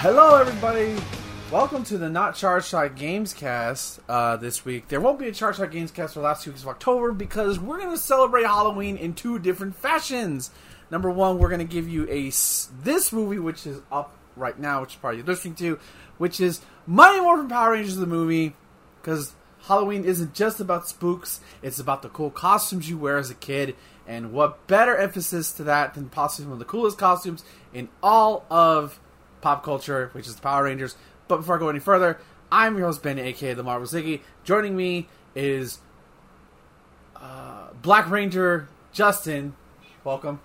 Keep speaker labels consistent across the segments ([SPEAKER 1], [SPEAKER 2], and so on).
[SPEAKER 1] Hello, everybody. Welcome to the Not Charge Shot Games Cast uh, this week. There won't be a Charge Shot Games Cast for the last two weeks of October because we're going to celebrate Halloween in two different fashions. Number one, we're going to give you a this movie, which is up right now, which is probably you're listening to, which is Mighty Morphin Power Rangers the movie, because Halloween isn't just about spooks; it's about the cool costumes you wear as a kid. And what better emphasis to that than possibly one of the coolest costumes in all of pop culture, which is the Power Rangers. But before I go any further, I'm your host, Ben, aka the Marvel Ziggy. Joining me is uh, Black Ranger Justin. Welcome.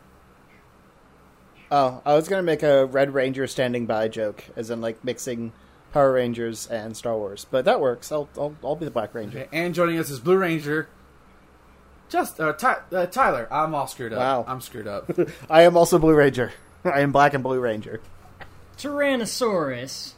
[SPEAKER 2] Oh, I was gonna make a Red Ranger standing by joke, as in like mixing Power Rangers and Star Wars, but that works. I'll I'll, I'll be the Black Ranger.
[SPEAKER 1] Okay, and joining us is Blue Ranger. Just uh, Ty- uh, Tyler. I'm all screwed up.
[SPEAKER 2] Wow.
[SPEAKER 1] I'm screwed up.
[SPEAKER 2] I am also Blue Ranger. I am Black and Blue Ranger.
[SPEAKER 3] Tyrannosaurus.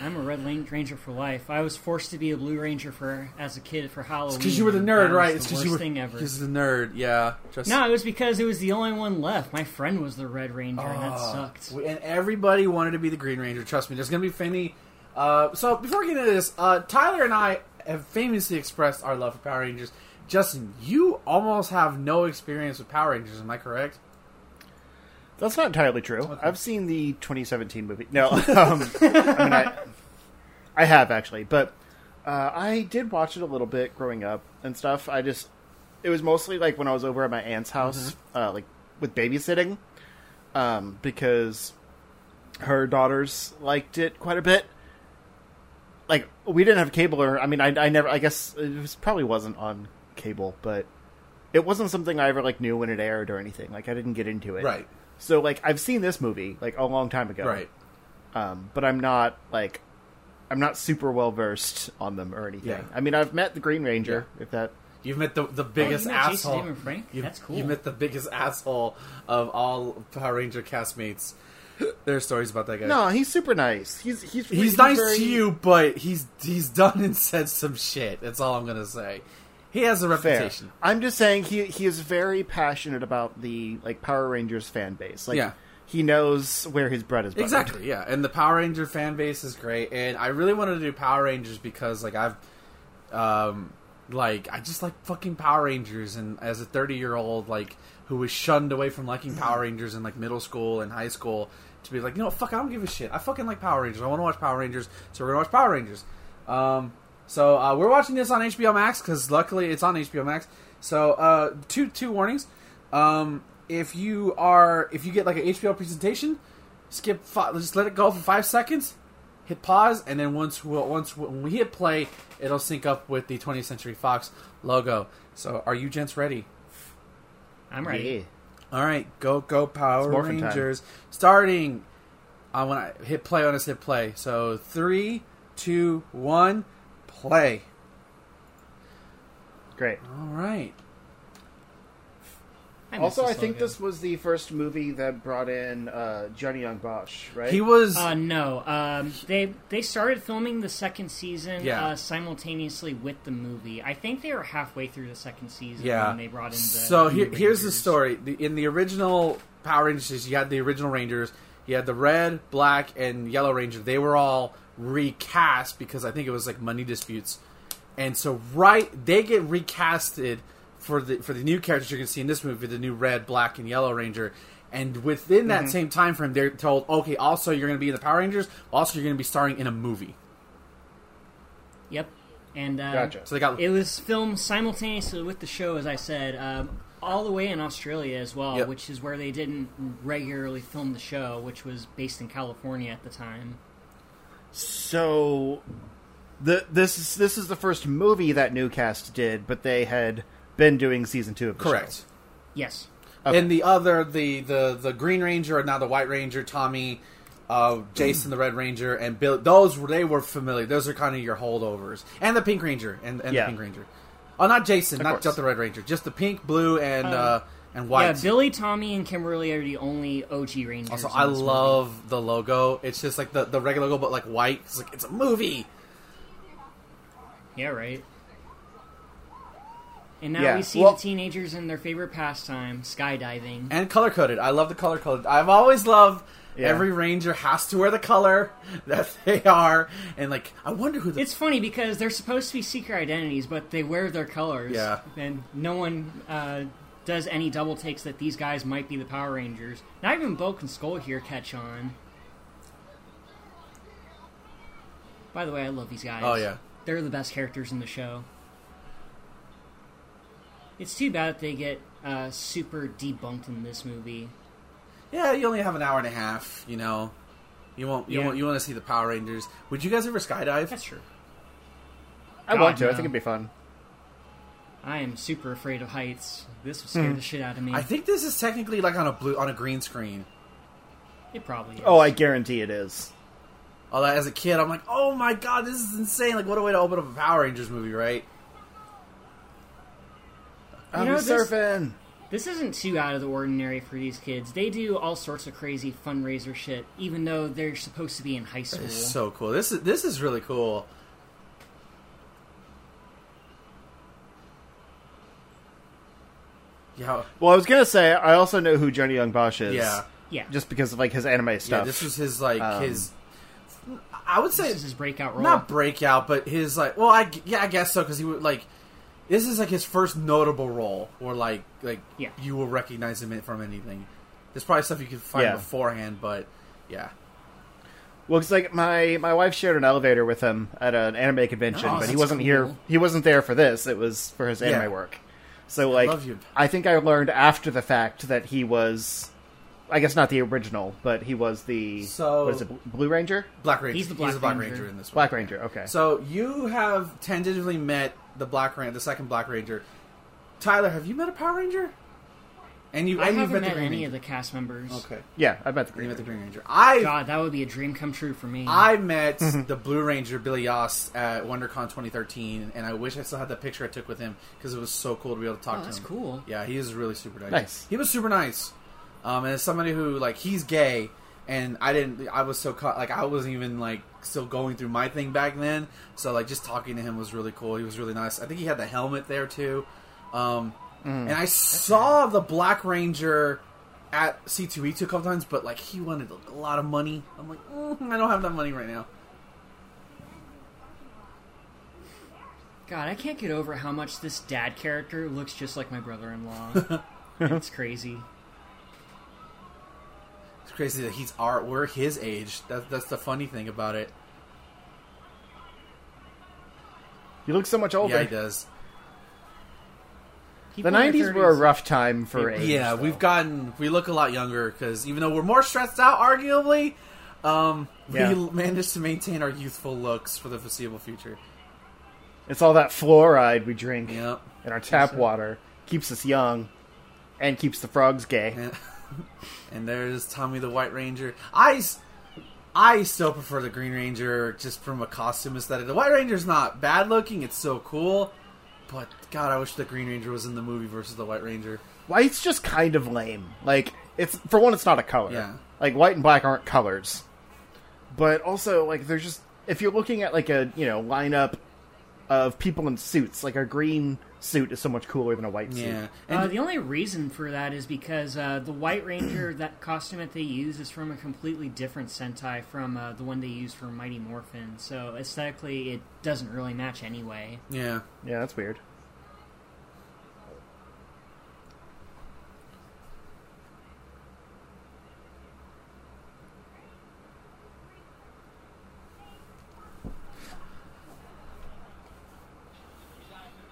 [SPEAKER 3] I'm a Red Lane Ranger for life. I was forced to be a Blue Ranger for as a kid for Halloween.
[SPEAKER 1] Because you were the nerd,
[SPEAKER 3] that
[SPEAKER 1] right? It's
[SPEAKER 3] the
[SPEAKER 1] because you were
[SPEAKER 3] thing ever.
[SPEAKER 1] Because the nerd. Yeah. Just
[SPEAKER 3] No, it was because it was the only one left. My friend was the Red Ranger, and that
[SPEAKER 1] Oh,
[SPEAKER 3] sucked.
[SPEAKER 1] And everybody wanted to be the Green Ranger. Trust me, there's going to be Finny. Uh, so before we get into this, uh, Tyler and I have famously expressed our love for Power Rangers. Justin, you almost have no experience with Power Rangers. Am I correct?
[SPEAKER 2] That's not entirely true. I've seen the 2017 movie. No, um, I mean I, I have actually, but uh, I did watch it a little bit growing up and stuff. I just it was mostly like when I was over at my aunt's house, uh, like with babysitting, um, because her daughters liked it quite a bit. Like we didn't have cable, or I mean, I, I never. I guess it was, probably wasn't on cable, but it wasn't something I ever like knew when it aired or anything. Like I didn't get into it,
[SPEAKER 1] Right.
[SPEAKER 2] So like I've seen this movie like a long time ago,
[SPEAKER 1] Right.
[SPEAKER 2] Um, but I'm not like I'm not super well versed on them or anything.
[SPEAKER 1] Yeah.
[SPEAKER 2] I mean, I've met the Green Ranger. If that
[SPEAKER 1] You've met the the biggest
[SPEAKER 3] Oh, you met
[SPEAKER 1] asshole.
[SPEAKER 3] David Frank?
[SPEAKER 1] You've,
[SPEAKER 3] That's cool.
[SPEAKER 1] You met the biggest asshole of all Power Ranger castmates. There are stories about that guy.
[SPEAKER 2] no, he's super nice. He's he's
[SPEAKER 1] he's, nice
[SPEAKER 2] very-
[SPEAKER 1] to you, but he's he's done and said some shit. That's all I'm gonna say. He has a
[SPEAKER 2] Fair.
[SPEAKER 1] reputation.
[SPEAKER 2] I'm just saying he he is very passionate about the like Power Rangers fan base. Like
[SPEAKER 1] Yeah.
[SPEAKER 2] he knows where his bread is buttered.
[SPEAKER 1] Exactly, yeah. And the Power Ranger fan base is great. And I really wanted to do Power Rangers because like I've um like I just like fucking Power Rangers and as a 30-year-old like who was shunned away from liking Power Rangers in like middle school and high school to be like, "You know, fuck, I don't give a shit. I fucking like Power Rangers. I want to watch Power Rangers, so we're going to watch Power Rangers." Um so uh, we're watching this on HBO Max cuz luckily it's on HBO Max. So uh two two warnings. Um if you are if you get like an HBO presentation, skip five, just let it go for five seconds hit pause and then once we once when we hit play it'll sync up with the 20th century fox logo so are you gents ready
[SPEAKER 3] I'm ready.
[SPEAKER 2] Yeah.
[SPEAKER 1] all right go go power
[SPEAKER 2] It's morphin' time.
[SPEAKER 1] rangers starting I want to hit play on us hit play so three two one play
[SPEAKER 2] Great.
[SPEAKER 1] all right
[SPEAKER 3] I
[SPEAKER 2] Also, I think
[SPEAKER 3] logo.
[SPEAKER 2] this was the first movie that brought in uh, Johnny Young Bosch, right?
[SPEAKER 1] he was
[SPEAKER 3] Uh, no, um, they they started filming the second season
[SPEAKER 1] Yeah.
[SPEAKER 3] uh, simultaneously with the movie. I think they were halfway through the second season
[SPEAKER 1] yeah
[SPEAKER 3] when they brought in the.
[SPEAKER 1] so
[SPEAKER 3] new
[SPEAKER 1] here, here's the story the, in the original power rangers you had the original rangers you had the red black and yellow ranger they were all recast because i think it was like money disputes and so right they get recasted for the for the new characters you're going to see in this movie the new red black and yellow ranger and within that same time frame they're told okay also you're going to be in the power rangers also you're going to be starring in a movie
[SPEAKER 3] Yep, and uh,
[SPEAKER 2] Gotcha.
[SPEAKER 1] so they got
[SPEAKER 3] It was filmed simultaneously with the show, as I said, um, all the way in Australia as well,
[SPEAKER 1] Yep.
[SPEAKER 3] which is where they didn't regularly film the show, which was based in California at the time.
[SPEAKER 2] So, the this is this is the first movie that Newcast did, but they had been doing season two of the
[SPEAKER 1] correct
[SPEAKER 2] show.
[SPEAKER 3] Yes.
[SPEAKER 2] Okay.
[SPEAKER 1] And the other, the the the Green Ranger, and now the White Ranger, Tommy, uh, Jason, the Red Ranger, and Bill. Those were they were familiar. Those are kind of your holdovers, and the Pink Ranger, and, and
[SPEAKER 2] Yeah.
[SPEAKER 1] the Pink Ranger. Oh, not Jason,
[SPEAKER 2] Of
[SPEAKER 1] not
[SPEAKER 2] course.
[SPEAKER 1] just the Red Ranger, just the pink, blue, and
[SPEAKER 3] Um,
[SPEAKER 1] uh, and white.
[SPEAKER 3] Yeah, Billy, Tommy, and Kimberly are the only OG Rangers.
[SPEAKER 1] also, I
[SPEAKER 3] this movie.
[SPEAKER 1] love the logo. It's just like the, the regular logo, but like white. It's like it's a movie.
[SPEAKER 3] Yeah, right. And now
[SPEAKER 2] Yeah,
[SPEAKER 3] we see
[SPEAKER 2] well-
[SPEAKER 3] the teenagers in their favorite pastime, skydiving.
[SPEAKER 1] and color coded. I love the color coded. I've always loved
[SPEAKER 2] Yeah.
[SPEAKER 1] every ranger has to wear the color that they are, and like I wonder who the
[SPEAKER 3] It's funny because they're supposed to be secret identities, but they wear their colors.
[SPEAKER 1] Yeah.
[SPEAKER 3] And no one uh, does any double takes that these guys might be the Power Rangers. Not even Bulk and Skull here catch on. By the way, I love these guys.
[SPEAKER 1] oh yeah.
[SPEAKER 3] They're the best characters in the show. It's too bad that they get uh, super debunked in this movie.
[SPEAKER 1] Yeah, you only have an hour and a half. You know, you won't. You
[SPEAKER 3] Yeah.
[SPEAKER 1] won't. You want to see the Power Rangers? Would you guys ever skydive?
[SPEAKER 3] That's true.
[SPEAKER 2] I
[SPEAKER 3] God,
[SPEAKER 2] want to. I think it'd be fun.
[SPEAKER 3] I am super afraid of heights. This would scare
[SPEAKER 2] Hmm.
[SPEAKER 3] the shit out of me.
[SPEAKER 1] I think this is technically like on a blue on a green screen.
[SPEAKER 3] it probably is.
[SPEAKER 2] Oh, I guarantee it is.
[SPEAKER 1] Although as a kid, I'm like, oh my god, this is insane! Like, what a way to open up a Power Rangers movie, right?
[SPEAKER 2] I'm
[SPEAKER 3] know, this-
[SPEAKER 2] surfing.
[SPEAKER 3] This isn't too out of the ordinary for these kids. They do all sorts of crazy fundraiser shit, even though they're supposed to be in high school.
[SPEAKER 1] It's so cool. This is this is really cool. Yeah,
[SPEAKER 2] Well, I was gonna say I also know who Johnny Young Bosch is.
[SPEAKER 1] yeah,
[SPEAKER 3] yeah,
[SPEAKER 2] Just because of like his anime
[SPEAKER 1] yeah.
[SPEAKER 2] stuff.
[SPEAKER 1] This was his like
[SPEAKER 2] Um,
[SPEAKER 1] his. I would say
[SPEAKER 3] this is his breakout role.
[SPEAKER 1] not breakout, but his like. Well, I g- yeah, I guess so because he would like. This is like his first notable role, or like like
[SPEAKER 3] Yeah.
[SPEAKER 1] you will recognize him from anything. There's probably stuff you could find
[SPEAKER 2] Yeah.
[SPEAKER 1] beforehand, but yeah,
[SPEAKER 2] Well, it's like my my wife shared an elevator with him at an anime convention,
[SPEAKER 3] Oh,
[SPEAKER 2] but he wasn't
[SPEAKER 3] cool.
[SPEAKER 2] here. He wasn't there for this. It was for his anime
[SPEAKER 1] Yeah.
[SPEAKER 2] work. So like,
[SPEAKER 1] love you.
[SPEAKER 2] I think I learned after the fact that he was, I guess not the original, but he was the
[SPEAKER 1] So-
[SPEAKER 2] what is it, Blue Ranger,
[SPEAKER 1] Black Ranger.
[SPEAKER 3] He's the Black
[SPEAKER 1] Black
[SPEAKER 3] Ranger.
[SPEAKER 1] Ranger in this one.
[SPEAKER 2] Black Ranger. Okay,
[SPEAKER 1] So you have tentatively met the Black Ranger, the second Black Ranger. Tyler, have you met a Power Ranger? And you
[SPEAKER 3] I
[SPEAKER 1] and you've
[SPEAKER 3] haven't
[SPEAKER 1] met,
[SPEAKER 3] met any
[SPEAKER 1] Ranger.
[SPEAKER 3] of the cast members.
[SPEAKER 1] Okay,
[SPEAKER 2] yeah, I met the
[SPEAKER 1] you
[SPEAKER 2] Green
[SPEAKER 1] met the
[SPEAKER 2] Ranger.
[SPEAKER 1] Green Ranger. I
[SPEAKER 3] God, that would be a dream come true for me.
[SPEAKER 1] I met the Blue Ranger Billy Yost at WonderCon 2013, and I wish I still had the picture I took with him because it was so cool to be able to talk
[SPEAKER 3] oh,
[SPEAKER 1] to
[SPEAKER 3] that's
[SPEAKER 1] him.
[SPEAKER 3] cool.
[SPEAKER 1] Yeah, he is really super nice.
[SPEAKER 2] Nice.
[SPEAKER 1] He was super nice. Um, and as somebody who like he's gay, and I didn't, I was so caught, like I wasn't even like still going through my thing back then. So like just talking to him was really cool. He was really nice. I think he had the helmet there too. Um,
[SPEAKER 2] Mm.
[SPEAKER 1] and I saw the Black Ranger at C2E2 a couple times, but like he wanted a lot of money. I'm like, mm, I don't have that money right now.
[SPEAKER 3] God, I can't get over how much this dad character looks just like my brother-in-law. it's crazy.
[SPEAKER 1] It's crazy that he's our we're his age. That, that's the funny thing about it.
[SPEAKER 2] He looks so much older.
[SPEAKER 1] Yeah, he does.
[SPEAKER 3] People
[SPEAKER 2] the '90s were a rough time for age.
[SPEAKER 1] yeah,
[SPEAKER 2] though.
[SPEAKER 1] we've gotten we look a lot younger because even though we're more stressed out, arguably, um,
[SPEAKER 2] Yeah.
[SPEAKER 1] we managed to maintain our youthful looks for the foreseeable future.
[SPEAKER 2] It's all that fluoride we drink
[SPEAKER 1] Yep.
[SPEAKER 2] in our tap
[SPEAKER 3] so.
[SPEAKER 2] water keeps us young, and keeps the frogs gay.
[SPEAKER 1] And, and there's Tommy the White Ranger. I I still prefer the Green Ranger just from a costume aesthetic. The White Ranger's not bad looking; it's so cool. But God, I wish the Green Ranger was in the movie versus the White Ranger.
[SPEAKER 2] White's just kind of lame. Like it's for one, it's not a color.
[SPEAKER 1] Yeah.
[SPEAKER 2] Like white and black aren't colors. But also, like there's just if you're looking at like a you know lineup of people in suits, like a green suit is so much cooler than a white suit.
[SPEAKER 1] Yeah,
[SPEAKER 3] Uh, the only reason for that is because uh, the White Ranger, that costume that they use, is from a completely different Sentai from uh, the one they use for Mighty Morphin. So aesthetically, it doesn't really match anyway.
[SPEAKER 1] yeah.
[SPEAKER 2] Yeah, that's weird.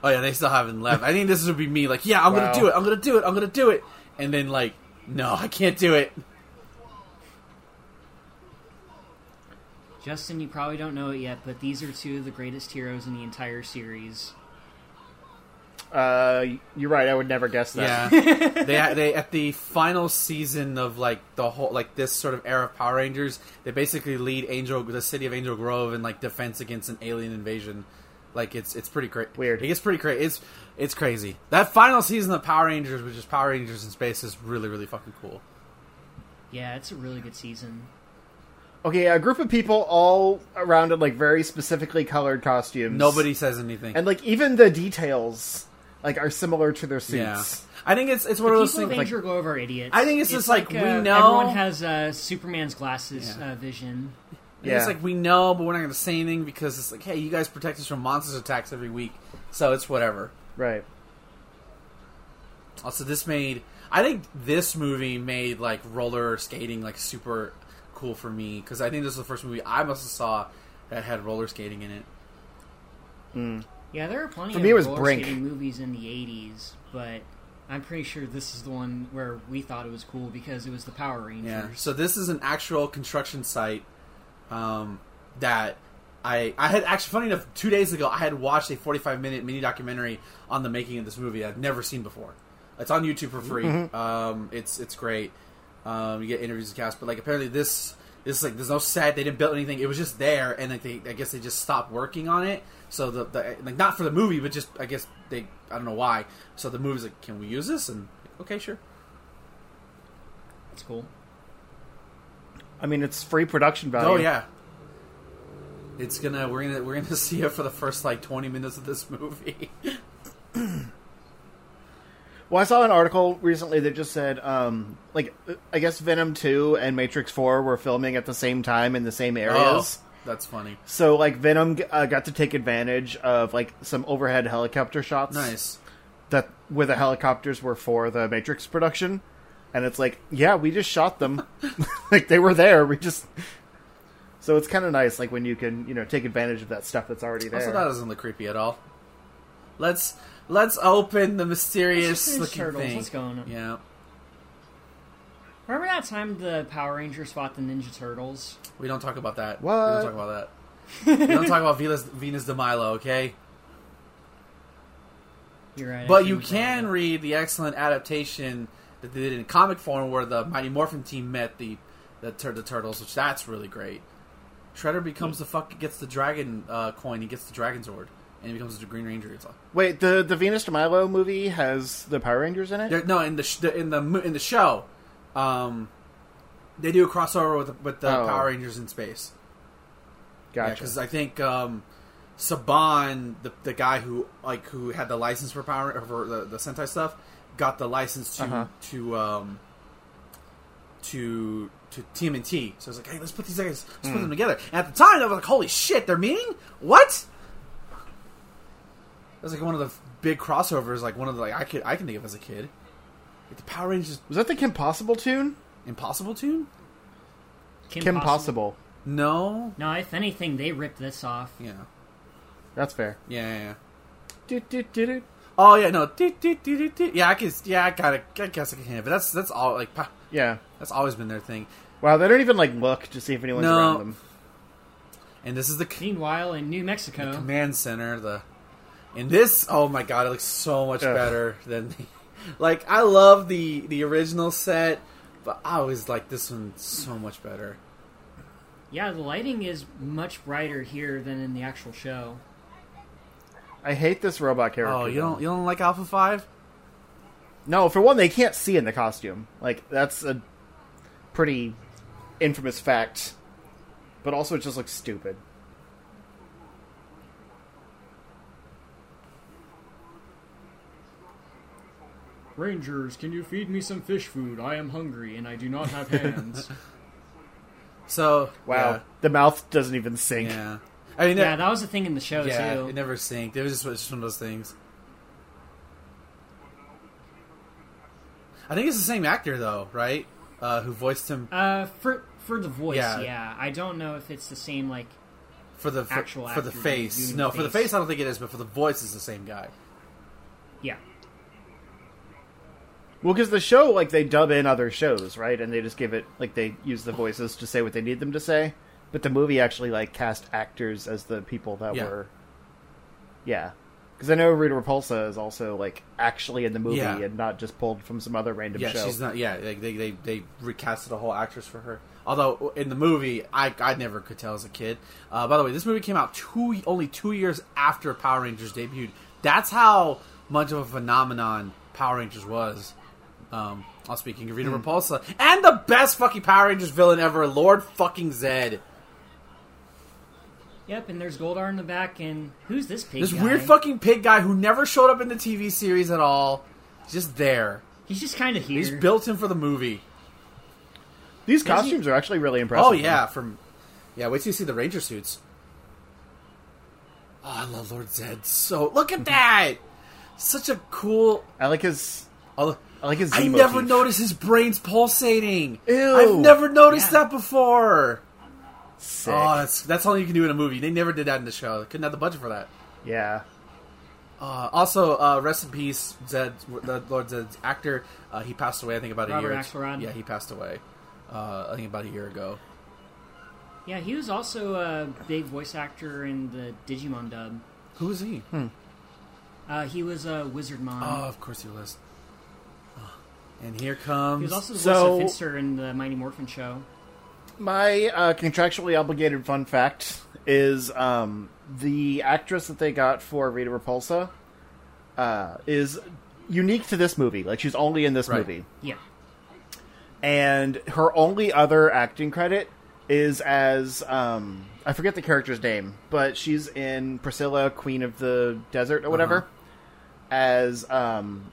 [SPEAKER 1] Oh yeah, they still haven't left. I think this would be me. Like, yeah, I'm
[SPEAKER 2] Wow.
[SPEAKER 1] gonna do it. I'm gonna do it. I'm gonna do it. And then like, no, I can't do it.
[SPEAKER 3] Justin, you probably don't know it yet, but these are two of the greatest heroes in the entire series.
[SPEAKER 2] Uh, you're right. I would never guess that.
[SPEAKER 1] Yeah, they they at the final season of like the whole like this sort of era of Power Rangers, they basically lead Angel the city of Angel Grove in like defense against an alien invasion. Like it's it's pretty crazy.
[SPEAKER 2] Weird.
[SPEAKER 1] It gets pretty crazy. It's it's crazy. That final season of Power Rangers, which is Power Rangers in space, is really really fucking cool.
[SPEAKER 3] Yeah, it's a really good season.
[SPEAKER 2] Okay, a group of people all around in like very specifically colored costumes.
[SPEAKER 1] Nobody says anything.
[SPEAKER 2] and like even the details like are similar to their suits.
[SPEAKER 1] Yeah, I think it's it's one
[SPEAKER 3] The
[SPEAKER 1] of those
[SPEAKER 3] people of
[SPEAKER 1] things. Like,
[SPEAKER 3] Danger Grove are idiots.
[SPEAKER 1] I think it's just like, we
[SPEAKER 3] uh,
[SPEAKER 1] know-
[SPEAKER 3] everyone has uh, Superman's glasses
[SPEAKER 1] Yeah.
[SPEAKER 3] uh, vision.
[SPEAKER 1] Yeah. It's like we know, but we're not going to say anything because it's like, hey, you guys protect us from monsters attacks every week, so it's whatever.
[SPEAKER 2] Right.
[SPEAKER 1] Also, this made I think this movie made like roller skating like super cool for me because I think this is the first movie I must have saw that had roller skating in it.
[SPEAKER 2] Mm.
[SPEAKER 3] Yeah, there are plenty
[SPEAKER 2] For
[SPEAKER 3] of
[SPEAKER 2] me, it was
[SPEAKER 3] roller
[SPEAKER 2] Brink.
[SPEAKER 3] skating movies in the '80s, but I'm pretty sure this is the one where we thought it was cool because it was the Power Rangers.
[SPEAKER 1] Yeah. So this is an actual construction site um, that I I had actually funny enough two days ago I had watched a 45 minute mini documentary on the making of this movie I'd never seen before. It's on YouTube for free. Um, it's it's great. Um, you get interviews with the cast, but like apparently this this like there's no set. They didn't build anything. It was just there, and like they I guess they just stopped working on it. So the, the like not for the movie, but just I guess they I don't know why. So the movie's like, can we use this? And okay, sure.
[SPEAKER 3] That's cool.
[SPEAKER 2] I mean, it's free production value.
[SPEAKER 1] Oh yeah. It's gonna we're gonna we're gonna see it for the first like twenty minutes of this movie.
[SPEAKER 2] Well, I saw an article recently that just said, um, like, I guess Venom Two and Matrix Four were filming at the same time in the same areas.
[SPEAKER 1] Oh, that's funny.
[SPEAKER 2] So, like, Venom uh, got to take advantage of like some overhead helicopter shots.
[SPEAKER 1] Nice.
[SPEAKER 2] That where the helicopters were for the Matrix production, and it's like, yeah, we just shot them. like they were there. We just. So it's kind of nice, like when you can, you know, take advantage of that stuff that's already there.
[SPEAKER 1] Also, that doesn't look creepy at all. Let's let's open the mysterious
[SPEAKER 3] just
[SPEAKER 1] looking
[SPEAKER 3] Turtles.
[SPEAKER 1] thing.
[SPEAKER 3] Let's go on.
[SPEAKER 1] Yeah,
[SPEAKER 3] Remember that time the Power Rangers fought the Ninja Turtles?
[SPEAKER 1] we don't talk about that.
[SPEAKER 2] What?
[SPEAKER 1] We don't talk about that. we don't talk about Venus, Venus de Milo, okay?
[SPEAKER 3] You're right.
[SPEAKER 1] But you can read the excellent adaptation that they did in comic form, where the Mighty Morphin team met the the, tur- the turtles, which that's really great. Shredder becomes the fuck gets the dragon uh, coin. He gets the dragon sword, and he becomes the Green Ranger. It's like,
[SPEAKER 2] Wait, the the Venus de Milo movie has the Power Rangers in it.
[SPEAKER 1] There- no, in the, sh- the in the mo- in the show, um, they do a crossover with the, with the
[SPEAKER 2] Oh.
[SPEAKER 1] Power Rangers in space. Yeah,
[SPEAKER 2] Gotcha.
[SPEAKER 1] because I think um, Saban, the the guy who like who had the license for Power for the, the Sentai stuff, got the license to
[SPEAKER 2] Uh-huh.
[SPEAKER 1] to um, to to TMNT. So I was like, hey, let's put these guys, let's
[SPEAKER 2] Hmm.
[SPEAKER 1] put them together. And at the time, I was like, holy shit, they're meeting? What? That was like one of the big crossovers, like one of the like I could I can think of as a kid. Like the Power Rangers
[SPEAKER 2] Was that the Kim Possible tune?
[SPEAKER 1] Impossible tune?
[SPEAKER 3] Kim,
[SPEAKER 2] Kim,
[SPEAKER 3] Possible.
[SPEAKER 2] Possible.
[SPEAKER 1] No.
[SPEAKER 3] No, if anything, they ripped this off.
[SPEAKER 1] Yeah.
[SPEAKER 2] That's fair.
[SPEAKER 1] Yeah. yeah, yeah.
[SPEAKER 2] Do, do, do, do.
[SPEAKER 1] Oh yeah, no. Yeah, I can. Yeah, I gotta. I guess I can hear, it, but that's that's all. Like
[SPEAKER 2] Yeah.
[SPEAKER 1] that's always been their thing.
[SPEAKER 2] Wow, they don't even like look to see if anyone's
[SPEAKER 1] No.
[SPEAKER 2] around them.
[SPEAKER 1] And this is the c-
[SPEAKER 3] Meanwhile, in New Mexico,
[SPEAKER 1] command center. The in this. Oh my god, it looks so much
[SPEAKER 2] Ugh.
[SPEAKER 1] better than. The, like I love the the original set, but I always like this one so much better.
[SPEAKER 3] yeah, the lighting is much brighter here than in the actual show.
[SPEAKER 2] I hate this robot oh, character.
[SPEAKER 1] Oh, you don't you don't like Alpha Five?
[SPEAKER 2] No, for one, they can't see in the costume. Like that's a pretty infamous fact. But also, it just looks stupid.
[SPEAKER 3] Rangers, can you feed me some fish food? I am hungry and I do not have hands.
[SPEAKER 1] So
[SPEAKER 2] Wow, the mouth doesn't even sync.
[SPEAKER 1] Yeah. Yeah. I mean,
[SPEAKER 3] yeah, that was a thing in the show
[SPEAKER 1] yeah,
[SPEAKER 3] too.
[SPEAKER 1] it never synced. It was just, it was just one of those things. I think it's the same actor though, right? Uh, who voiced him
[SPEAKER 3] Uh, for for the voice,
[SPEAKER 1] Yeah.
[SPEAKER 3] yeah. I don't know if it's the same. Like,
[SPEAKER 1] for the for,
[SPEAKER 3] actual
[SPEAKER 1] for the face. No,
[SPEAKER 3] the
[SPEAKER 1] for the
[SPEAKER 3] face.
[SPEAKER 1] face, I don't think it is, but for the voice, it's the same guy.
[SPEAKER 3] yeah,
[SPEAKER 2] Well, because the show, like, they dub in other shows, right? And they just give it, like, they use the voices to say what they need them to say. But the movie actually, like, cast actors as the people that
[SPEAKER 1] Yeah.
[SPEAKER 2] were. Yeah. Because I know Rita Repulsa is also, like, actually in the movie
[SPEAKER 1] Yeah.
[SPEAKER 2] and not just pulled from some other random
[SPEAKER 1] Yeah,
[SPEAKER 2] show.
[SPEAKER 1] she's not. Yeah, like, they they they recasted a whole actress for her. Although in the movie, I I never could tell as a kid. Uh, by the way, this movie came out two only two years after Power Rangers debuted. That's how much of a phenomenon Power Rangers was. Um, I was speaking of Rita Repulsa and the best fucking Power Rangers villain ever, Lord fucking Zed.
[SPEAKER 3] Yep, and there's Goldar in the back, and who's this pig
[SPEAKER 1] This
[SPEAKER 3] guy?
[SPEAKER 1] weird fucking pig guy who never showed up in the TV series at all. He's just there.
[SPEAKER 3] He's just kind of here.
[SPEAKER 1] He's built in for the movie.
[SPEAKER 2] These
[SPEAKER 3] he-
[SPEAKER 2] costumes are actually really impressive.
[SPEAKER 1] Oh yeah, from yeah. Wait till you see the ranger suits. Oh, I love Lord Zed. So look at that. Such a cool.
[SPEAKER 2] I like his.
[SPEAKER 1] Oh,
[SPEAKER 2] I like his.
[SPEAKER 1] I
[SPEAKER 2] Z
[SPEAKER 1] never noticed his brains pulsating.
[SPEAKER 2] Ew.
[SPEAKER 1] I've never noticed
[SPEAKER 3] Yeah.
[SPEAKER 1] that before.
[SPEAKER 2] Sick.
[SPEAKER 1] Oh, that's that's all you can do in a movie. They never did that in the show. They couldn't have the budget for that.
[SPEAKER 2] yeah.
[SPEAKER 1] Uh, also, uh, rest in peace, Zed, the Lord Zed's actor. Uh, he passed away. I think about a
[SPEAKER 3] Robert
[SPEAKER 1] year.
[SPEAKER 3] Axelrod.
[SPEAKER 1] Yeah, he passed away. Uh, I think about a year ago.
[SPEAKER 3] Yeah, he was also a big voice actor in the Digimon dub.
[SPEAKER 1] Who was he?
[SPEAKER 3] Uh, he was a Wizard Wizardmon.
[SPEAKER 1] Oh, of course he was. Oh, And here comes.
[SPEAKER 3] he was also the
[SPEAKER 2] So-
[SPEAKER 3] of Finster in the Mighty Morphin show.
[SPEAKER 2] My uh, contractually obligated fun fact is um, the actress that they got for Rita Repulsa uh, is unique to this movie. Like she's only in this
[SPEAKER 1] Right.
[SPEAKER 2] movie,
[SPEAKER 3] Yeah.
[SPEAKER 2] and her only other acting credit is as um, I forget the character's name, but she's in Priscilla, Queen of the Desert, or whatever,
[SPEAKER 1] Uh-huh.
[SPEAKER 2] as um,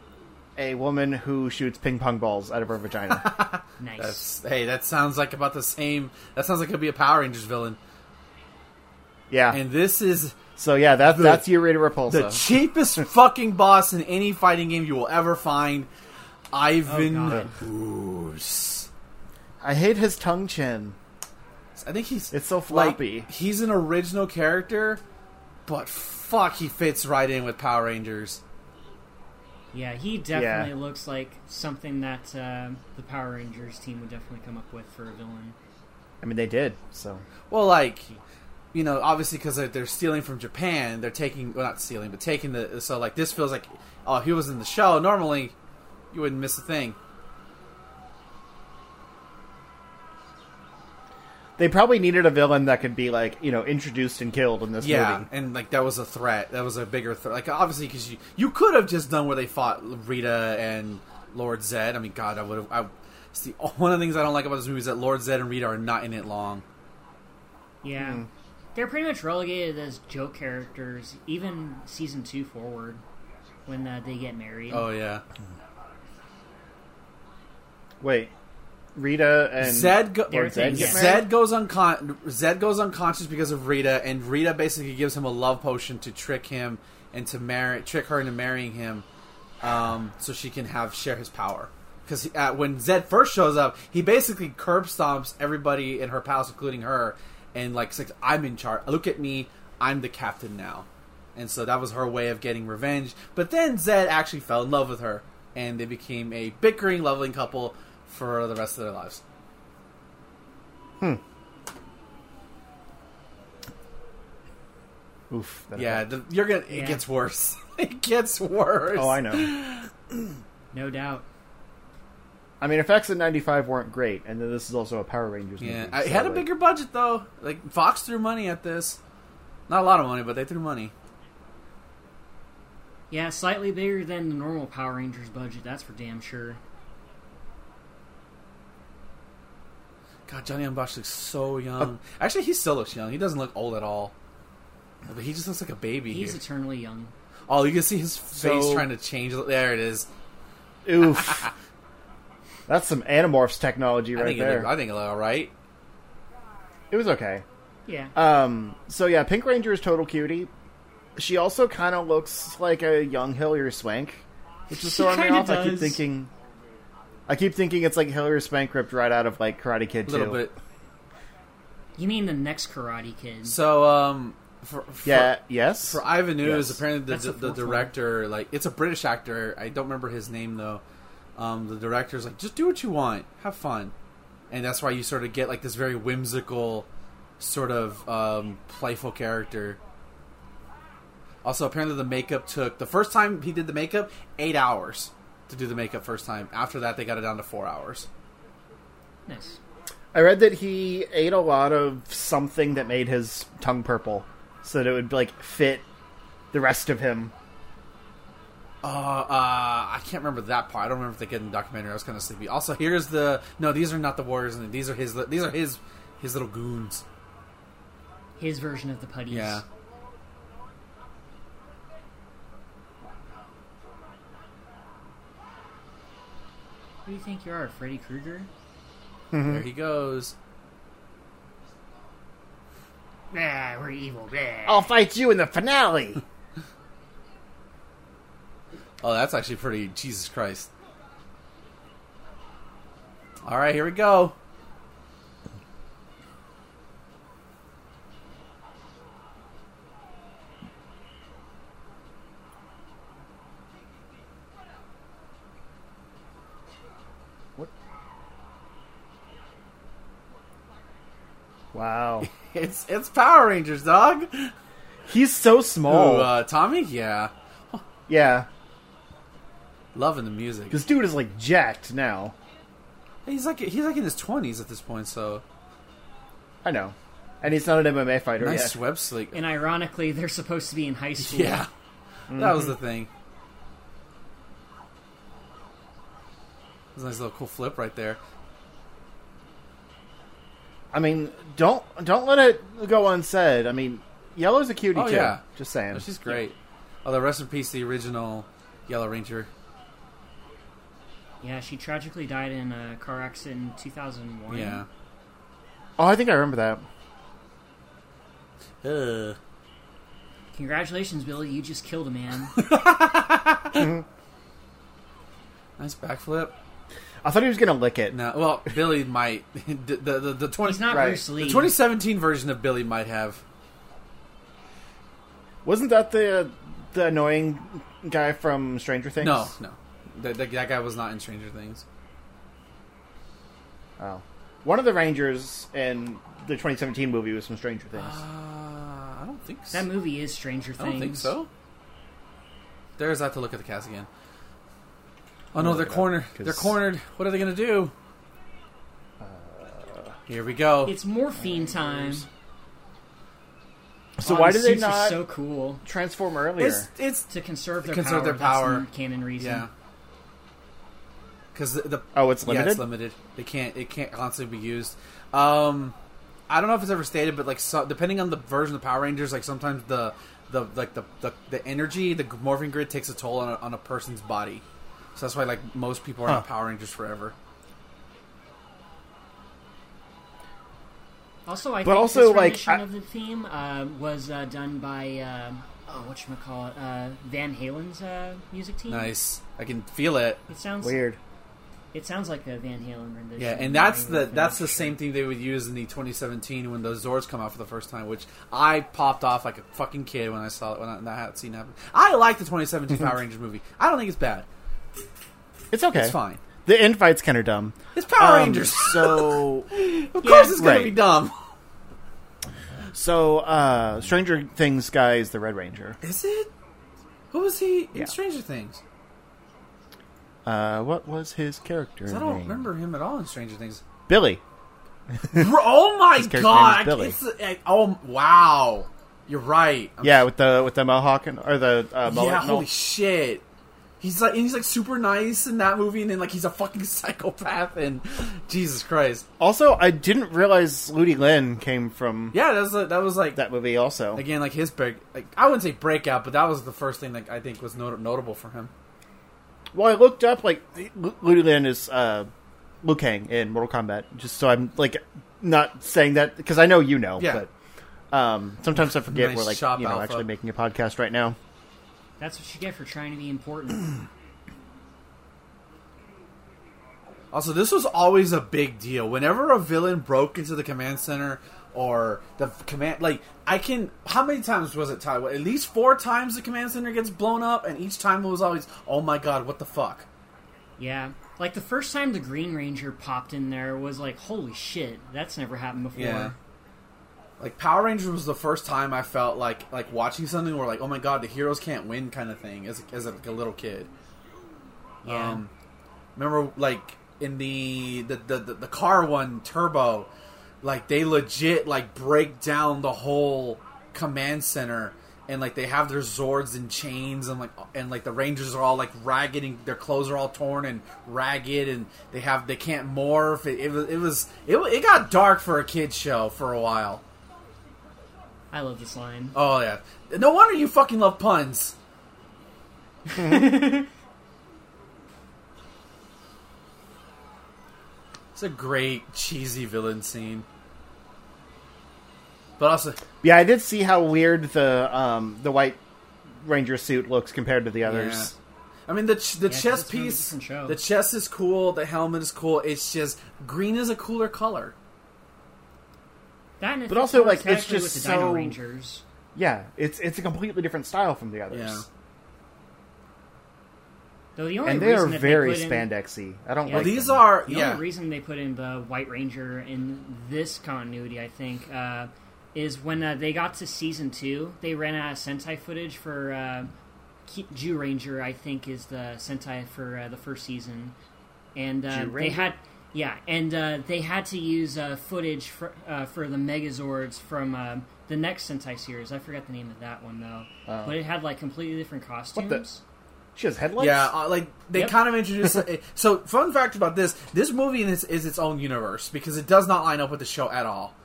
[SPEAKER 2] a woman who shoots ping pong balls out of her vagina.
[SPEAKER 3] Nice.
[SPEAKER 1] That's, hey, that sounds like about the same. That sounds like it could be a Power Rangers villain.
[SPEAKER 2] yeah.
[SPEAKER 1] And this is
[SPEAKER 2] so yeah, that's
[SPEAKER 1] the-
[SPEAKER 2] that's your Rita Repulsa.
[SPEAKER 1] the cheapest fucking boss in any fighting game you will ever find. Ivan
[SPEAKER 3] Oh, God.
[SPEAKER 1] Goose.
[SPEAKER 2] I hate his tongue chin.
[SPEAKER 1] I think he's
[SPEAKER 2] It's so
[SPEAKER 1] like
[SPEAKER 2] floppy.
[SPEAKER 1] he's an original character, but fuck, he fits right in with Power Rangers.
[SPEAKER 3] Yeah, he definitely looks like something that uh, the Power Rangers team would definitely come up with for a villain.
[SPEAKER 2] I mean, they did. So
[SPEAKER 1] Well, like, you know, obviously because they're, they're stealing from Japan, they're taking well, not stealing, but taking the. So like, this feels like, oh, he was in the show. Normally, you wouldn't miss a thing.
[SPEAKER 2] They probably needed a villain that could be like you know introduced and killed in this
[SPEAKER 1] Yeah,
[SPEAKER 2] movie.
[SPEAKER 1] and like that was a threat. That was a bigger threat. Like obviously, because you you could have just done where they fought Rita and Lord Zed. I mean, God, I would have. I, it's the one of the things I don't like about this movie is that Lord Zed and Rita are not in it long.
[SPEAKER 3] Yeah.
[SPEAKER 2] Hmm.
[SPEAKER 3] They're pretty much relegated as joke characters, even season two forward, when uh, they get married.
[SPEAKER 1] Oh yeah,
[SPEAKER 2] Wait, Rita and
[SPEAKER 1] Zed go-
[SPEAKER 3] They're
[SPEAKER 2] Zed
[SPEAKER 3] things,
[SPEAKER 2] get
[SPEAKER 3] yeah.
[SPEAKER 2] married?
[SPEAKER 1] Zed goes uncon- Zed goes unconscious because of Rita, and Rita basically gives him a love potion to trick him and to marry, trick her into marrying him, um, so she can have share his power. Because uh, when Zed first shows up, he basically curb stomps everybody in her palace, including her, and like, says, "I'm in charge. Look at me. I'm the captain now." And so that was her way of getting revenge. But then Zed actually fell in love with her, and they became a bickering, loving couple for the rest of their lives.
[SPEAKER 2] Hmm. Oof.
[SPEAKER 1] Yeah, the, you're gonna. It
[SPEAKER 3] Yeah.
[SPEAKER 1] gets worse. it gets worse.
[SPEAKER 2] Oh, I know.
[SPEAKER 3] No doubt.
[SPEAKER 2] I mean, effects in '95 weren't great, and then this is also a Power Rangers
[SPEAKER 1] Yeah,
[SPEAKER 2] movie.
[SPEAKER 1] I
[SPEAKER 2] so,
[SPEAKER 1] had a bigger budget though. Like Fox threw money at this. Not a lot of money, but they threw money.
[SPEAKER 3] Yeah, slightly bigger than the normal Power Rangers budget, that's for damn sure.
[SPEAKER 1] God, Johnny Young Bosch looks so
[SPEAKER 2] Uh,
[SPEAKER 1] young. Actually, he still looks young. He doesn't look old at all. But he just looks like a baby
[SPEAKER 3] He's
[SPEAKER 1] here.
[SPEAKER 3] eternally young.
[SPEAKER 1] oh, you can see his face
[SPEAKER 2] So-
[SPEAKER 1] trying to change. There it is.
[SPEAKER 2] Oof. That's some Animorphs technology
[SPEAKER 1] I
[SPEAKER 2] right
[SPEAKER 1] think it
[SPEAKER 2] there.
[SPEAKER 1] looked, I think it looked all right.
[SPEAKER 2] it was okay.
[SPEAKER 3] Yeah.
[SPEAKER 2] Um. So yeah, Pink Ranger is total cutie. She also kind of looks like a young Hilary Swank, which is
[SPEAKER 3] She
[SPEAKER 2] throwing me
[SPEAKER 3] kinda
[SPEAKER 2] off. I keep thinking, I keep thinking it's like Hilary Swank ripped right out of like Karate Kid
[SPEAKER 1] A little
[SPEAKER 2] too.
[SPEAKER 1] bit.
[SPEAKER 3] You mean the next Karate Kid?
[SPEAKER 1] So, um, for, for,
[SPEAKER 2] Yeah. Yes.
[SPEAKER 1] For Ivan Ooze,
[SPEAKER 2] Yes.
[SPEAKER 1] apparently the, the,
[SPEAKER 3] the
[SPEAKER 1] the
[SPEAKER 3] fourth one.
[SPEAKER 1] director, like, it's a British actor. I don't remember his name though. Um, the director's like, just do what you want, have fun, and that's why you sort of get like this very whimsical, sort of um, playful character. Also, apparently the makeup took the first time he did the makeup eight hours to do the makeup first time. After that, they got it down to four hours.
[SPEAKER 3] Nice.
[SPEAKER 2] I read that he ate a lot of something that made his tongue purple, so that it would like fit the rest of him.
[SPEAKER 1] Uh, uh, I can't remember that part. I don't remember if they get in the documentary. I was kind of sleepy. Also, here's the no. These are not the warriors, these are his. These are his his little goons.
[SPEAKER 3] his version of the putties.
[SPEAKER 1] Yeah.
[SPEAKER 3] Do you think you are, Freddy Krueger? Mm-hmm.
[SPEAKER 1] There he goes.
[SPEAKER 3] Nah, we're evil. Blah.
[SPEAKER 2] I'll fight you in the finale.
[SPEAKER 1] Oh, that's actually pretty. Jesus Christ. All right, here we go.
[SPEAKER 2] Wow.
[SPEAKER 1] It's it's Power Rangers, dog.
[SPEAKER 2] He's so small.
[SPEAKER 1] Ooh, uh, Tommy, yeah,
[SPEAKER 2] yeah.
[SPEAKER 1] loving the music.
[SPEAKER 2] This dude is like jacked now.
[SPEAKER 1] He's like he's like in his twenties at this point, so
[SPEAKER 2] I know. And he's not an MMA fighter
[SPEAKER 1] nice
[SPEAKER 2] yet.
[SPEAKER 1] web sleek.
[SPEAKER 3] And ironically, they're supposed to be in high school.
[SPEAKER 1] Yeah, that was the thing. That's a nice little cool flip right there.
[SPEAKER 2] I mean, don't don't let it go unsaid. I mean, Yellow's a cutie
[SPEAKER 1] Oh,
[SPEAKER 2] too.
[SPEAKER 1] yeah.
[SPEAKER 2] Just saying.
[SPEAKER 1] Oh, she's great. Although rest in peace, the original Yellow Ranger.
[SPEAKER 3] Yeah, she tragically died in a car accident in 2001.
[SPEAKER 1] Yeah.
[SPEAKER 2] Oh, I think I remember that.
[SPEAKER 1] Ugh.
[SPEAKER 3] Congratulations, Billy. You just killed a man.
[SPEAKER 1] Nice backflip.
[SPEAKER 2] I thought he was gonna lick it.
[SPEAKER 1] No, well, Billy might. the, the, the, the 20,
[SPEAKER 3] He's not
[SPEAKER 2] Right.
[SPEAKER 3] Bruce Lee.
[SPEAKER 1] The 2017 version of Billy might have.
[SPEAKER 2] Wasn't that the the annoying guy from Stranger Things?
[SPEAKER 1] No, no. That, that, that guy was not in Stranger Things.
[SPEAKER 2] Oh. One of the Rangers in the 2017 movie was from Stranger Things.
[SPEAKER 1] Uh, I don't think so.
[SPEAKER 3] That movie is Stranger Things.
[SPEAKER 1] I don't think so. There's that to look at the cast again. Oh no, they're cornered.
[SPEAKER 2] up,
[SPEAKER 1] They're cornered. What are they gonna do? Here we go.
[SPEAKER 3] It's morphin' time.
[SPEAKER 2] so
[SPEAKER 3] Oh,
[SPEAKER 2] why
[SPEAKER 3] the
[SPEAKER 2] did they
[SPEAKER 3] suits are
[SPEAKER 2] not
[SPEAKER 3] so cool
[SPEAKER 2] transform earlier?
[SPEAKER 1] It's it's
[SPEAKER 3] to conserve their
[SPEAKER 1] Conserve
[SPEAKER 3] power.
[SPEAKER 1] their
[SPEAKER 3] That's the canon reason.
[SPEAKER 1] yeah. Because the, the
[SPEAKER 2] oh, it's
[SPEAKER 1] yeah,
[SPEAKER 2] limited.
[SPEAKER 1] it's limited. They can't it can't constantly be used. Um, I don't know if it's ever stated, but like so, depending on the version of Power Rangers, like sometimes the the like the the, the energy, the morphing grid takes a toll on a, on a person's body. So that's why like most people are
[SPEAKER 2] Huh.
[SPEAKER 1] not Power Rangers forever.
[SPEAKER 3] Also, I
[SPEAKER 2] But
[SPEAKER 3] think
[SPEAKER 2] also,
[SPEAKER 3] this
[SPEAKER 2] like,
[SPEAKER 3] rendition
[SPEAKER 2] I-
[SPEAKER 3] of the theme uh, was uh, done by uh, oh, what call it, uh, Van Halen's uh, music team.
[SPEAKER 1] Nice, I can feel it.
[SPEAKER 3] It sounds
[SPEAKER 2] Weird.
[SPEAKER 3] It sounds like a Van Halen rendition.
[SPEAKER 1] Yeah, and that's the
[SPEAKER 3] Halen
[SPEAKER 1] that's the same thing they would use in the 2017 when those Zords come out for the first time, which I popped off like a fucking kid when I saw it when I, that had seen happen. I like the 2017 Power Rangers movie. I don't think it's bad.
[SPEAKER 2] It's okay.
[SPEAKER 1] It's fine.
[SPEAKER 2] The end fight's kind of dumb.
[SPEAKER 1] It's Power
[SPEAKER 2] Um,
[SPEAKER 1] Rangers.
[SPEAKER 2] So,
[SPEAKER 1] of course, it's gonna
[SPEAKER 2] right.
[SPEAKER 1] be dumb.
[SPEAKER 2] so uh, Stranger Things guy is the Red Ranger.
[SPEAKER 1] Is it? Who was he in
[SPEAKER 2] Yeah.
[SPEAKER 1] Stranger Things?
[SPEAKER 2] Uh, what was his character?
[SPEAKER 1] I don't
[SPEAKER 2] name?
[SPEAKER 1] remember him at all in Stranger Things.
[SPEAKER 2] Billy.
[SPEAKER 1] oh my god!
[SPEAKER 2] Billy.
[SPEAKER 1] It's, uh, oh wow! You're right. I'm
[SPEAKER 2] Yeah, with the with the mohawk and, or the uh, mullet.
[SPEAKER 1] yeah, holy shit. He's like and he's like super nice in that movie, and then like he's a fucking psychopath. And Jesus Christ,
[SPEAKER 2] Also, I didn't realize Ludi Lin came from
[SPEAKER 1] yeah, that was a, that was like
[SPEAKER 2] that movie. Also,
[SPEAKER 1] again like his break. Like I wouldn't say breakout, but that was the first thing that I think was not- notable for him.
[SPEAKER 2] well, I looked up like Lu- Ludi Lin is uh, Liu Kang in Mortal Kombat, just so I'm like not saying that because I know you know,
[SPEAKER 1] Yeah.
[SPEAKER 2] but um, sometimes I forget
[SPEAKER 1] Nice
[SPEAKER 2] we're like you know
[SPEAKER 1] alpha.
[SPEAKER 2] actually making a podcast right now.
[SPEAKER 3] That's what you get for trying to be important.
[SPEAKER 1] Also, this was always a big deal. Whenever a villain broke into the command center or the command, like I can, how many times was it? Ty? At least four times the command center gets blown up, and each time it was always, oh my god, what the fuck?
[SPEAKER 3] yeah, like the first time the Green Ranger popped in there was like, holy shit, that's never happened before.
[SPEAKER 1] Yeah. Like Power Rangers was the first time I felt like like watching something where like, oh my god, the heroes can't win kind of thing as as a, like a little kid.
[SPEAKER 3] Yeah.
[SPEAKER 1] Um, remember, like in the the, the the the car one Turbo, like they legit like break down the whole command center, and like they have their Zords and chains, and like and like the Rangers are all like ragged, and their clothes are all torn and ragged, and they have they can't morph. It, it was it was it, it got dark for a kids show for a while.
[SPEAKER 3] I love this line.
[SPEAKER 1] Oh yeah. No wonder you fucking love puns. it's a great cheesy villain scene. But also,
[SPEAKER 2] Yeah, I did see how weird the um, the White Ranger suit looks compared to the
[SPEAKER 1] yeah.
[SPEAKER 2] others.
[SPEAKER 1] I mean the ch- the
[SPEAKER 3] Yeah, 'cause
[SPEAKER 1] chest
[SPEAKER 3] it's from a
[SPEAKER 1] piece,
[SPEAKER 3] different
[SPEAKER 1] the chest is cool. The helmet is cool. It's just green is a cooler color.
[SPEAKER 3] That
[SPEAKER 2] But also, like, it's just
[SPEAKER 3] with the Dino
[SPEAKER 2] so-
[SPEAKER 3] Rangers.
[SPEAKER 2] Yeah, it's it's a completely different style from the others.
[SPEAKER 1] Yeah.
[SPEAKER 3] Though the only
[SPEAKER 2] And they are
[SPEAKER 3] reason that
[SPEAKER 2] very
[SPEAKER 3] put in-
[SPEAKER 2] spandexy. I don't
[SPEAKER 3] Yeah.
[SPEAKER 1] Well, these
[SPEAKER 2] them.
[SPEAKER 1] are
[SPEAKER 3] The
[SPEAKER 1] yeah.
[SPEAKER 3] only reason they put in the White Ranger in this continuity, I think, uh, is when uh, they got to season two, they ran out of Sentai footage for uh, Zyuranger. I think is the Sentai for uh, the first season, and uh, they had yeah, and uh, they had to use uh, footage for uh, for the Megazords from uh, the next Sentai series. I forgot the name of that one though,
[SPEAKER 2] Oh.
[SPEAKER 3] but it had like completely different costumes.
[SPEAKER 2] She has headlights.
[SPEAKER 1] Yeah, uh, like they
[SPEAKER 3] Yep.
[SPEAKER 1] kind of introduced. so, fun fact about this: this movie is, is its own universe because it does not line up with the show at all.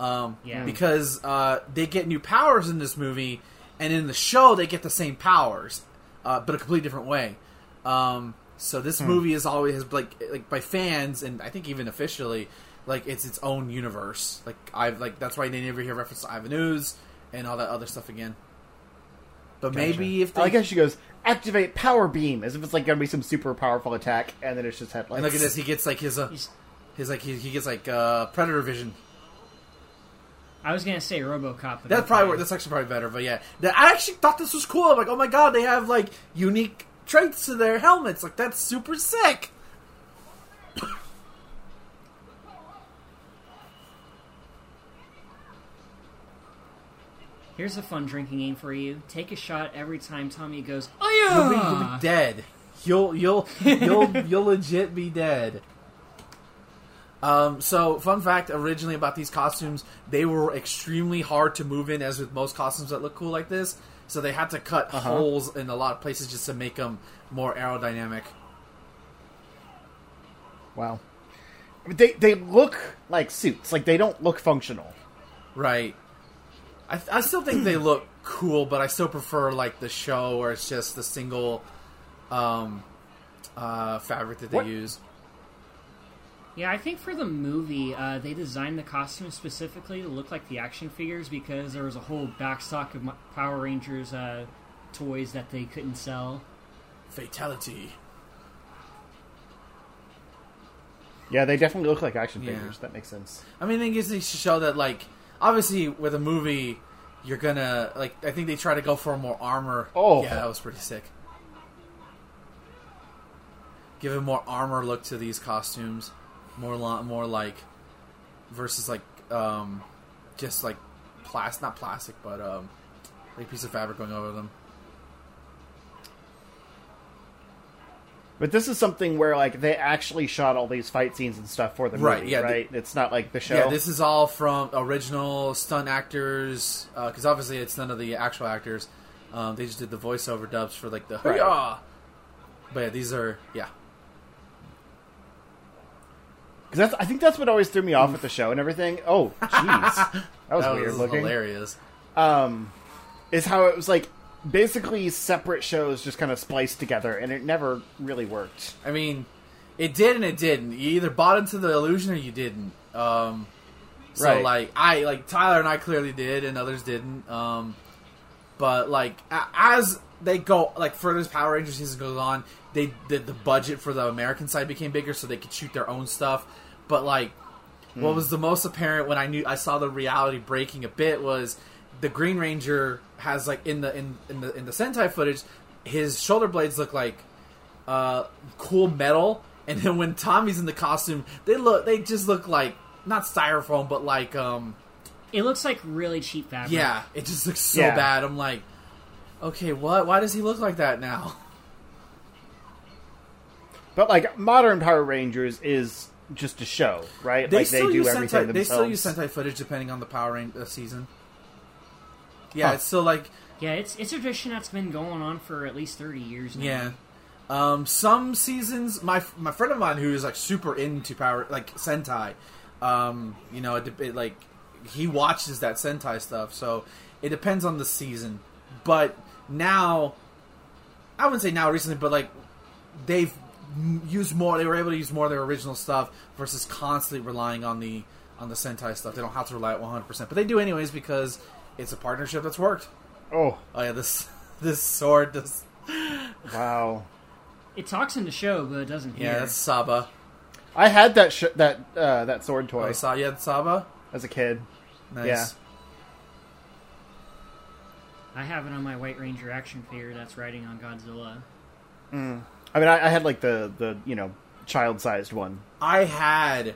[SPEAKER 1] Um,
[SPEAKER 3] Yeah.
[SPEAKER 1] Because uh, they get new powers in this movie, and in the show they get the same powers, uh, but a completely different way. Um, so this movie is always has like like by fans, and I think even officially, like it's its own universe. Like I've like that's why they never hear reference to Ivan Ooze and all that other stuff again. But maybe if they
[SPEAKER 2] I like how she goes activate power beam as if it's like gonna be some super powerful attack, and then it's just headlights.
[SPEAKER 1] And look at this. He gets like his uh,
[SPEAKER 3] He's-
[SPEAKER 1] his like he, he gets like uh, predator vision.
[SPEAKER 3] I was gonna say RoboCop, but
[SPEAKER 1] That's
[SPEAKER 3] okay.
[SPEAKER 1] probably that's actually probably better. But yeah, That- I actually thought this was cool. I'm like, oh my god, they have like unique traits to their helmets. Like that's super sick.
[SPEAKER 3] Here's a fun drinking game for you. Take a shot every time Tommy goes,
[SPEAKER 1] You'll
[SPEAKER 3] "Oh
[SPEAKER 1] be, you'll be dead. You'll you'll you'll you'll legit be dead. Um, so, fun fact originally about these costumes, they were extremely hard to move in, as with most costumes that look cool like this. So, they had to cut
[SPEAKER 2] Uh-huh.
[SPEAKER 1] holes in a lot of places just to make them more aerodynamic.
[SPEAKER 2] wow. They they look like suits. Like they don't look functional.
[SPEAKER 1] Right. I, I still think they look cool, but I still prefer like the show where it's just the single um, uh, fabric that they
[SPEAKER 2] What-
[SPEAKER 1] use.
[SPEAKER 3] Yeah, I think for the movie, uh, they designed the costumes specifically to look like the action figures because there was a whole backstock of Power Rangers uh, toys that they couldn't sell.
[SPEAKER 1] Fatality.
[SPEAKER 2] Yeah, they definitely look like action
[SPEAKER 1] Yeah.
[SPEAKER 2] figures. That makes sense.
[SPEAKER 1] I mean, it gives to show that like obviously with a movie, you're gonna like. I think they try to go for more armor.
[SPEAKER 2] Oh.
[SPEAKER 1] yeah, that was pretty sick. Give a more armor look to these costumes, more lo- more like versus like um just like plastic, not plastic, but um like a piece of fabric going over them.
[SPEAKER 2] But this is something where like they actually shot all these fight scenes and stuff for the movie,
[SPEAKER 1] Right,
[SPEAKER 2] right?
[SPEAKER 1] yeah, the-
[SPEAKER 2] it's not like the show.
[SPEAKER 1] Yeah, this is all from original stunt actors because obviously it's none of the actual actors. Um, they just did the voiceover dubs for like the
[SPEAKER 2] Right.
[SPEAKER 1] "Hurrah!" But yeah, these are yeah.
[SPEAKER 2] 'Cause that's I think that's what always threw me off with the show and everything. Oh, jeez, that was
[SPEAKER 1] that
[SPEAKER 2] weird
[SPEAKER 1] was
[SPEAKER 2] looking.
[SPEAKER 1] hilarious.
[SPEAKER 2] Um, is how it was like basically separate shows just kind of spliced together, and it never really worked.
[SPEAKER 1] I mean, it did and it didn't. You either bought into the illusion or you didn't. Um, so
[SPEAKER 2] Right.
[SPEAKER 1] like I like Tyler and I clearly did, and others didn't. Um, but like as they go like further as Power Rangers season goes on, they the, the budget for the American side became bigger, so they could shoot their own stuff. But like, what was the most apparent when I knew I saw the reality breaking a bit was the Green Ranger has like in the in, in the in the Sentai footage, his shoulder blades look like uh, cool metal, and then when Tommy's in the costume, they look they just look like not styrofoam, but like um
[SPEAKER 3] It looks like really cheap fabric.
[SPEAKER 1] yeah, it just looks so
[SPEAKER 2] Yeah.
[SPEAKER 1] bad. I'm like, okay, what? Why does he look like that now?
[SPEAKER 2] But like modern Power Rangers is just a show, right?
[SPEAKER 1] They
[SPEAKER 2] like
[SPEAKER 1] still
[SPEAKER 2] they do everything
[SPEAKER 1] Sentai. They still use Sentai footage depending on the Power Ranger uh, season. Yeah,
[SPEAKER 2] Huh.
[SPEAKER 1] it's still like
[SPEAKER 3] Yeah, it's it's a tradition that's been going on for at least thirty years now.
[SPEAKER 1] Yeah. Um, some seasons, my my friend of mine who is like super into power, like Sentai, um, you know, it, it, like he watches that Sentai stuff, so it depends on the season. But now, I wouldn't say now recently, but like they've m- used more. They were able to use more of their original stuff versus constantly relying on the on the Sentai stuff. They don't have to rely at one hundred percent, but they do anyways because it's a partnership that's worked.
[SPEAKER 2] Oh,
[SPEAKER 1] Oh yeah, this this sword does.
[SPEAKER 2] wow.
[SPEAKER 3] It talks in the show, but it doesn't hear.
[SPEAKER 1] Yeah, that's Saba.
[SPEAKER 2] I had that sh- that uh, that sword
[SPEAKER 1] Oh,
[SPEAKER 2] toy
[SPEAKER 1] Sa- you had Saba.
[SPEAKER 2] as a kid.
[SPEAKER 1] Nice.
[SPEAKER 2] Yeah.
[SPEAKER 3] I have it on my White Ranger action figure that's riding on Godzilla.
[SPEAKER 2] I mean, I, I had like the the you know child sized one.
[SPEAKER 1] I had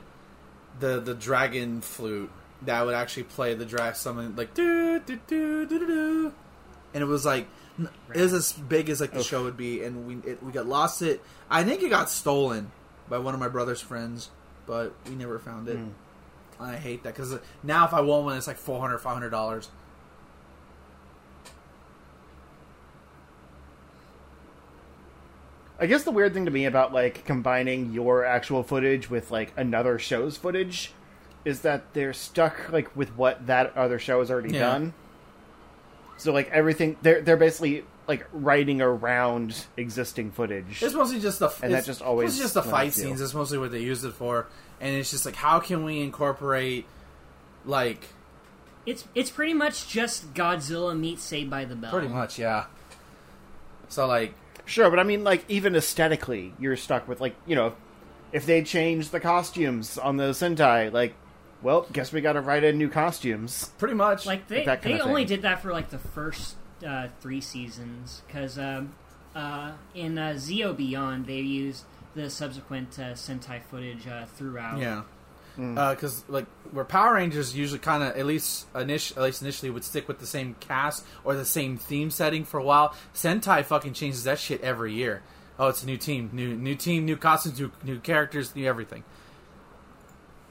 [SPEAKER 1] the the dragon flute that would actually play the drag summon like do do do do do do, and it was like it was as big as like the
[SPEAKER 2] Oof.
[SPEAKER 1] show would be, and we it, we got lost it. I think it got stolen by one of my brother's friends, but we never found it. Hmm. I hate that because now if I want one, it's like 400 500 dollars.
[SPEAKER 2] I guess the weird thing to me about like combining your actual footage with like another show's footage is that they're stuck like with what that other show has already
[SPEAKER 1] Yeah.
[SPEAKER 2] done. So like everything they're they're basically like writing around existing footage.
[SPEAKER 1] It's mostly just the
[SPEAKER 2] And that
[SPEAKER 1] it's
[SPEAKER 2] just always
[SPEAKER 1] it's just the fight scenes. That's mostly what they used it for, and it's just like how can we incorporate like
[SPEAKER 3] It's it's pretty much just Godzilla meets Saved by the Bell.
[SPEAKER 1] pretty much yeah. So like
[SPEAKER 2] Sure, but I mean like even aesthetically you're stuck with like, you know, if they change the costumes on the Sentai, like well, guess we got to write in new costumes.
[SPEAKER 1] pretty much
[SPEAKER 3] Like they
[SPEAKER 2] that kind
[SPEAKER 3] they only did that for like the first uh, three seasons because um, uh, in uh, Zeo Beyond they used the subsequent uh, Sentai footage uh, throughout.
[SPEAKER 1] Yeah. Because like where Power Rangers usually kind of at least init- at least initially would stick with the same cast or the same theme setting for a while. Sentai fucking changes that shit every year. Oh, it's a new team, new new team, new costumes, new, new characters, new everything.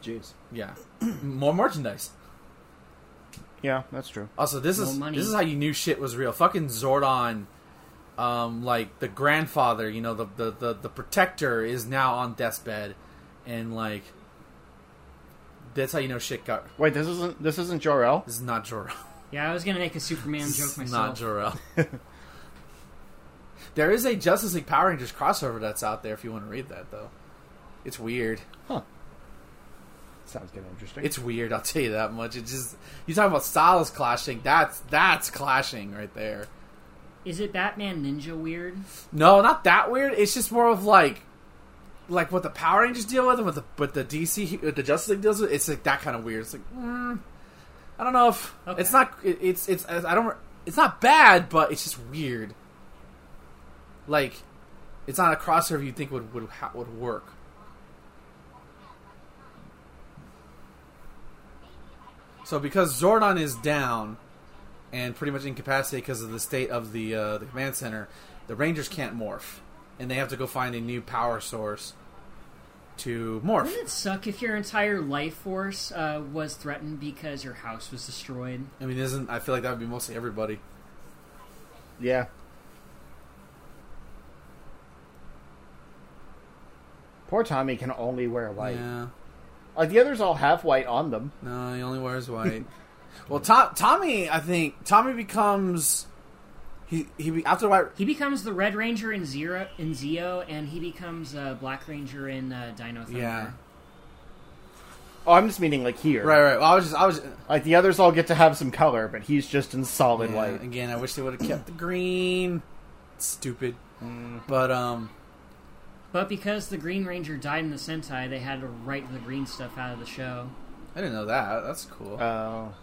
[SPEAKER 2] Jeez.
[SPEAKER 1] Yeah, more merchandise.
[SPEAKER 2] Yeah, that's true.
[SPEAKER 1] Also, this
[SPEAKER 3] No
[SPEAKER 1] is
[SPEAKER 3] money.
[SPEAKER 1] this is how you knew shit was real. Fucking Zordon, um, like the grandfather, you know, the the the, the protector is now on deathbed, and like that's how you know shit got.
[SPEAKER 2] Wait, this isn't this isn't Jor-El?
[SPEAKER 1] This is not Jor. El.
[SPEAKER 3] Yeah, I was gonna make a Superman
[SPEAKER 1] This
[SPEAKER 3] joke
[SPEAKER 1] is
[SPEAKER 3] myself.
[SPEAKER 1] not Jor-El. there is a Justice League Power Rangers crossover that's out there if you want to read that though. It's weird. Huh.
[SPEAKER 2] Sounds kind of interesting.
[SPEAKER 1] It's weird. I'll tell you that much. It's just you talking about styles clashing. That's that's clashing right there.
[SPEAKER 3] Is it Batman Ninja weird?
[SPEAKER 1] No, not that weird. It's just more of like, like what the Power Rangers deal with and what the what the DC what the Justice League deals with. It's like that kind of weird. It's like, mm, I don't know if
[SPEAKER 3] Okay.
[SPEAKER 1] it's not. It, it's it's I don't. It's not bad, but it's just weird. Like, it's not a crossover you think would would would work. So because Zordon is down and pretty much incapacitated because of the state of the uh, the command center, the Rangers can't morph, and they have to go find a new power source to morph.
[SPEAKER 3] Wouldn't it suck if your entire life force uh, was threatened because your house was destroyed?
[SPEAKER 1] I mean, isn't I feel like that would be mostly everybody.
[SPEAKER 2] yeah. Poor Tommy can only wear white.
[SPEAKER 1] Yeah,
[SPEAKER 2] Like the others all have white on them.
[SPEAKER 1] no, he only wears white. well, Tom, Tommy, I think Tommy becomes he he be- after white.
[SPEAKER 3] He becomes the Red Ranger in Zero in Zeo, and he becomes uh, Black Ranger in uh, Dino Thunder.
[SPEAKER 1] Yeah,
[SPEAKER 2] Oh, I'm just meaning like here.
[SPEAKER 1] right, right. Well, I was just I was.
[SPEAKER 2] Like the others all get to have some color, but he's just in solid
[SPEAKER 1] Yeah,
[SPEAKER 2] white.
[SPEAKER 1] Again, I wish they would have kept the green. Stupid, but um.
[SPEAKER 3] But because the Green Ranger died in the Sentai, they had to write the green stuff out of the show.
[SPEAKER 1] I didn't know that. That's cool.
[SPEAKER 2] Oh.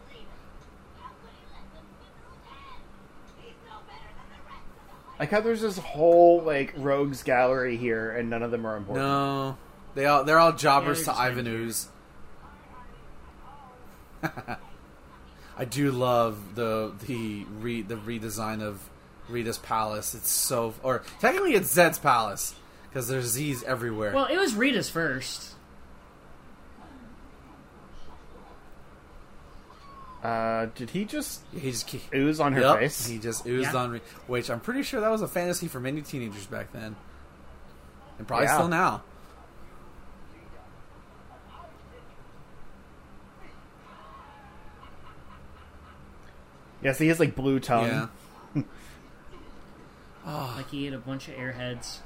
[SPEAKER 2] Like how there's this whole like rogues gallery here, and none of them are important.
[SPEAKER 1] no, they all they're all jobbers to
[SPEAKER 3] they're Ivan
[SPEAKER 1] Ooze. I do love the the re, the redesign of Rita's palace. It's so or technically it's Zedd's palace because there's Z's everywhere.
[SPEAKER 3] Well, it was Rita's first.
[SPEAKER 2] Uh, did he just
[SPEAKER 1] he just he,
[SPEAKER 2] ooze on her
[SPEAKER 1] yep,
[SPEAKER 2] face?
[SPEAKER 1] he just oozed
[SPEAKER 3] Yeah.
[SPEAKER 1] on me, which I'm pretty sure that was a fantasy for many teenagers back then, and probably
[SPEAKER 2] Yeah.
[SPEAKER 1] still now.
[SPEAKER 2] Yeah, so he has like blue tongue.
[SPEAKER 1] Yeah.
[SPEAKER 3] Like he ate a bunch of airheads.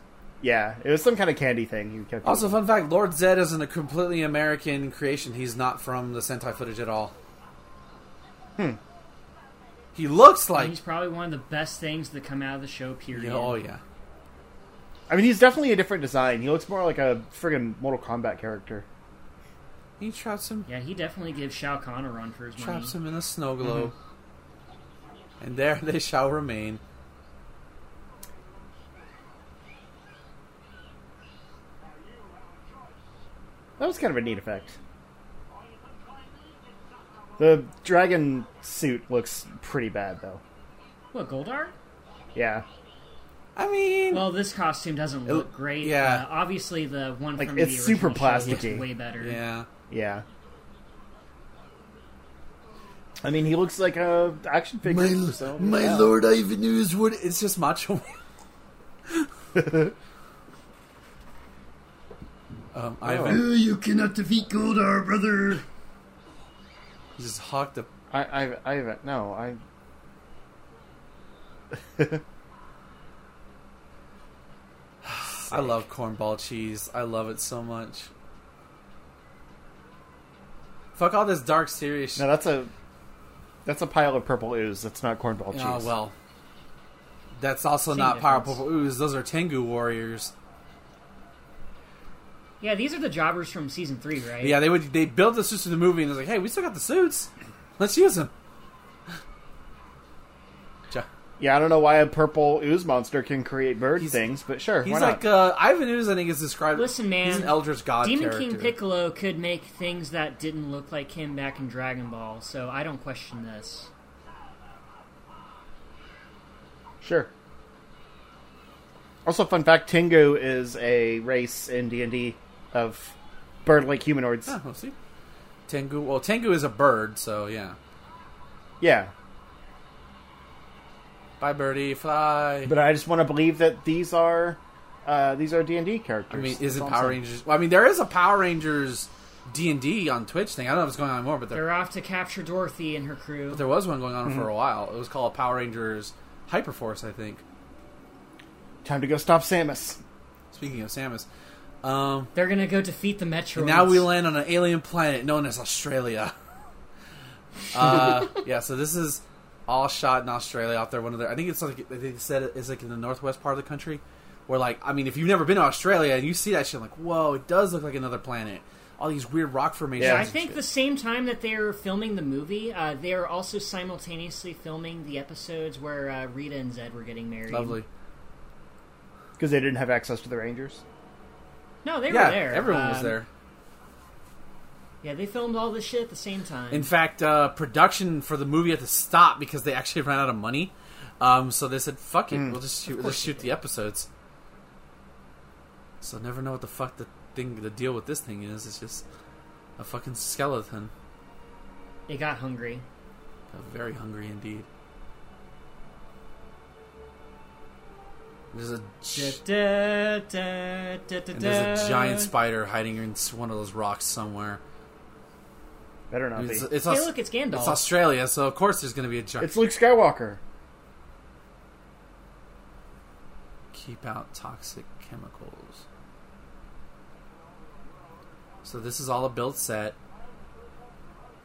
[SPEAKER 2] Yeah, it was some kind of candy thing. He kept
[SPEAKER 1] Also,
[SPEAKER 2] eating.
[SPEAKER 1] fun fact: Lord Zedd isn't a completely American creation. He's not from the Sentai footage at all.
[SPEAKER 2] Hmm.
[SPEAKER 1] He looks
[SPEAKER 3] And
[SPEAKER 1] like.
[SPEAKER 3] he's probably one of the best things that come out of the show. Period.
[SPEAKER 1] Yeah, oh yeah.
[SPEAKER 2] I mean, he's definitely a different design. He looks more like a friggin' Mortal Kombat character.
[SPEAKER 1] He traps him.
[SPEAKER 3] Yeah, he definitely gives Shao Kahn a run for his money.
[SPEAKER 1] Traps him in a snow globe. And there they shall remain.
[SPEAKER 2] That was kind of a neat effect. The dragon suit looks pretty bad, though.
[SPEAKER 3] What Goldar?
[SPEAKER 2] Yeah,
[SPEAKER 1] I mean,
[SPEAKER 3] Well, this costume doesn't
[SPEAKER 1] It-
[SPEAKER 3] look great.
[SPEAKER 1] yeah.
[SPEAKER 3] Uh, obviously, the one
[SPEAKER 2] Like,
[SPEAKER 3] from
[SPEAKER 2] it's
[SPEAKER 3] the
[SPEAKER 2] super
[SPEAKER 3] original show looks
[SPEAKER 2] plasticky.
[SPEAKER 3] way better.
[SPEAKER 1] yeah.
[SPEAKER 2] yeah. I mean, he looks like a action figure. My, so, yeah.
[SPEAKER 1] Lord Ivan is what it's just macho. um, Ivan,
[SPEAKER 4] you cannot defeat Goldar, brother.
[SPEAKER 1] He just hawked the.
[SPEAKER 2] I, I, I haven't. No, I.
[SPEAKER 1] I love cornball cheese. I love it so much. Fuck all this dark serious
[SPEAKER 2] No, that's a. That's a pile of purple ooze. That's not cornball ah, cheese.
[SPEAKER 1] Oh well. That's also
[SPEAKER 3] Same
[SPEAKER 1] not
[SPEAKER 3] difference.
[SPEAKER 1] purple ooze. Those are Tengu warriors.
[SPEAKER 3] Yeah, these are the jobbers from season three, right?
[SPEAKER 1] Yeah, they would. They built the suits in the movie, and it's like, hey, we still got the suits. Let's use them. Ja-
[SPEAKER 2] Yeah, I don't know why a purple ooze monster can create bird
[SPEAKER 1] He's-
[SPEAKER 2] things, but sure,
[SPEAKER 1] He's
[SPEAKER 2] why
[SPEAKER 1] like
[SPEAKER 2] not?
[SPEAKER 1] uh, Ivan Ooze. I think is described.
[SPEAKER 3] Listen, man.
[SPEAKER 1] he's an Eldritch God
[SPEAKER 3] Demon
[SPEAKER 1] character.
[SPEAKER 3] King Piccolo could make things that didn't look like him back in Dragon Ball, so I don't question this.
[SPEAKER 2] Sure. Also, fun fact: Tengu is a race in D and D of bird-like humanoids.
[SPEAKER 1] Yeah, we'll see. Tengu. Well, Tengu is a bird, so yeah.
[SPEAKER 2] Yeah,
[SPEAKER 1] Bye, birdie, fly.
[SPEAKER 2] but I just want to believe that these are uh, these are D and D characters.
[SPEAKER 1] I mean, is it Power. Rangers? Well, I mean, there is a Power Rangers D and D on Twitch thing. I don't know what's going on anymore, but there,
[SPEAKER 3] They're off to capture Dorothy and her crew.
[SPEAKER 1] but there was one going on
[SPEAKER 2] Mm-hmm.
[SPEAKER 1] for a while. It was called Power Rangers Hyperforce, I think.
[SPEAKER 2] Time to go stop Samus.
[SPEAKER 1] Speaking of Samus, um,
[SPEAKER 3] They're gonna go defeat the Metroids.
[SPEAKER 1] now we land on an alien planet known as Australia. uh, yeah, so this is all shot in Australia out there. One of their, I think it's like they said it's like in the northwest part of the country, where like I mean, if you've never been to Australia and you see that shit, like whoa, it does look like another planet. All these weird rock formations.
[SPEAKER 2] Yeah.
[SPEAKER 3] I
[SPEAKER 1] and
[SPEAKER 3] think
[SPEAKER 1] shit.
[SPEAKER 3] the same time that they're filming the movie, uh, they're also simultaneously filming the episodes where uh, Rita and Zedd were getting married.
[SPEAKER 1] lovely.
[SPEAKER 2] Because they didn't have access to the Rangers.
[SPEAKER 3] No, they
[SPEAKER 1] yeah,
[SPEAKER 3] were there.
[SPEAKER 1] everyone was
[SPEAKER 3] Um,
[SPEAKER 1] there.
[SPEAKER 3] Yeah, they filmed all this shit at the same time.
[SPEAKER 1] In fact, uh, production for the movie had to stop because they actually ran out of money. Um, so they said, "Fuck it, we'll just shoot, we'll just shoot the episodes." So never know what the fuck the thing, the deal with this thing is. It's just a fucking skeleton.
[SPEAKER 3] It got hungry.
[SPEAKER 1] Uh, Very hungry indeed. There's a
[SPEAKER 3] Da, da, da, da, da,
[SPEAKER 1] and there's a giant spider hiding in one of those rocks somewhere.
[SPEAKER 2] Better not
[SPEAKER 1] It's,
[SPEAKER 2] be.
[SPEAKER 1] it's,
[SPEAKER 3] Hey,
[SPEAKER 1] Aus-
[SPEAKER 3] look, it's Gandalf.
[SPEAKER 1] it's Australia, so of course there's going to be a giant.
[SPEAKER 2] It's Luke Skywalker.
[SPEAKER 1] keep out toxic chemicals. So this is all a built set.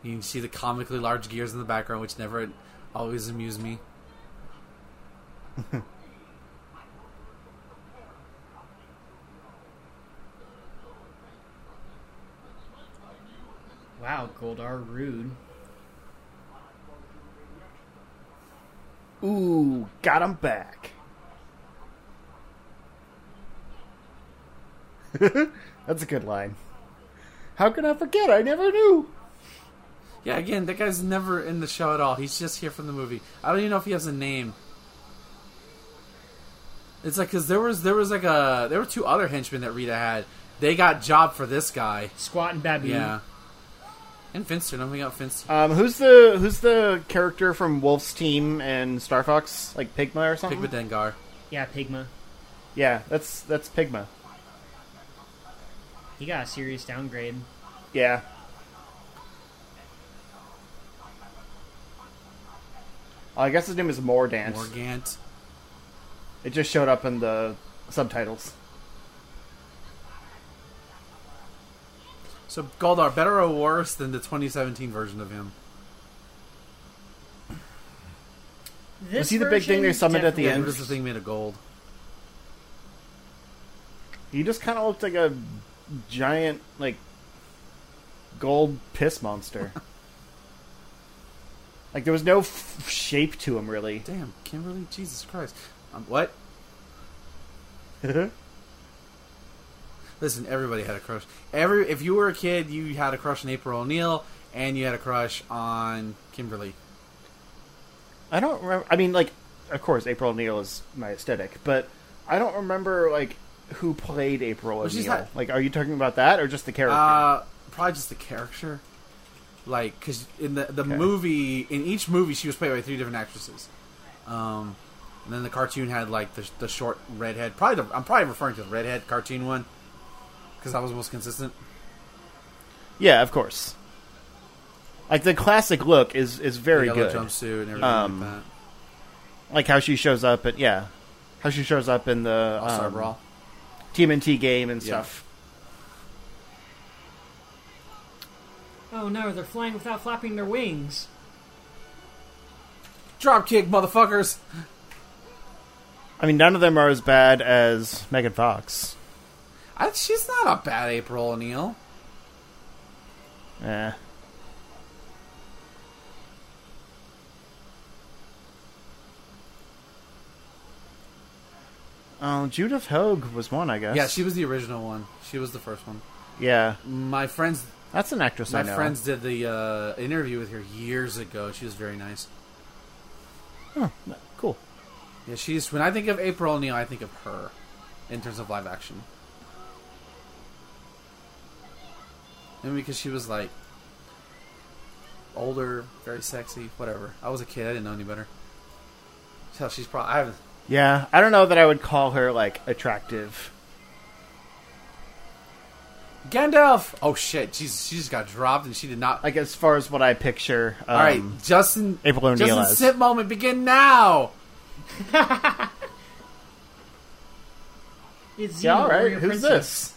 [SPEAKER 1] You can see the comically large gears in the background, which never always amuse me.
[SPEAKER 3] wow, Goldar, rude.
[SPEAKER 2] Ooh, got him back. That's a good line. How can I forget? I never knew.
[SPEAKER 1] Yeah, again, that guy's never in the show at all. He's just here from the movie. I don't even know if he has a name. It's like because there was there was like a there were two other henchmen that Rita had. They got job for this guy.
[SPEAKER 3] Squatt and Baboon.
[SPEAKER 1] Yeah, and Finster. Don't we got Finster?
[SPEAKER 2] Um, who's the who's the character from Wolf's team and Star Fox? Like Pigma or something?
[SPEAKER 1] Pigma Dengar.
[SPEAKER 3] Yeah, Pigma.
[SPEAKER 2] Yeah, that's that's Pigma.
[SPEAKER 3] He got a serious downgrade.
[SPEAKER 2] Yeah. Oh, I guess his name is Mordant.
[SPEAKER 1] Morgant.
[SPEAKER 2] It just showed up in the subtitles.
[SPEAKER 1] So Goldar, better or worse than the 2017 version of him?
[SPEAKER 3] This
[SPEAKER 2] Was he the big thing they
[SPEAKER 3] version
[SPEAKER 2] summoned at the end?
[SPEAKER 1] Was the thing made of gold?
[SPEAKER 2] He just kind of looked like a giant, like, gold piss monster. like, there was no f- shape to him, really.
[SPEAKER 1] Damn, Kimberly, Jesus Christ. Um, what? Listen, everybody had a crush. Every if you were a kid, you had a crush on April O'Neil, and you had a crush on Kimberly.
[SPEAKER 2] I don't remember. I mean, like, of course, April O'Neil is my aesthetic, but I don't remember, like, who played April
[SPEAKER 1] Well,
[SPEAKER 2] O'Neil. Like, are you talking about that or just the character?
[SPEAKER 1] Uh, probably just the character. Like, because in the the
[SPEAKER 2] Okay.
[SPEAKER 1] movie, in each movie, she was played by three different actresses. Um, and then the cartoon had like the the short redhead. Probably the, I'm probably referring to the redhead cartoon one because that was most consistent.
[SPEAKER 2] yeah, of course. Like, the classic look is, is very
[SPEAKER 1] the yellow
[SPEAKER 2] good.
[SPEAKER 1] jumpsuit and everything
[SPEAKER 2] Um,
[SPEAKER 1] like that.
[SPEAKER 2] Like, how she shows up at, yeah. How she shows up in the
[SPEAKER 1] All Star
[SPEAKER 2] um,
[SPEAKER 1] Brawl.
[SPEAKER 2] TMNT game and
[SPEAKER 1] Yeah.
[SPEAKER 2] stuff.
[SPEAKER 3] Oh no, they're flying without flapping their wings.
[SPEAKER 1] Drop kick, motherfuckers.
[SPEAKER 2] I mean, none of them are as bad as Megan Fox.
[SPEAKER 1] I, she's not a bad April O'Neil.
[SPEAKER 2] Eh. Oh, Judith Hoag was one, I guess.
[SPEAKER 1] Yeah, she was the original one. She was the first one.
[SPEAKER 2] Yeah,
[SPEAKER 1] My friends,
[SPEAKER 2] that's an actress
[SPEAKER 1] my
[SPEAKER 2] I know.
[SPEAKER 1] friends did the uh, interview with her years ago. She was very nice.
[SPEAKER 2] Huh, cool.
[SPEAKER 1] Yeah, she's when I think of April O'Neil, I think of her in terms of live action. And because she was like older, very sexy, whatever. I was a kid; I didn't know any better. So she's probably. I haven't.
[SPEAKER 2] Yeah, I don't know that I would call her like attractive.
[SPEAKER 1] Gandalf. Oh shit! Jesus, she just got dropped, and she did not.
[SPEAKER 2] Like as far as what I picture. Um,
[SPEAKER 1] All right, Justin.
[SPEAKER 2] April O'Neil
[SPEAKER 1] Justin,
[SPEAKER 2] as.
[SPEAKER 1] sit moment begin now.
[SPEAKER 3] It's
[SPEAKER 2] Yeah,
[SPEAKER 3] Xena,
[SPEAKER 2] all right. Who's
[SPEAKER 3] Princess.
[SPEAKER 2] this?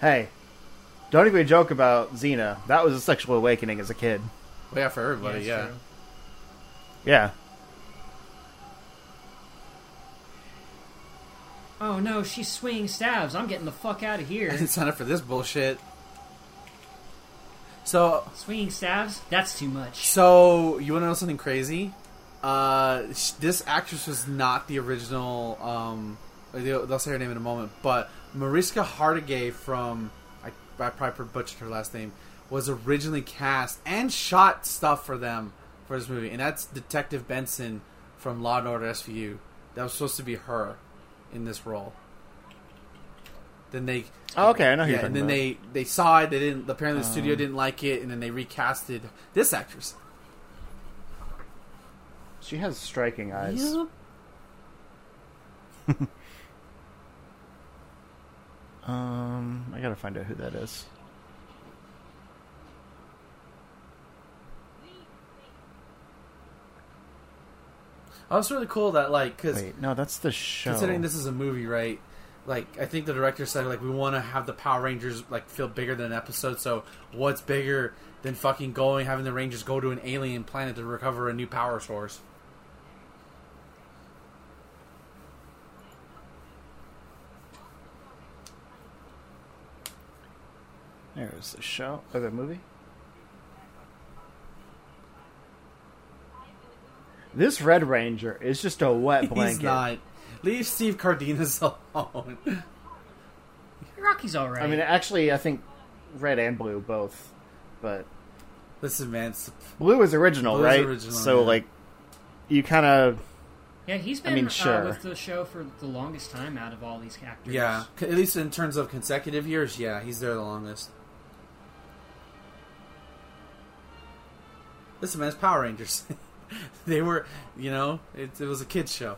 [SPEAKER 2] Hey, don't even joke about Xena. That was a sexual awakening as a kid.
[SPEAKER 1] Well, yeah, for everybody.
[SPEAKER 3] it's
[SPEAKER 1] Yeah.
[SPEAKER 2] Yeah.
[SPEAKER 3] Oh no, she's swinging stabs. I'm getting the fuck out of here.
[SPEAKER 1] I
[SPEAKER 3] here.
[SPEAKER 1] didn't sign up for this bullshit. So,
[SPEAKER 3] swinging stabs? That's too much.
[SPEAKER 1] so you want to know something crazy? Uh, sh- this actress was not the original. Um, they'll, they'll say her name in a moment, but Mariska Hargitay from I, I probably butchered her last name was originally cast and shot stuff for them for this movie, and that's Detective Benson from Law and Order SVU. That was supposed to be her in this role. Then they
[SPEAKER 2] Oh, okay, I know who you're
[SPEAKER 1] yeah, and then
[SPEAKER 2] about.
[SPEAKER 1] they they saw it. They didn't. Apparently, the studio um. didn't like it, and then they recasted this actress.
[SPEAKER 2] She has striking eyes. Um, I gotta find out who that is.
[SPEAKER 1] Oh, it's really cool that like because
[SPEAKER 2] Wait, no, that's the show.
[SPEAKER 1] considering this is a movie, right? Like I think the director said like we want to have the Power Rangers like feel bigger than an episode. So what's bigger than fucking going having the Rangers go to an alien planet to recover a new power source?
[SPEAKER 2] There's the show or the movie. This Red Ranger is just a wet blanket.
[SPEAKER 1] He's not. Leave Steve Cardenas alone.
[SPEAKER 3] Rocky's alright.
[SPEAKER 2] I mean, actually, I think red and blue both, but
[SPEAKER 1] Listen, man. it's-
[SPEAKER 2] blue is original,
[SPEAKER 1] Blue is
[SPEAKER 2] right?
[SPEAKER 1] original,
[SPEAKER 2] so,
[SPEAKER 1] yeah.
[SPEAKER 2] like, you kind of
[SPEAKER 3] yeah, he's been
[SPEAKER 2] I mean,
[SPEAKER 3] uh,
[SPEAKER 2] sure.
[SPEAKER 3] with the show for the longest time out of all these actors.
[SPEAKER 1] Yeah, at least in terms of consecutive years, yeah, he's there the longest. Listen, man, it's Power Rangers. they were, you know, it, it was a kids show.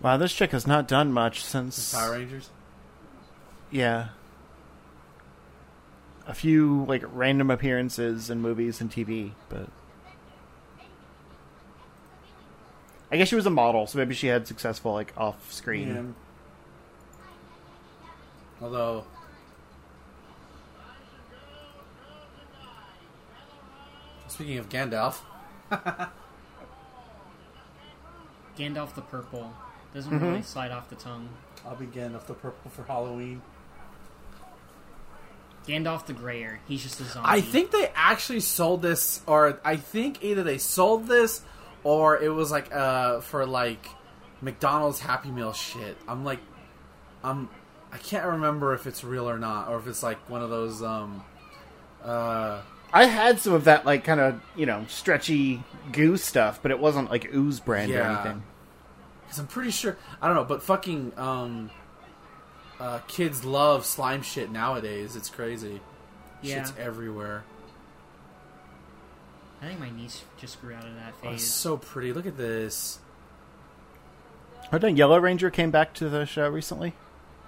[SPEAKER 2] Wow, this chick has not done much since.
[SPEAKER 1] Power Rangers.
[SPEAKER 2] Yeah. A few like random appearances in movies and TV, but I guess she was a model, so maybe she had successful like off screen.
[SPEAKER 1] Yeah. Although. Speaking of Gandalf,
[SPEAKER 3] Gandalf the Purple doesn't
[SPEAKER 2] Mhm.
[SPEAKER 3] really slide off the tongue.
[SPEAKER 1] I'll be Gandalf the Purple for Halloween.
[SPEAKER 3] Gandalf the Grayer. He's just a zombie.
[SPEAKER 1] I think they actually sold this, or I think either they sold this, or it was like uh for like McDonald's Happy Meal shit. I'm like, I'm, I can't remember if it's real or not, or if it's like one of those um, uh,
[SPEAKER 2] I had some of that like kind of you know stretchy goo stuff, but it wasn't like ooze brand or anything.
[SPEAKER 1] because I'm pretty sure I don't know, but fucking um, uh, kids love slime shit nowadays. It's crazy.
[SPEAKER 3] Yeah.
[SPEAKER 1] Shit's everywhere.
[SPEAKER 3] I think my niece just grew out of that phase.
[SPEAKER 1] Oh, it's
[SPEAKER 3] phase.
[SPEAKER 1] so pretty. Look at this.
[SPEAKER 2] I think Yellow Ranger came back to the show recently.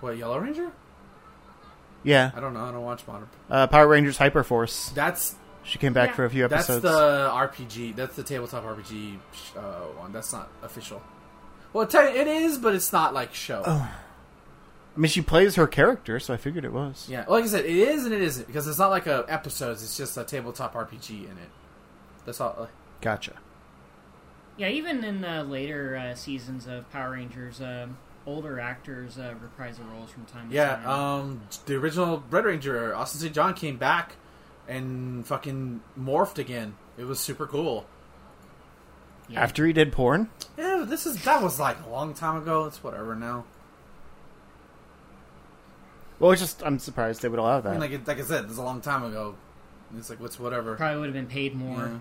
[SPEAKER 1] What Yellow Ranger?
[SPEAKER 2] Yeah,
[SPEAKER 1] I don't know. I don't watch modern.
[SPEAKER 2] uh, Power Rangers Hyperforce.
[SPEAKER 1] That's
[SPEAKER 2] She came back
[SPEAKER 3] Yeah.
[SPEAKER 2] for a few episodes.
[SPEAKER 1] That's the RPG. That's the tabletop RPG uh, one. That's not official. Well, it is, but it's not like show.
[SPEAKER 2] Oh. I mean, she plays her character, so I figured it was.
[SPEAKER 1] Yeah, like I said, it is and it isn't because it's not like a episodes. It's just a tabletop RPG in it. That's all. uh,
[SPEAKER 2] Gotcha.
[SPEAKER 3] Yeah, even in the later uh, seasons of Power Rangers, uh, older actors uh, reprise the roles from time to
[SPEAKER 1] Yeah,
[SPEAKER 3] time.
[SPEAKER 1] Yeah, um, the original Red Ranger, Austin St. John, came back and fucking morphed again. It was super cool.
[SPEAKER 3] Yeah.
[SPEAKER 2] After he did porn,
[SPEAKER 1] Yeah, this is that was like a long time ago. It's whatever now.
[SPEAKER 2] well, it's just I'm surprised they would allow that.
[SPEAKER 1] I
[SPEAKER 2] that.
[SPEAKER 1] mean, like like I said, this is a long time ago. It's like what's whatever.
[SPEAKER 3] Probably would have been paid more.
[SPEAKER 1] Yeah.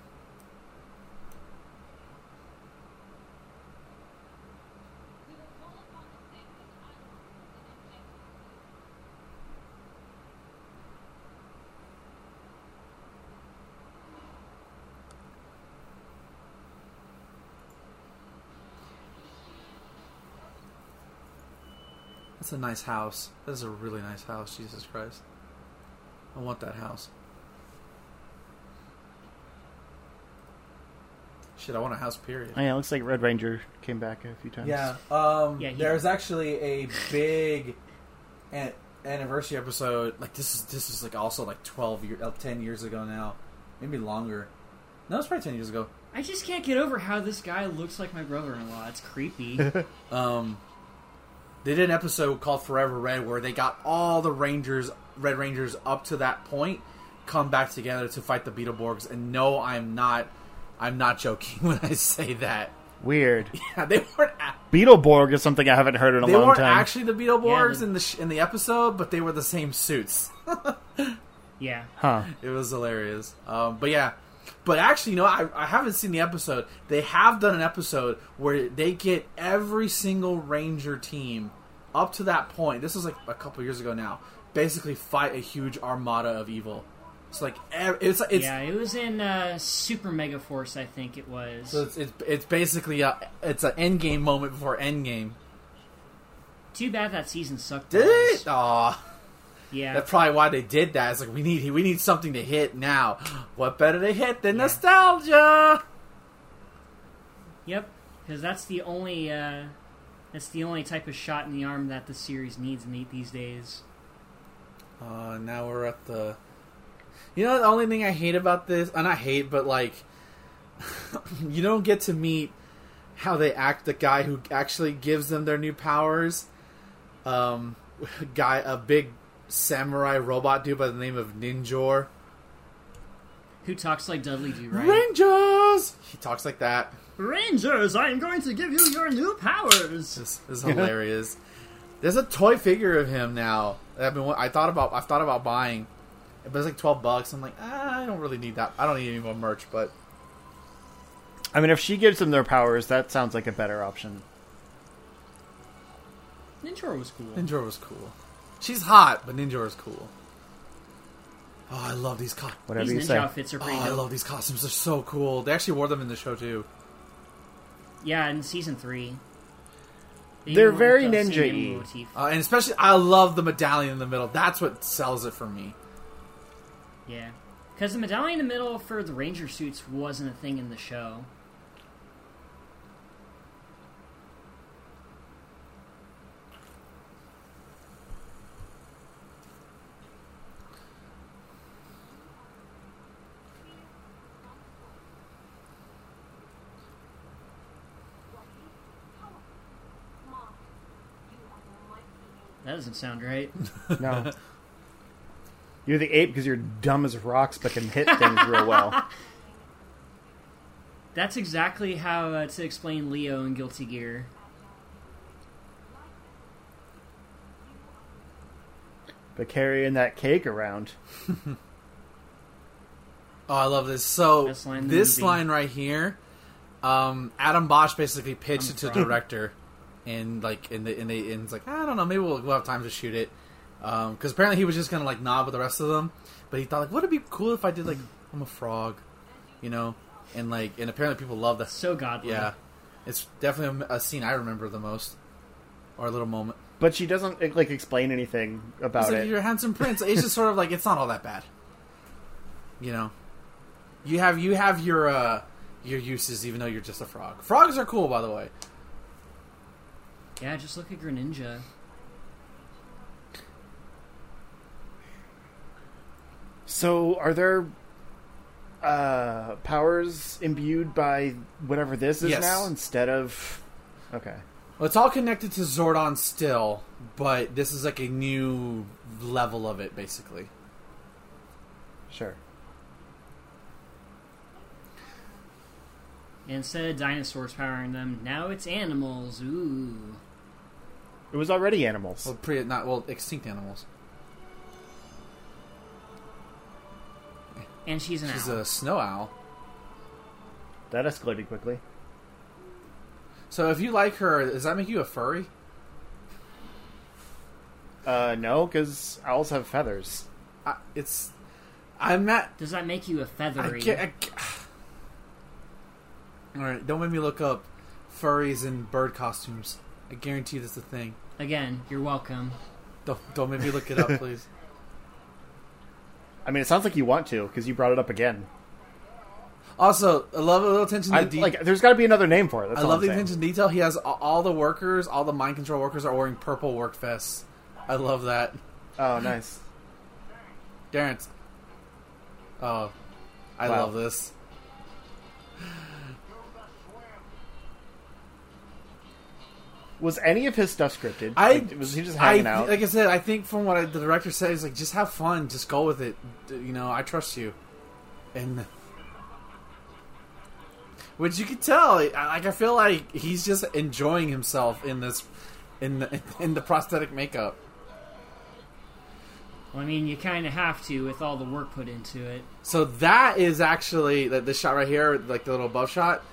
[SPEAKER 1] That's a nice house. That is a really nice house, Jesus Christ. I want that house. Shit, I want a house, period.
[SPEAKER 2] Oh, yeah, it looks like Red Ranger came back a few times.
[SPEAKER 1] Yeah, um,
[SPEAKER 3] Yeah, he-
[SPEAKER 1] there's actually a big an- anniversary episode. Like this is this is like also like twelve year, uh, ten years ago now, maybe longer. No, it's probably ten years ago.
[SPEAKER 3] I just can't get over how this guy looks like my brother-in-law. It's creepy.
[SPEAKER 1] Um, they did an episode called Forever Red where they got all the Rangers, Red Rangers, up to that point, come back together to fight the Beetleborgs. And no, I'm not, I'm not joking when I say that.
[SPEAKER 2] Weird.
[SPEAKER 1] Yeah, they weren't. a-
[SPEAKER 2] Beetleborg is something I haven't heard in a
[SPEAKER 1] They
[SPEAKER 2] long
[SPEAKER 1] weren't
[SPEAKER 2] time.
[SPEAKER 1] actually the Beetleborgs
[SPEAKER 3] Yeah,
[SPEAKER 1] in the sh- in the episode, but they were the same suits.
[SPEAKER 3] yeah.
[SPEAKER 2] huh.
[SPEAKER 1] It was hilarious. Um, but yeah, but actually, you know, I, I haven't seen the episode. They have done an episode where they get every single Ranger team up to that point. This was like a couple years ago now. Basically, fight a huge armada of evil. It's like it's it's
[SPEAKER 3] yeah, it was in uh, Super Mega Force, I think it was.
[SPEAKER 1] so it's, it's it's basically a it's an end game moment before end game.
[SPEAKER 3] Too bad that season sucked.
[SPEAKER 1] Did
[SPEAKER 3] balls.
[SPEAKER 1] it? Aw.
[SPEAKER 3] Yeah.
[SPEAKER 1] That's probably why they did that. It's like we need we need something to hit now. What better to hit than nostalgia?
[SPEAKER 3] Yep, because that's the only uh, that's the only type of shot in the arm that the series needs these days.
[SPEAKER 1] Uh, now we're at the. You know, the only thing I hate about this, and I hate, but like, you don't get to meet how they act. The guy who actually gives them their new powers, um, guy, a big samurai robot dude by the name of Ninjor.
[SPEAKER 3] Who talks like Dudley Do Right?
[SPEAKER 1] Rangers. He talks like that.
[SPEAKER 3] Rangers, I'm going to give you your new powers.
[SPEAKER 1] This, this is hilarious. There's a toy figure of him now. that I've been. I thought about. I've thought about buying, but it's like twelve bucks. I'm like, ah, I don't really need that. I don't need any more merch. But
[SPEAKER 2] I mean, if she gives them their powers, that sounds like a better option.
[SPEAKER 3] Ninjor was cool.
[SPEAKER 1] Ninjor was cool. She's hot, but Ninja is cool. Oh, I love these costumes.
[SPEAKER 2] Whatever
[SPEAKER 3] These
[SPEAKER 2] you
[SPEAKER 3] ninja
[SPEAKER 2] say.
[SPEAKER 3] outfits are
[SPEAKER 1] Oh,
[SPEAKER 3] pretty
[SPEAKER 1] I
[SPEAKER 3] dope.
[SPEAKER 1] love these costumes. They're so cool. They actually wore them in the show too.
[SPEAKER 3] Yeah, in season three. They
[SPEAKER 2] They're
[SPEAKER 3] went
[SPEAKER 2] very
[SPEAKER 3] the same
[SPEAKER 2] ninja-y.
[SPEAKER 3] motif.
[SPEAKER 1] Uh, and especially, I love the medallion in the middle. That's what sells it for me.
[SPEAKER 3] Yeah, because the medallion in the middle for the ranger suits wasn't a thing in the show. That doesn't sound right.
[SPEAKER 2] No. You're the ape because you're dumb as rocks but can hit things real well.
[SPEAKER 3] That's exactly how uh, to explain Leo in Guilty Gear.
[SPEAKER 2] But carrying that cake around.
[SPEAKER 1] Oh, I love this. So
[SPEAKER 3] Best line in the
[SPEAKER 1] this
[SPEAKER 3] movie.
[SPEAKER 1] line right here, um, Adam Bosch basically pitched
[SPEAKER 3] I'm
[SPEAKER 1] it to the
[SPEAKER 3] proud.
[SPEAKER 1] director, and like, and, the, and they, and it's like, I don't know, maybe we'll, we'll have time to shoot it, because apparently he was just gonna like nod with the rest of them, but he thought like, would it be cool if I did like, I'm a frog, you know, and like, and apparently people love that.
[SPEAKER 3] So godly.
[SPEAKER 1] Yeah, it's definitely a, a scene I remember the most, or a little moment.
[SPEAKER 2] But she doesn't like explain anything
[SPEAKER 1] It's
[SPEAKER 2] about
[SPEAKER 1] like
[SPEAKER 2] it.
[SPEAKER 1] you're a handsome prince. It's just sort of like it's not all that bad. You know, you have you have your uh your uses, even though you're just a frog. Frogs are cool, by the way.
[SPEAKER 3] Yeah, just look at Greninja.
[SPEAKER 2] So, are there uh, powers imbued by whatever this is
[SPEAKER 1] Yes.
[SPEAKER 2] now instead of? Okay.
[SPEAKER 1] Well, it's all connected to Zordon still, but this is like a new level of it, basically.
[SPEAKER 2] Sure.
[SPEAKER 3] Instead of dinosaurs powering them, now it's animals. Ooh.
[SPEAKER 2] It was already animals.
[SPEAKER 1] Well, pre not well extinct animals.
[SPEAKER 3] And she's an
[SPEAKER 1] She's
[SPEAKER 3] owl.
[SPEAKER 1] a snow owl.
[SPEAKER 2] That escalated quickly.
[SPEAKER 1] So if you like her, does that make you a furry?
[SPEAKER 2] Uh, no, because owls have feathers.
[SPEAKER 1] I, it's I'm not
[SPEAKER 3] Does that make you a feathery?
[SPEAKER 1] can't. I ca- All right, don't make me look up furries in bird costumes. I guarantee that's a thing.
[SPEAKER 3] Again, you're welcome.
[SPEAKER 1] Don't don't make me look it up, please.
[SPEAKER 2] I mean, it sounds like you want to because you brought it up again.
[SPEAKER 1] Also, I love a little attention to
[SPEAKER 2] I,
[SPEAKER 1] detail.
[SPEAKER 2] like, there's got to be another name for it. That's
[SPEAKER 1] I
[SPEAKER 2] all
[SPEAKER 1] love
[SPEAKER 2] I'm
[SPEAKER 1] the
[SPEAKER 2] saying.
[SPEAKER 1] attention to detail. He has all the workers, all the mind control workers are wearing purple work vests. I love that.
[SPEAKER 2] Oh, nice.
[SPEAKER 1] Darren. Oh, I
[SPEAKER 2] Wow.
[SPEAKER 1] love this.
[SPEAKER 2] Was any of his stuff scripted?
[SPEAKER 1] I
[SPEAKER 2] Like, was he just hanging
[SPEAKER 1] I,
[SPEAKER 2] out?
[SPEAKER 1] Like I said, I think from what I, the director said, is like just have fun, just go with it. You know, I trust you, and which you can tell. Like I feel like he's just enjoying himself in this, in the in the prosthetic makeup.
[SPEAKER 3] Well, I mean, you kind of have to with all the work put into it.
[SPEAKER 1] So that is actually that this shot right here, like the little above shot.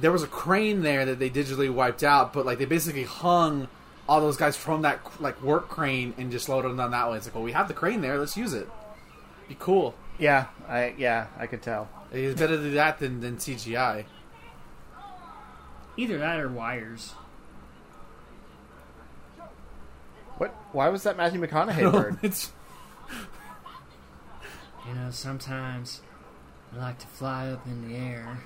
[SPEAKER 1] There was a crane there that they digitally wiped out, but like they basically hung all those guys from that like work crane and just loaded them down that way. It's like, well, we have the crane there, let's use it. Be cool.
[SPEAKER 2] yeah, I yeah, I could tell.
[SPEAKER 1] It's better to do that than, than CGI.
[SPEAKER 3] Either that or wires.
[SPEAKER 2] What? Why was that Matthew McConaughey bird?
[SPEAKER 1] it's
[SPEAKER 3] You know, sometimes I like to fly up in the air.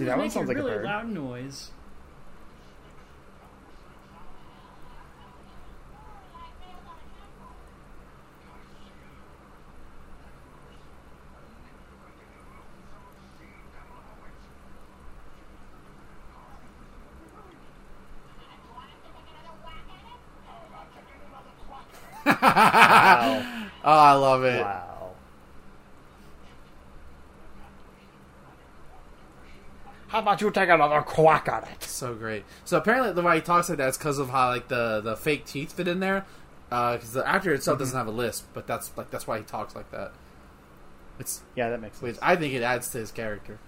[SPEAKER 2] See, that one sounds like a
[SPEAKER 3] really
[SPEAKER 2] bird.
[SPEAKER 3] loud noise.
[SPEAKER 2] Wow.
[SPEAKER 1] oh, I love it.
[SPEAKER 2] wow. How about you take another quack at it?
[SPEAKER 1] So great. So apparently, the way he talks like that is because of how like the the fake teeth fit in there. Because the actor itself
[SPEAKER 2] Mm-hmm.
[SPEAKER 1] doesn't have a lisp, but that's like that's why he talks like that. It's
[SPEAKER 2] Yeah, that makes
[SPEAKER 1] which
[SPEAKER 2] sense.
[SPEAKER 1] I think it adds to his character.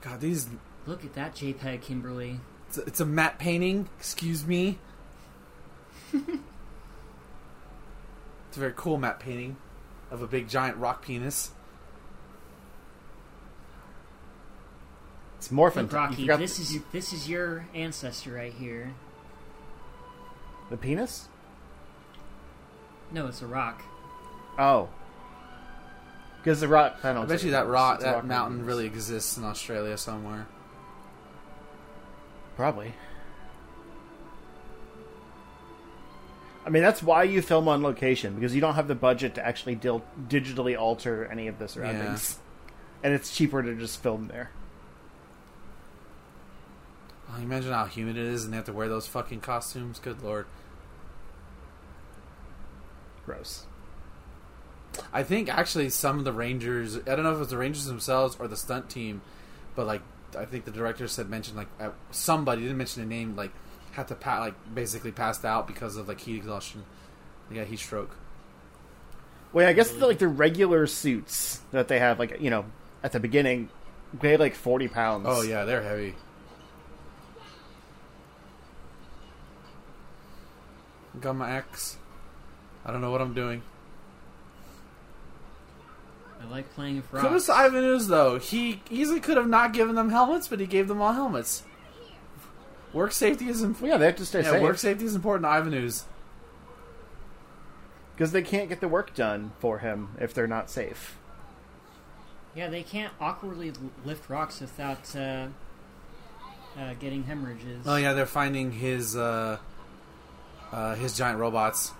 [SPEAKER 1] God, these
[SPEAKER 3] Look at that JPEG, Kimberly.
[SPEAKER 1] it's a, it's a matte painting. Excuse me. It's a very cool matte painting of a big giant rock penis.
[SPEAKER 2] It's morphin.
[SPEAKER 3] Look, Rocky,
[SPEAKER 2] You
[SPEAKER 3] this
[SPEAKER 2] the-
[SPEAKER 3] is this is your ancestor right here.
[SPEAKER 2] the penis.
[SPEAKER 3] No, it's a rock.
[SPEAKER 2] Oh, because the rock. I
[SPEAKER 1] I
[SPEAKER 2] don't.
[SPEAKER 1] bet you that rock,
[SPEAKER 2] a
[SPEAKER 1] that mountain
[SPEAKER 2] penis.
[SPEAKER 1] really exists in Australia somewhere.
[SPEAKER 2] Probably. I mean, that's why you film on location because you don't have the budget to actually dil- digitally alter any of the surroundings, and it's cheaper to just film there.
[SPEAKER 1] You imagine how humid it is and they have to wear those fucking costumes? Good lord.
[SPEAKER 2] Gross.
[SPEAKER 1] I think actually some of the Rangers, I don't know if it was the Rangers themselves or the stunt team, but like I think the director said mentioned like somebody didn't mention a name like had to pa- like basically passed out because of like heat exhaustion. They got heat stroke.
[SPEAKER 2] Wait, I guess the, like the regular suits that they have, like you know, at the beginning, weigh like forty pounds.
[SPEAKER 1] Oh yeah, they're heavy. Gamma X. I don't know what I'm doing.
[SPEAKER 3] I like playing with
[SPEAKER 1] Kudos
[SPEAKER 3] rocks.
[SPEAKER 1] to Ivan Ooze though. He easily could have not given them helmets, but he gave them all helmets. Work safety is important.
[SPEAKER 2] Well, yeah, they have to stay
[SPEAKER 1] Yeah,
[SPEAKER 2] safe
[SPEAKER 1] work safety is important to Ivan Ooze.
[SPEAKER 2] because they can't get the work done for him if they're not safe.
[SPEAKER 3] Yeah, they can't awkwardly lift rocks without uh, uh, getting hemorrhages.
[SPEAKER 1] Oh yeah, they're finding his uh, uh, his giant robots.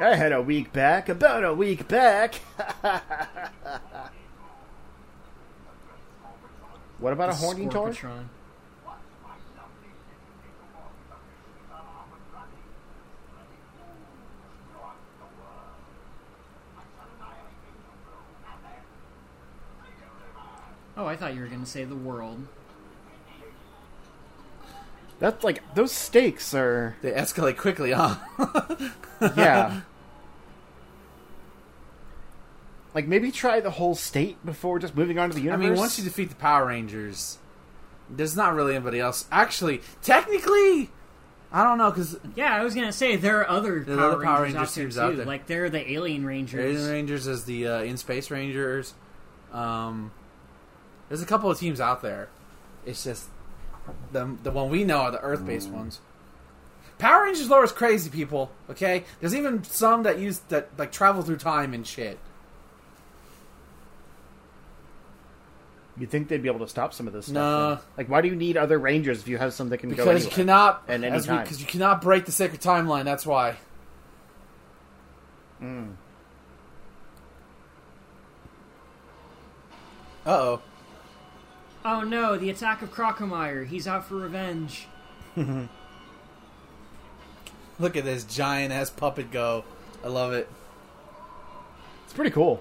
[SPEAKER 2] I had a week back, about a week back. what about a
[SPEAKER 3] The
[SPEAKER 2] horny tour?
[SPEAKER 3] Scorpitron. Oh, I thought you were going to say the world.
[SPEAKER 2] That's like those stakes are
[SPEAKER 1] They escalate quickly, huh?
[SPEAKER 2] yeah. Like maybe try the whole state before just moving on to the universe.
[SPEAKER 1] I mean, once you defeat the Power Rangers, there's not really anybody else. Actually, technically, I don't know because
[SPEAKER 3] Yeah, I was going to say there are other
[SPEAKER 1] There's
[SPEAKER 3] Power
[SPEAKER 1] other Power
[SPEAKER 3] Rangers
[SPEAKER 1] Rangers
[SPEAKER 3] out there
[SPEAKER 1] teams
[SPEAKER 3] too.
[SPEAKER 1] out there.
[SPEAKER 3] Like they're the Alien Rangers.
[SPEAKER 1] Alien Rangers is the uh, in Space Rangers. Um, there's a couple of teams out there. It's just the the one we know are the Earth based ones. Power Rangers lore is crazy, people. Okay, there's even some that use that like travel through time and shit.
[SPEAKER 2] You think they'd be able to stop some of this stuff?
[SPEAKER 1] No.
[SPEAKER 2] then? Like, why do you need other rangers if you have something that can go
[SPEAKER 1] Because you
[SPEAKER 2] anywhere?
[SPEAKER 1] cannot
[SPEAKER 2] At any
[SPEAKER 1] as we-
[SPEAKER 2] time.
[SPEAKER 1] because you cannot break the sacred timeline. That's why.
[SPEAKER 2] Mm.
[SPEAKER 1] Uh oh.
[SPEAKER 3] Oh no, the attack of Crocomire. He's out for revenge.
[SPEAKER 1] Look at this giant ass puppet go. I love it.
[SPEAKER 2] It's pretty cool.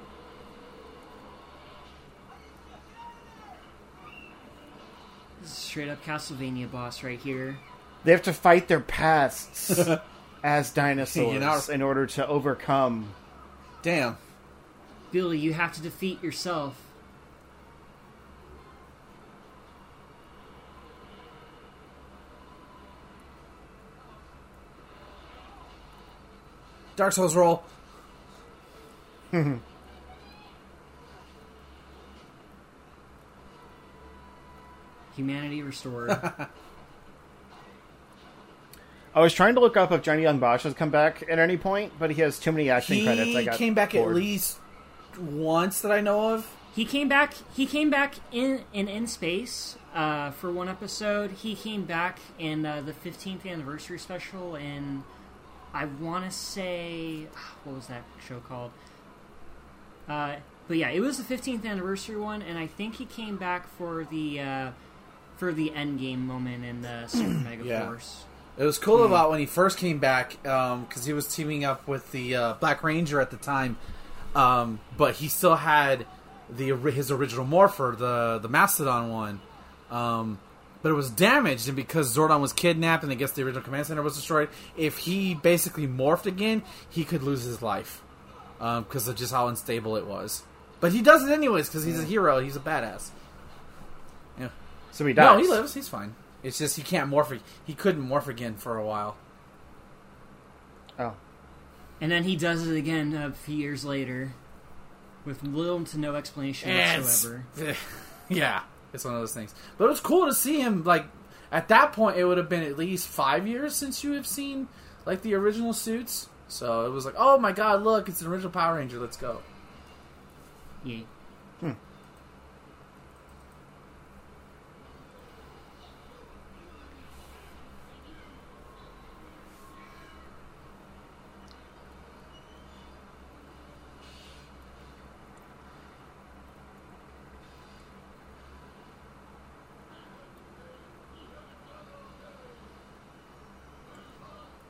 [SPEAKER 3] This is straight up Castlevania boss right here.
[SPEAKER 2] They have to fight their pasts as dinosaurs
[SPEAKER 1] You know-
[SPEAKER 2] in order to overcome.
[SPEAKER 1] Damn.
[SPEAKER 3] Billy, you have to defeat yourself.
[SPEAKER 1] Dark Souls roll.
[SPEAKER 3] Humanity restored.
[SPEAKER 2] I was trying to look up if Johnny Yong Bosch has come back at any point, but he has too many acting
[SPEAKER 1] He
[SPEAKER 2] credits. I got
[SPEAKER 1] came back at least once that I know of.
[SPEAKER 3] he came back. He came back in in in space uh, for one episode. He came back in uh, the 15th anniversary special, and I want to say what was that show called? Uh, but yeah, it was the 15th anniversary one, and I think he came back for the uh, for the end game moment in the Super Mega
[SPEAKER 1] Yeah.
[SPEAKER 3] Force.
[SPEAKER 1] It was cool about when he first came back because he was teaming up with the uh, Black Ranger at the time, um, but he still had the his original Morpher, the the Mastodon one. Um, but it was damaged, and because Zordon was kidnapped, and I guess the original command center was destroyed. If he basically morphed again, he could lose his life because of just how unstable it was. But he does it anyways because he's a hero. He's a badass. Yeah.
[SPEAKER 2] So he dies.
[SPEAKER 1] No, he lives. He's fine. It's just he can't morph. He couldn't morph again for a while.
[SPEAKER 2] Oh,
[SPEAKER 3] And then he does it again a few years later, with little to no explanation
[SPEAKER 1] It's-
[SPEAKER 3] whatsoever.
[SPEAKER 1] yeah, it's one of those things. But it was cool to see him. Like at that point, it would have been at least five years since you have seen like the original suits. So it was like, oh my god, look, it's an original Power Ranger. Let's go.
[SPEAKER 3] Yeah.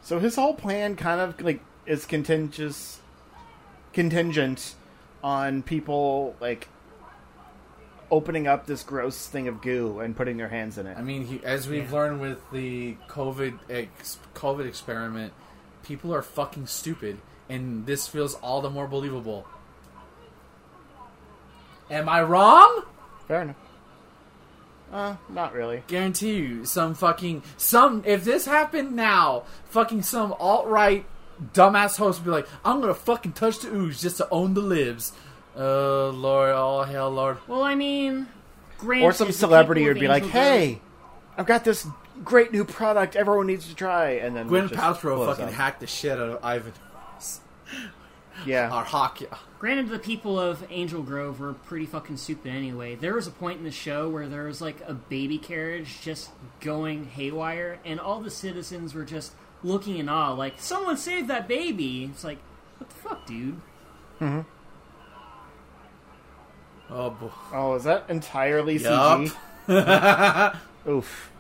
[SPEAKER 2] So his whole plan kind of like is contingent, contingent on people like opening up this gross thing of goo and putting their hands in it.
[SPEAKER 1] I mean, he, as we've
[SPEAKER 3] Yeah.
[SPEAKER 1] learned with the COVID ex, COVID experiment, people are fucking stupid, and this feels all the more believable. Am I wrong?
[SPEAKER 2] Fair enough. Uh, not really.
[SPEAKER 1] Guarantee you, some fucking some. If this happened now, fucking some alt right dumbass host would be like, "I'm gonna fucking touch the ooze just to own the libs." Oh Lord, oh hell, Lord.
[SPEAKER 3] Well, I mean, granted,
[SPEAKER 2] Or some celebrity would be like,
[SPEAKER 3] Angel Grove-
[SPEAKER 2] "Hey, I've got this great new product everyone needs to try," and then
[SPEAKER 1] Gwyneth
[SPEAKER 2] it just
[SPEAKER 1] Paltrow fucking
[SPEAKER 2] up.
[SPEAKER 1] hacked the shit out of Ivan.
[SPEAKER 2] Yeah,
[SPEAKER 1] Or Hawk.
[SPEAKER 3] Granted, the people of Angel Grove were pretty fucking stupid anyway. There was a point in the show where there was like a baby carriage just going haywire, and all the citizens were just looking in awe, like, someone saved that baby! It's like, what the fuck, dude? Mm-hmm.
[SPEAKER 1] Oh boy.
[SPEAKER 2] Oh, is that entirely
[SPEAKER 1] Yup.
[SPEAKER 2] CG? Oof.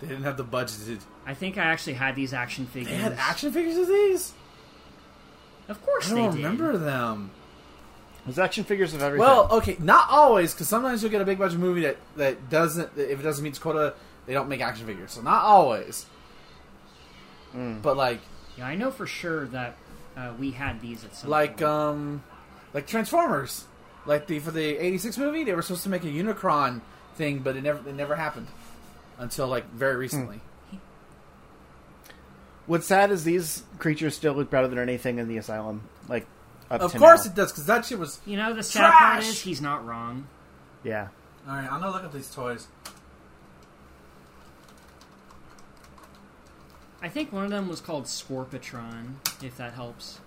[SPEAKER 1] They didn't have the budget. to-
[SPEAKER 3] I think I actually had these action figures.
[SPEAKER 1] They had action figures of these.
[SPEAKER 3] Of course
[SPEAKER 1] I don't
[SPEAKER 3] did.
[SPEAKER 1] remember them.
[SPEAKER 2] There's action figures of everything.
[SPEAKER 1] Well, okay, not always, because sometimes you'll get a big budget movie that that doesn't. that If it doesn't meet its quota, they don't make action figures. So not always. But like,
[SPEAKER 3] Yeah, I know for sure that uh, we had these at some
[SPEAKER 1] like
[SPEAKER 3] point.
[SPEAKER 1] um, like Transformers, like the for the '86 movie, they were supposed to make a Unicron thing, but it never it never happened until like very recently.
[SPEAKER 2] What's sad is these creatures still look better than anything in the asylum. Like, up
[SPEAKER 1] Of
[SPEAKER 2] to
[SPEAKER 1] course
[SPEAKER 2] now.
[SPEAKER 1] it does, because that shit was.
[SPEAKER 3] You know, the sad part is he's not wrong.
[SPEAKER 2] Yeah.
[SPEAKER 1] All right, I'm gonna look at these toys.
[SPEAKER 3] I think one of them was called Scorpitron, if that helps.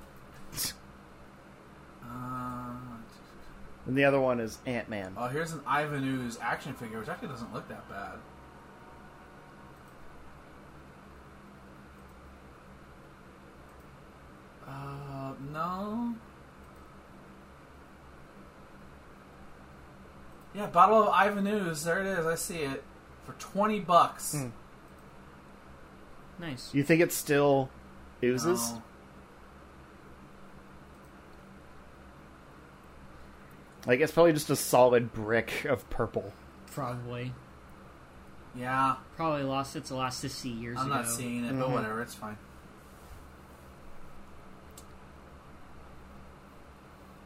[SPEAKER 1] Uh,
[SPEAKER 2] And the other one is Ant Man.
[SPEAKER 1] oh, here's an Ivan Ooze action figure, which actually doesn't look that bad. Uh, no. Yeah, bottle of Ivan Ooze. There it is. I see it for twenty bucks.
[SPEAKER 2] Hmm.
[SPEAKER 3] Nice.
[SPEAKER 2] You think it still oozes?
[SPEAKER 1] No.
[SPEAKER 2] Like, it's probably just a solid brick of purple.
[SPEAKER 3] Probably.
[SPEAKER 1] Yeah,
[SPEAKER 3] Probably lost its elasticity years ago.
[SPEAKER 1] I'm not seeing it, but
[SPEAKER 2] Mhm.
[SPEAKER 1] whatever. It's fine.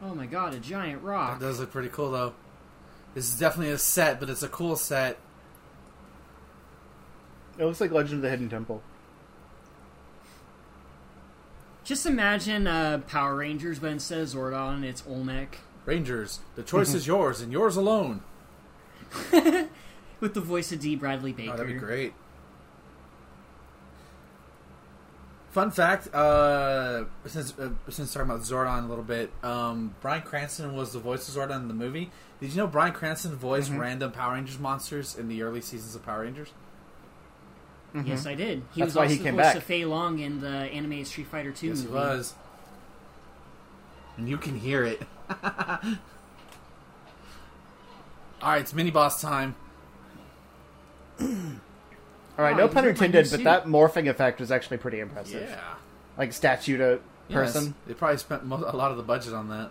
[SPEAKER 3] Oh my god, a giant rock.
[SPEAKER 1] That does look pretty cool, though. This is definitely a set, but it's a cool set.
[SPEAKER 2] It looks like Legend of the Hidden Temple.
[SPEAKER 3] Just imagine uh, Power Rangers, but instead of Zordon, it's Olmec.
[SPEAKER 1] Rangers, the choice is yours and yours alone.
[SPEAKER 3] With the voice of Dee Bradley Baker.
[SPEAKER 1] Oh, that'd be great. Fun fact: uh, since uh, since talking about Zordon a little bit, um, Bryan Cranston was the voice of Zordon in the movie. Did you know Bryan Cranston voiced
[SPEAKER 2] Mhm.
[SPEAKER 1] random Power Rangers monsters in the early seasons of Power Rangers?
[SPEAKER 3] Yes, I did. He
[SPEAKER 2] That's
[SPEAKER 3] was
[SPEAKER 2] why
[SPEAKER 3] also
[SPEAKER 2] he
[SPEAKER 3] the
[SPEAKER 2] came
[SPEAKER 3] voice
[SPEAKER 2] back.
[SPEAKER 3] of Fei Long in the animated Street Fighter 2
[SPEAKER 1] Yes,
[SPEAKER 3] movie.
[SPEAKER 1] he was. And you can hear it. All right, it's mini boss time.
[SPEAKER 2] All right,
[SPEAKER 3] Oh,
[SPEAKER 2] no pun intended, but that morphing effect was actually pretty impressive.
[SPEAKER 1] Yeah,
[SPEAKER 2] Like statue to
[SPEAKER 1] Yes,
[SPEAKER 2] person.
[SPEAKER 1] they probably spent a lot of the budget on that.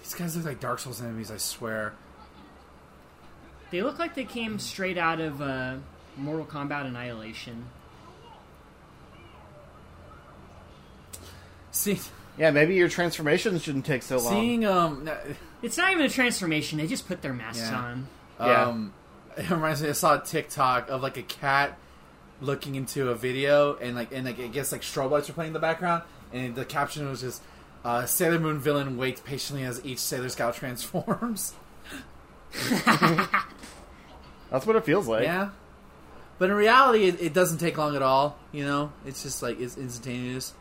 [SPEAKER 1] These guys look like Dark Souls enemies. I swear.
[SPEAKER 3] They look like they came straight out of uh, Mortal Kombat Annihilation.
[SPEAKER 1] See,
[SPEAKER 2] Yeah, maybe your transformation shouldn't take so long.
[SPEAKER 1] Seeing um, n-
[SPEAKER 3] It's not even a transformation; they just put their masks
[SPEAKER 1] Yeah.
[SPEAKER 3] on.
[SPEAKER 2] Yeah.
[SPEAKER 1] um, it reminds me. I saw a TikTok of like a cat looking into a video, and like and like I guess like strobe lights are playing in the background, and the caption was just. Uh, Sailor Moon villain waits patiently as each Sailor Scout transforms.
[SPEAKER 2] That's what it feels like.
[SPEAKER 1] Yeah, but in reality, it, it doesn't take long at all. You know, it's just like it's instantaneous.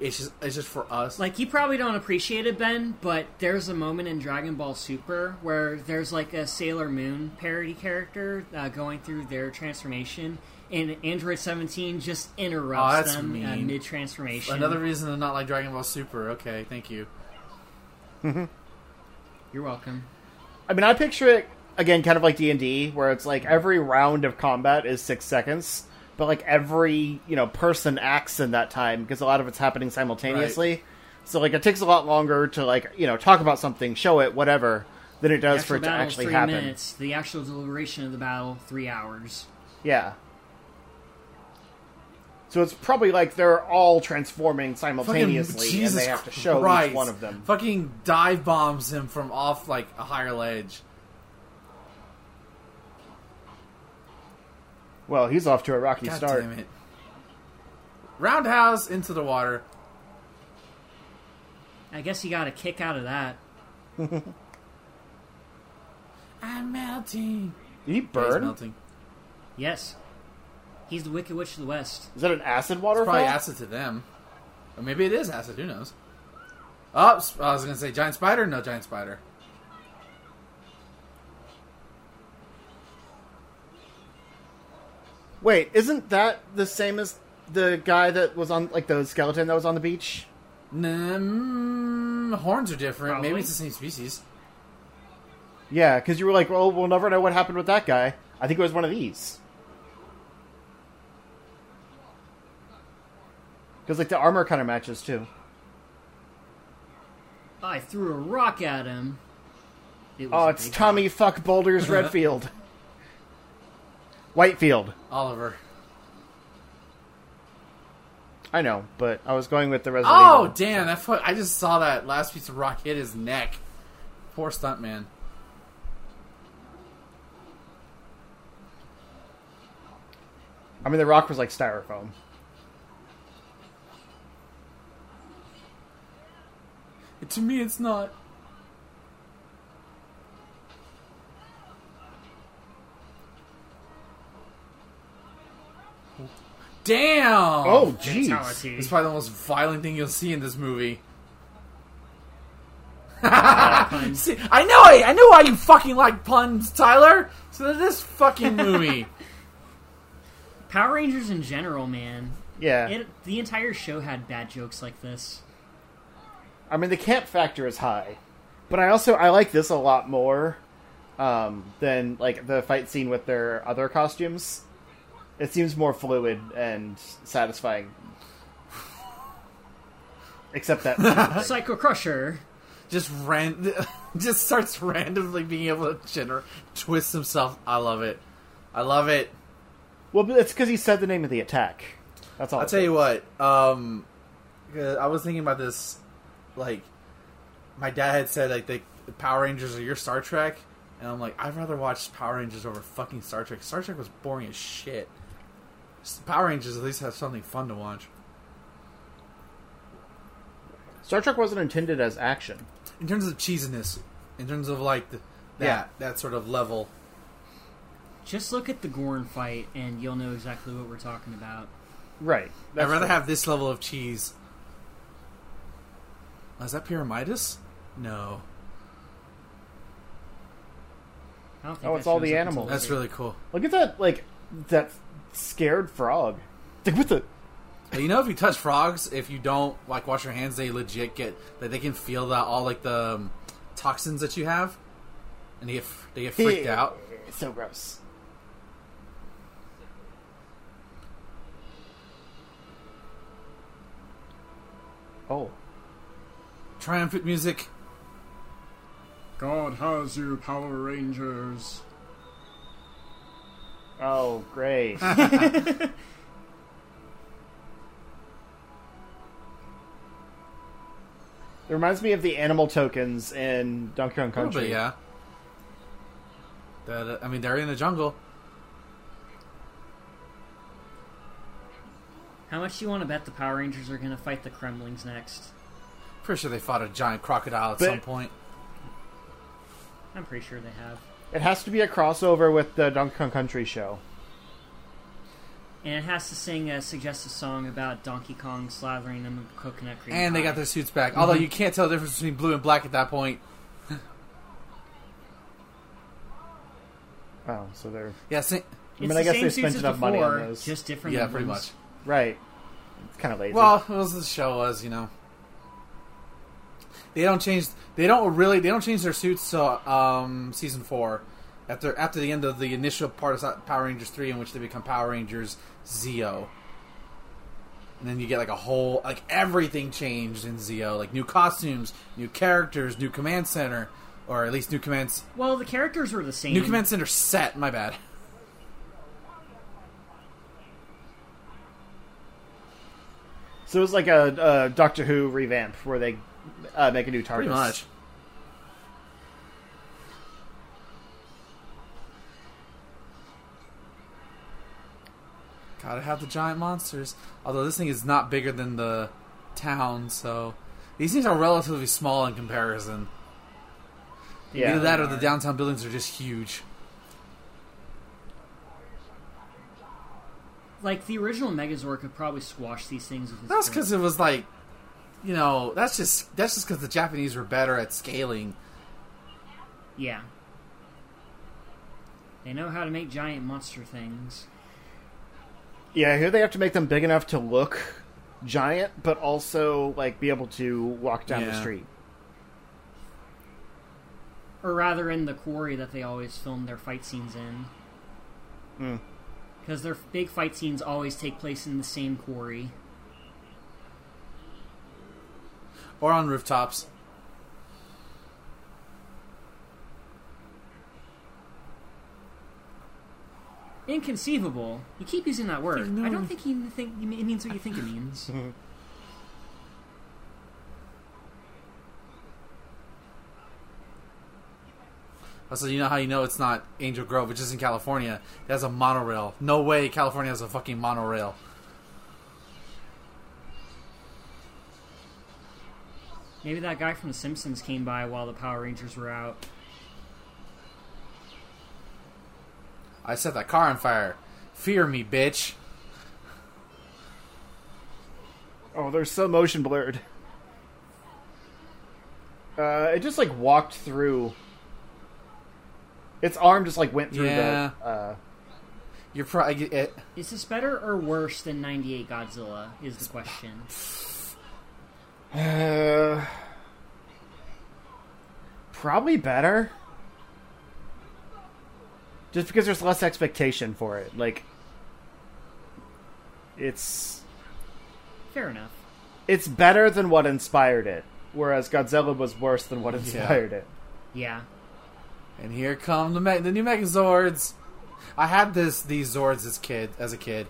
[SPEAKER 1] It's just it's just for us.
[SPEAKER 3] Like you probably don't appreciate it, Ben, but there's a moment in Dragon Ball Super where there's like a Sailor Moon parody character uh, going through their transformation, and Android 17 just
[SPEAKER 1] Oh,
[SPEAKER 3] interrupts
[SPEAKER 1] that's
[SPEAKER 3] them uh,
[SPEAKER 1] mean.
[SPEAKER 3] mid transformation.
[SPEAKER 1] Another reason to not like Dragon Ball Super. Okay, thank you.
[SPEAKER 3] You're welcome.
[SPEAKER 2] I mean, I picture it again, kind of like D and D, where it's like every round of combat is six seconds, but like every you know person acts in that time because a lot of it's happening simultaneously. So like it takes a lot longer to like you know talk about something, show it, whatever, than it does for it to actually
[SPEAKER 3] three
[SPEAKER 2] happen.
[SPEAKER 3] minutes. The actual deliberation of the battle three hours.
[SPEAKER 2] Yeah. So it's probably like they're all transforming simultaneously, and
[SPEAKER 1] Jesus
[SPEAKER 2] they have to show
[SPEAKER 1] Christ.
[SPEAKER 2] each one of them.
[SPEAKER 1] Fucking dive bombs him from off like a higher ledge.
[SPEAKER 2] Well, he's off to a rocky
[SPEAKER 1] God
[SPEAKER 2] start.
[SPEAKER 1] damn it! Roundhouse into the water.
[SPEAKER 3] I guess you got a kick out of that.
[SPEAKER 1] I'm melting.
[SPEAKER 2] Did he
[SPEAKER 1] Yeah, he's melting.
[SPEAKER 3] Yes, he's the Wicked Witch of the West.
[SPEAKER 2] Is that an acid
[SPEAKER 1] It's
[SPEAKER 2] waterfall?
[SPEAKER 1] probably acid to them, or maybe it is acid. Who knows? Oh, I was gonna say giant spider. No giant spider.
[SPEAKER 2] Wait, isn't that the same as the guy that was on like the skeleton that was on the beach?
[SPEAKER 1] Mm, horns are different.
[SPEAKER 3] Probably.
[SPEAKER 1] Maybe it's the same species.
[SPEAKER 2] Yeah, because you were like, "Well, we'll never know what happened with that guy." I think it was one of these. Because like the armor kind of matches too.
[SPEAKER 3] I threw a rock at him. It was
[SPEAKER 2] Oh, it's
[SPEAKER 3] big
[SPEAKER 2] Tommy fuck Boulders Redfield. Whitefield.
[SPEAKER 1] Oliver.
[SPEAKER 2] I know, but I was going with the Resident
[SPEAKER 1] Oh
[SPEAKER 2] Evil.
[SPEAKER 1] damn! That fu- I just saw that last piece of rock hit his neck. Poor stuntman.
[SPEAKER 2] I mean, the rock was like styrofoam.
[SPEAKER 1] To me, it's not. Damn!
[SPEAKER 2] Oh, jeez.
[SPEAKER 3] fatality.
[SPEAKER 1] It's probably the most violent thing you'll see in this movie. See, I know, I, I know why you fucking like puns, Tyler. So this fucking movie.
[SPEAKER 3] Power Rangers in general, man.
[SPEAKER 2] Yeah.
[SPEAKER 3] It, the entire show had bad jokes like this.
[SPEAKER 2] I mean, the camp factor is high, but I also I like this a lot more um, than like the fight scene with their other costumes. It seems more fluid and satisfying. Except that
[SPEAKER 3] Psycho Crusher.
[SPEAKER 1] just ran, just starts randomly being able to gener- twist himself. I love it. I love it.
[SPEAKER 2] well, it's because he said the name of the attack. That's all.
[SPEAKER 1] I'll tell you what. Um, 'cause I was thinking about this. Like, my dad had said like the the Power Rangers are your Star Trek, and I'm like, I'd rather watch Power Rangers over fucking Star Trek. Star Trek was boring as shit. S- Power Rangers at least have something fun to watch.
[SPEAKER 2] Star Trek wasn't intended as action.
[SPEAKER 1] In terms of cheesiness, in terms of like the, that
[SPEAKER 2] Yeah.
[SPEAKER 1] that sort of level.
[SPEAKER 3] Just look at the Gorn fight, and you'll know exactly what we're talking about.
[SPEAKER 2] Right.
[SPEAKER 1] I'd rather
[SPEAKER 2] true.
[SPEAKER 1] have this level of cheese. Oh, is that Pyramidas? No,
[SPEAKER 3] I don't think
[SPEAKER 2] Oh, it's all the animals.
[SPEAKER 1] that's really cool.
[SPEAKER 2] Look at that, like that scared frog. Like what the?
[SPEAKER 1] You know, if you touch frogs, if you don't like wash your hands, they legit get like they can feel that all like the um, toxins that you have, and they get they get freaked out.
[SPEAKER 2] It's so gross. Oh,
[SPEAKER 1] Triumphant music.
[SPEAKER 4] God has you, Power Rangers.
[SPEAKER 2] Oh, great. It reminds me of the animal tokens in Donkey Kong Country.
[SPEAKER 1] bit, yeah. That uh, I mean, they're in the jungle.
[SPEAKER 3] How much do you want to bet the Power Rangers are going to fight the Kremlings next?
[SPEAKER 1] Pretty sure they fought a giant crocodile at
[SPEAKER 2] But-
[SPEAKER 1] some point.
[SPEAKER 3] I'm pretty sure they have.
[SPEAKER 2] It has to be a crossover with the Donkey Kong Country show.
[SPEAKER 3] And it has to sing a suggestive song about Donkey Kong slathering them with coconut cream.
[SPEAKER 1] And they got their suits back. Although mhm. you can't tell the difference between blue and black at that point.
[SPEAKER 2] Oh, so they're
[SPEAKER 1] Yeah, see,
[SPEAKER 2] I
[SPEAKER 3] It's
[SPEAKER 2] mean, I guess
[SPEAKER 3] same
[SPEAKER 2] they
[SPEAKER 3] suits
[SPEAKER 2] spent
[SPEAKER 3] as
[SPEAKER 2] enough money on those.
[SPEAKER 3] Just different.
[SPEAKER 1] yeah,
[SPEAKER 3] emblems.
[SPEAKER 1] pretty much.
[SPEAKER 2] right. It's kind of lazy.
[SPEAKER 1] Well, it was the show was, you know. They don't change. They don't really. They don't change their suits till um, season four, after after the end of the initial part of Power Rangers three, in which they become Power Rangers Zeo. And then you get like a whole like everything changed in Zeo, like new costumes, new characters, new command center, or at least new commands.
[SPEAKER 3] Well, the characters were the same.
[SPEAKER 1] New command center set. My bad.
[SPEAKER 2] so it was like a, a Doctor Who revamp where they uh, make a new TARDIS.
[SPEAKER 1] Pretty much. Gotta have the giant monsters. Although this thing is not bigger than the town, so these things are relatively small in comparison.
[SPEAKER 2] Yeah.
[SPEAKER 1] Either that or the downtown buildings are just huge.
[SPEAKER 3] Like the original Megazord could probably squash these things. With his
[SPEAKER 1] That's because it was like, you know, that's just that's just because the Japanese were better at scaling.
[SPEAKER 3] Yeah. They know how to make giant monster things.
[SPEAKER 2] Yeah, here they have to make them big enough to look giant, but also like be able to walk down the street.
[SPEAKER 3] Or rather, in the quarry that they always film their fight scenes in.
[SPEAKER 2] Hmm.
[SPEAKER 3] Because their big fight scenes always take place in the same quarry.
[SPEAKER 1] Or on rooftops.
[SPEAKER 3] Inconceivable. You keep using that word.
[SPEAKER 1] No.
[SPEAKER 3] I don't think you think it means what you think it means.
[SPEAKER 1] Also, you know how you know it's not Angel Grove, which is in California. It has a monorail. No way California has a fucking monorail.
[SPEAKER 3] Maybe that guy from The Simpsons came by while the Power Rangers were out.
[SPEAKER 1] I set that car on fire. Fear me, bitch.
[SPEAKER 2] Oh, they're so motion blurred. Uh, it just like walked through. Its arm just like went through
[SPEAKER 1] Yeah.
[SPEAKER 2] the. Uh,
[SPEAKER 1] You're probably it.
[SPEAKER 3] Is this better or worse than 98 Godzilla? Is the question.
[SPEAKER 2] Uh, probably better. Just because there's less expectation for it, like it's
[SPEAKER 3] Fair enough.
[SPEAKER 2] it's better than what inspired it, whereas Godzilla was worse than what inspired it.
[SPEAKER 3] Yeah.
[SPEAKER 1] And here come the me- the new Megazords. I had this these Zords as kid as a kid.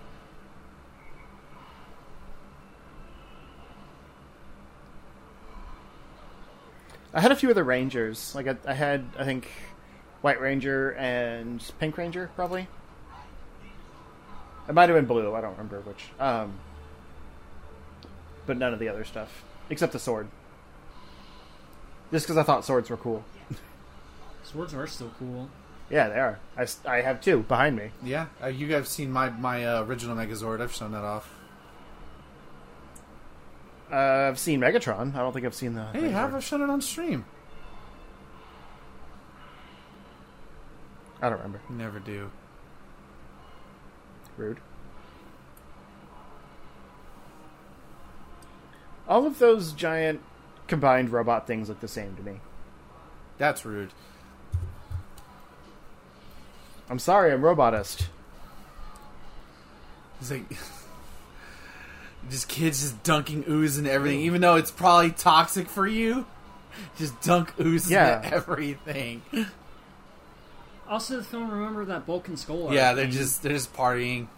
[SPEAKER 2] I had a few of the Rangers. Like I, I had, I think, White Ranger and Pink Ranger, probably. It might have been blue. I don't remember which. Um, but none of the other stuff, except the sword. Just because I thought swords were cool.
[SPEAKER 3] Swords are still cool.
[SPEAKER 2] Yeah, they are. I, I have two behind me.
[SPEAKER 1] Yeah, uh, you guys seen my my uh, original Megazord? I've shown that off.
[SPEAKER 2] Uh, I've seen Megatron. I don't think I've seen the.
[SPEAKER 1] Hey, have I shown it on stream?
[SPEAKER 2] I don't remember.
[SPEAKER 1] Never do.
[SPEAKER 2] Rude. All of those giant combined robot things look the same to me.
[SPEAKER 1] That's rude.
[SPEAKER 2] I'm sorry, I'm robotist.
[SPEAKER 1] It's like just kids just dunking ooze and everything, even though it's probably toxic for you. Just dunk ooze
[SPEAKER 2] yeah.
[SPEAKER 1] into everything.
[SPEAKER 3] Also, the film remember that Bulk and Skull.
[SPEAKER 1] Yeah, they're
[SPEAKER 3] thing.
[SPEAKER 1] just they're just partying.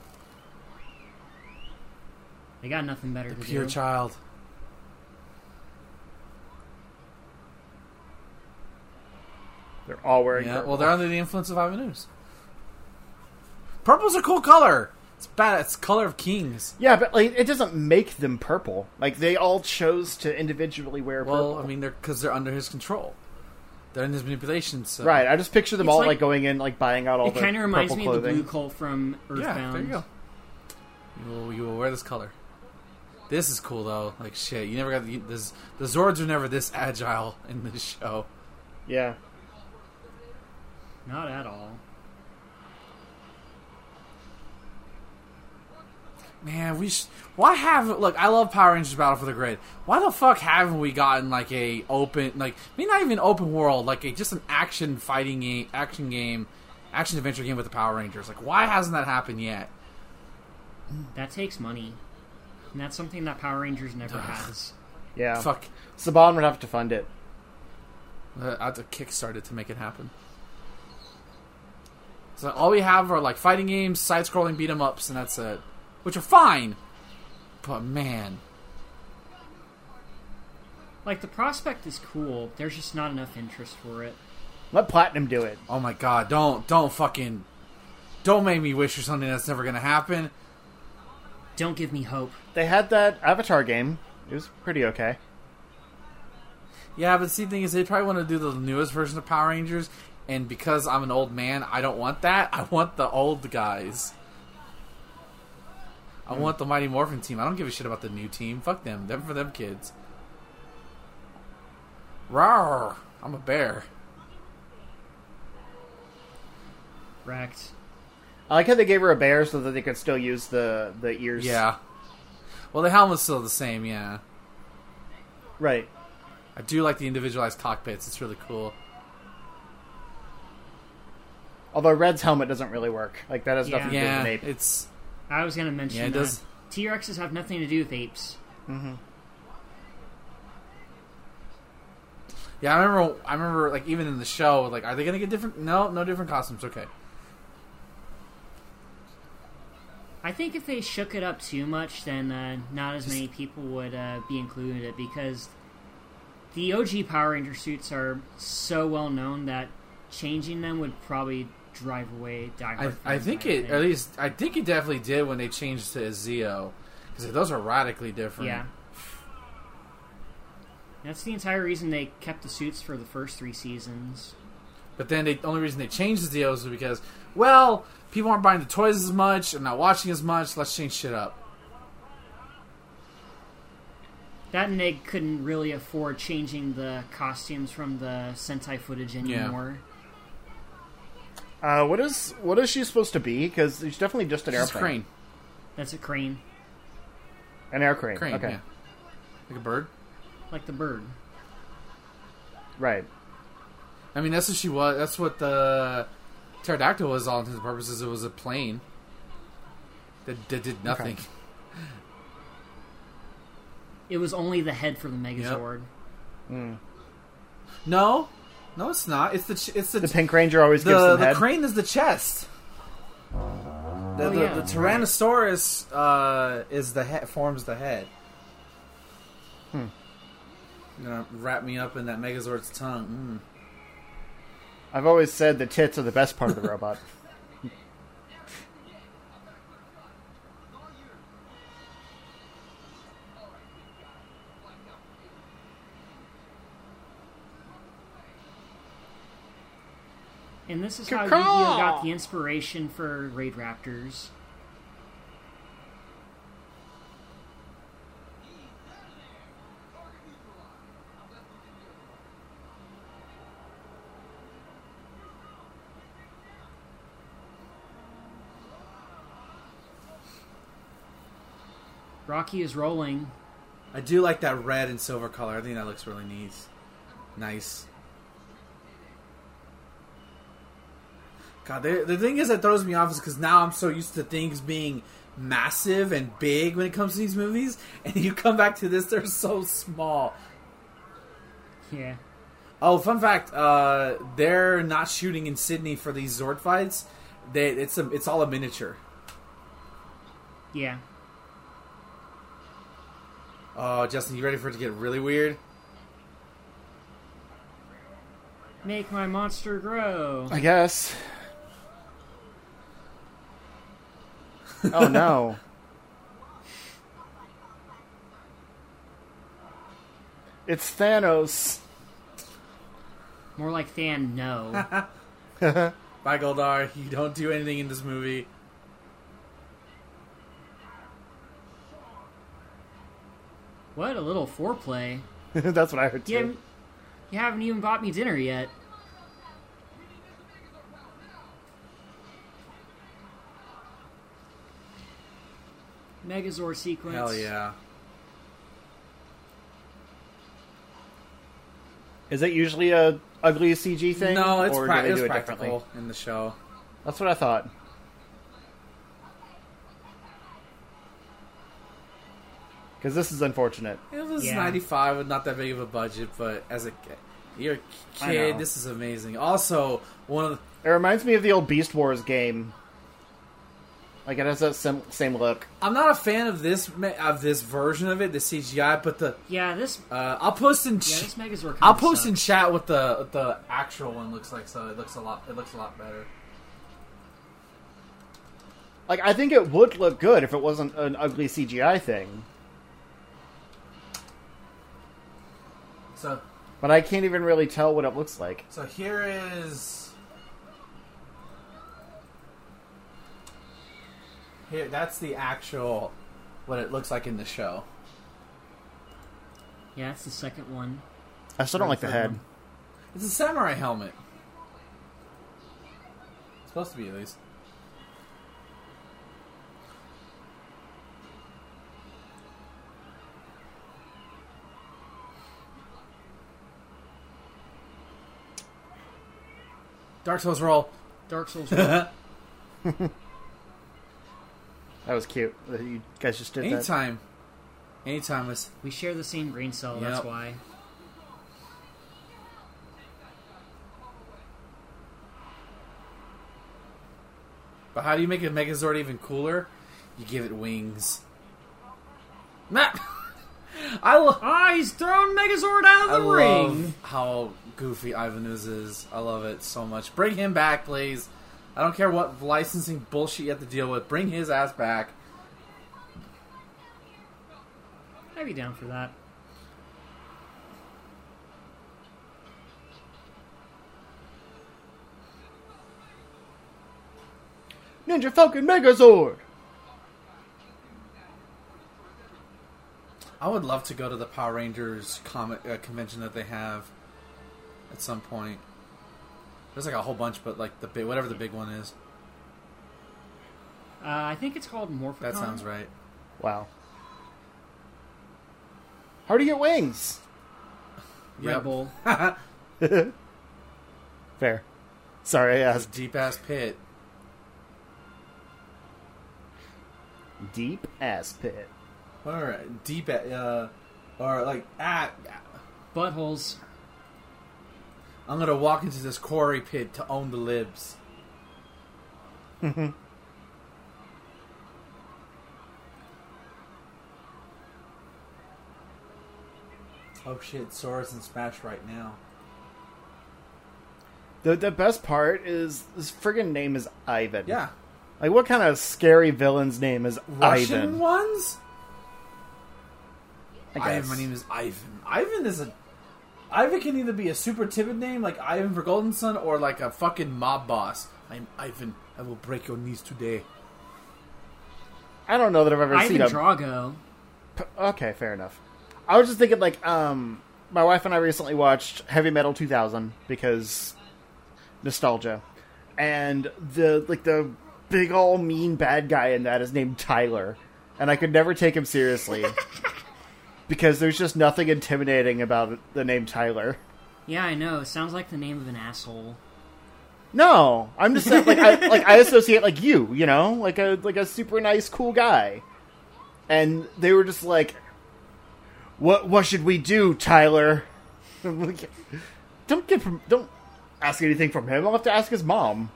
[SPEAKER 3] They got nothing better the to
[SPEAKER 1] pure
[SPEAKER 3] do.
[SPEAKER 1] child.
[SPEAKER 2] They're all wearing.
[SPEAKER 1] Yeah,
[SPEAKER 2] purple.
[SPEAKER 1] well, they're under the influence of Ivan Ooze. Purple's a cool color. It's bad. It's color of kings.
[SPEAKER 2] Yeah, but like it doesn't make them purple. Like they all chose to individually wear
[SPEAKER 1] Well,
[SPEAKER 2] purple.
[SPEAKER 1] I mean, they're because they're under his control. They're in his manipulation. So.
[SPEAKER 2] right. I just picture them
[SPEAKER 3] It's
[SPEAKER 2] all
[SPEAKER 3] like-
[SPEAKER 2] like, going in, like buying out all
[SPEAKER 3] It
[SPEAKER 2] the
[SPEAKER 3] kind of reminds me of the blue cult from Earthbound.
[SPEAKER 1] Yeah, there you go. You will, you will wear this color. This is cool though. Like shit, you never got the, this. The Zords are never this agile in this show.
[SPEAKER 2] Yeah.
[SPEAKER 3] Not at all.
[SPEAKER 1] Man, we sh- why haven't look? I love Power Rangers Battle for the Grid. Why the fuck haven't we gotten like a open, like maybe not even open world, like a just an action fighting game, action game, action adventure game with the Power Rangers? Like, why hasn't that happened yet?
[SPEAKER 3] That takes money. And that's something that Power Rangers never has.
[SPEAKER 2] Yeah.
[SPEAKER 1] Fuck,
[SPEAKER 2] Saban would have to fund it.
[SPEAKER 1] uh, I have to kickstart it to make it happen. So all we have are like fighting games, side-scrolling beat 'em ups, and that's it, which are fine. But man,
[SPEAKER 3] Like, the prospect is cool. There's just not enough interest for it.
[SPEAKER 2] Let Platinum do it.
[SPEAKER 1] Oh my god, don't don't fucking don't make me wish for something that's never gonna happen.
[SPEAKER 3] Don't give me hope.
[SPEAKER 2] They had that Avatar game. It was pretty okay.
[SPEAKER 1] Yeah, but see the thing is they probably want to do the newest version of Power Rangers and because I'm an old man, I don't want that. I want the old guys. I want the Mighty Morphin team. I don't give a shit about the new team. Fuck them. Them for them kids. Rawr! I'm a bear.
[SPEAKER 3] Wrecked.
[SPEAKER 2] I like how they gave her a bear so that they could still use the the ears.
[SPEAKER 1] Yeah. Well, the helmet's still the same, yeah.
[SPEAKER 2] Right.
[SPEAKER 1] I do like the individualized cockpits. It's really cool.
[SPEAKER 2] Although Red's helmet doesn't really work. Like that has
[SPEAKER 3] Yeah.
[SPEAKER 2] nothing to do with
[SPEAKER 1] Yeah, it's
[SPEAKER 3] I was going to mention
[SPEAKER 1] Yeah, it
[SPEAKER 3] that.
[SPEAKER 1] does.
[SPEAKER 3] T Rexes have nothing to do with apes.
[SPEAKER 1] Yeah, I remember. I remember, like even in the show, like, are they gonna get different? No, no different costumes. Okay.
[SPEAKER 3] I think if they shook it up too much, then uh, not as many people would uh, be included in it because the OG Power Ranger suits are so well known that changing them would probably drive away
[SPEAKER 1] I. I think it at least I think it definitely did when they changed to Zeo because those are radically different.
[SPEAKER 3] Yeah. That's the entire reason they kept the suits for the first three seasons.
[SPEAKER 1] But then they, the only reason they changed the Zeos was because well, people aren't buying the toys as much and not watching as much. Let's change shit up.
[SPEAKER 3] That and they couldn't really afford changing the costumes from the Sentai footage anymore.
[SPEAKER 2] Uh, what is what is she supposed to be? Because she's definitely just an
[SPEAKER 1] It's
[SPEAKER 2] airplane.
[SPEAKER 1] crane,
[SPEAKER 3] That's a crane,
[SPEAKER 2] An air crane.
[SPEAKER 1] crane,
[SPEAKER 2] okay.
[SPEAKER 1] yeah, like a bird.
[SPEAKER 3] like the bird.
[SPEAKER 2] Right.
[SPEAKER 1] I mean, that's what she was. That's what the pterodactyl was. All intents and purposes, it was a plane that, that did nothing.
[SPEAKER 3] It was only the head for the Megazord.
[SPEAKER 1] No, no, it's not. It's the ch- it's the
[SPEAKER 2] The Pink Ranger always gives
[SPEAKER 1] the,
[SPEAKER 2] them
[SPEAKER 1] the
[SPEAKER 2] head.
[SPEAKER 1] crane is the chest. The,
[SPEAKER 3] Oh,
[SPEAKER 1] the,
[SPEAKER 3] yeah,
[SPEAKER 1] the Tyrannosaurus uh, is the he- forms the head.
[SPEAKER 2] Hmm.
[SPEAKER 1] You're gonna wrap me up in that Megazord's tongue.
[SPEAKER 2] I've always said the tits are the best part of the robot.
[SPEAKER 3] And this is how
[SPEAKER 2] Caw-caw!
[SPEAKER 3] Yu-Gi-Oh got the inspiration for Raid Raptors. Rocky is rolling.
[SPEAKER 1] I do like that red and silver color. I think that looks really neat. Nice. God, they, the thing is that throws me off is because now I'm so used to things being massive and big when it comes to these movies, and you come back to this, they're so small.
[SPEAKER 3] Yeah.
[SPEAKER 1] Oh, fun fact: uh, they're not shooting in Sydney for these Zord fights. They, it's a, it's all a miniature.
[SPEAKER 3] Yeah.
[SPEAKER 1] Oh, Justin, you ready for it to get really weird?
[SPEAKER 3] Make my monster grow.
[SPEAKER 2] I guess. Oh no. It's Thanos.
[SPEAKER 3] More like Than no.
[SPEAKER 1] Bye, Goldar. You don't do anything in this movie.
[SPEAKER 3] what a little foreplay.
[SPEAKER 2] That's what I heard
[SPEAKER 3] You
[SPEAKER 2] too.
[SPEAKER 3] haven't, you haven't even bought me dinner yet. Megazord sequence.
[SPEAKER 1] Hell yeah.
[SPEAKER 2] Is it usually a ugly CG thing?
[SPEAKER 1] No, it's
[SPEAKER 2] or
[SPEAKER 1] pra-
[SPEAKER 2] do they
[SPEAKER 1] it
[SPEAKER 2] do it
[SPEAKER 1] practical
[SPEAKER 2] differently?
[SPEAKER 1] in the show.
[SPEAKER 2] That's what I thought. Because this is unfortunate.
[SPEAKER 1] It was
[SPEAKER 3] Yeah.
[SPEAKER 1] 95 with not that big of a budget, but as a you're a
[SPEAKER 2] I
[SPEAKER 1] kid, this is amazing. Also, one of the,
[SPEAKER 2] It reminds me of the old Beast Wars game. Like it has that sim- same look.
[SPEAKER 1] I'm not a fan of this ma- of this version of it, the CGI, but the
[SPEAKER 3] Yeah, this
[SPEAKER 1] uh, I'll post in
[SPEAKER 3] yeah, this Megazord.
[SPEAKER 1] I'll post in chat what the what the actual one looks like. So it looks a lot it looks a lot better.
[SPEAKER 2] Like I think it would look good if it wasn't an ugly CGI thing.
[SPEAKER 1] So
[SPEAKER 2] But I can't even really tell what it looks like.
[SPEAKER 1] so here is here that's the actual what it looks like in the show.
[SPEAKER 3] Yeah, that's the second one.
[SPEAKER 2] I still don't like the head.
[SPEAKER 1] It's a samurai helmet. It's supposed to be at least. Dark Souls roll.
[SPEAKER 3] Dark Souls. roll.
[SPEAKER 2] That was cute. You guys just did that.
[SPEAKER 1] Anytime. Anytime was
[SPEAKER 3] we share the same brain cell. That's why.
[SPEAKER 1] But how do you make a Megazord even cooler? You give it wings. Matt, I, lo-
[SPEAKER 3] Ah, he's thrown Megazord out of the ring.
[SPEAKER 1] love how goofy Ivan Ooze is. I love it so much. Bring him back, please. I don't care what licensing bullshit you have to deal with. Bring his ass back.
[SPEAKER 3] I'd be down for that.
[SPEAKER 2] Ninja Falcon Megazord.
[SPEAKER 1] I would love to go to the Power Rangers comic uh, convention that they have at some point. There's like a whole bunch, but like the big, whatever the big one is.
[SPEAKER 3] Uh, I think it's called Morphicon.
[SPEAKER 1] That sounds right.
[SPEAKER 2] Wow. How do you get wings?
[SPEAKER 3] Red
[SPEAKER 1] Yep.
[SPEAKER 3] Bull.
[SPEAKER 2] Fair. Sorry, I asked.
[SPEAKER 1] Deep ass pit.
[SPEAKER 2] Deep ass pit.
[SPEAKER 1] All right, deep at, uh, or like ah,
[SPEAKER 3] Buttholes.
[SPEAKER 1] I'm gonna walk into this quarry pit to own the libs. oh shit, Sora's in Smash right now.
[SPEAKER 2] The the best part is this friggin' name is Ivan.
[SPEAKER 1] Yeah,
[SPEAKER 2] Like what kind of scary villain's name is Ivan?
[SPEAKER 1] Russian
[SPEAKER 2] Ivan?
[SPEAKER 1] ones.
[SPEAKER 2] I
[SPEAKER 1] Ivan,
[SPEAKER 2] guess.
[SPEAKER 1] my name is Ivan. Ivan is a. Ivan can either be a super timid name like Ivan for Golden Sun or like a fucking mob boss. I'm Ivan. I will break your knees today.
[SPEAKER 2] I don't know that I've ever
[SPEAKER 3] Ivan
[SPEAKER 2] seen a
[SPEAKER 3] Drago.
[SPEAKER 2] P- Okay, fair enough. I was just thinking, like, um, my wife and I recently watched Heavy Metal 2000 because nostalgia, and the like the big all mean bad guy in that is named Tyler, and I could never take him seriously because there's just nothing intimidating about the name Tyler.
[SPEAKER 3] Yeah, I know. It Sounds like the name of an asshole.
[SPEAKER 2] No, I'm just saying, like I like I associate like you, you know, like a like a super nice, cool guy, and they were just like, "What what should we do, Tyler?" Like, don't get from don't ask anything from him. I'll have to ask his mom.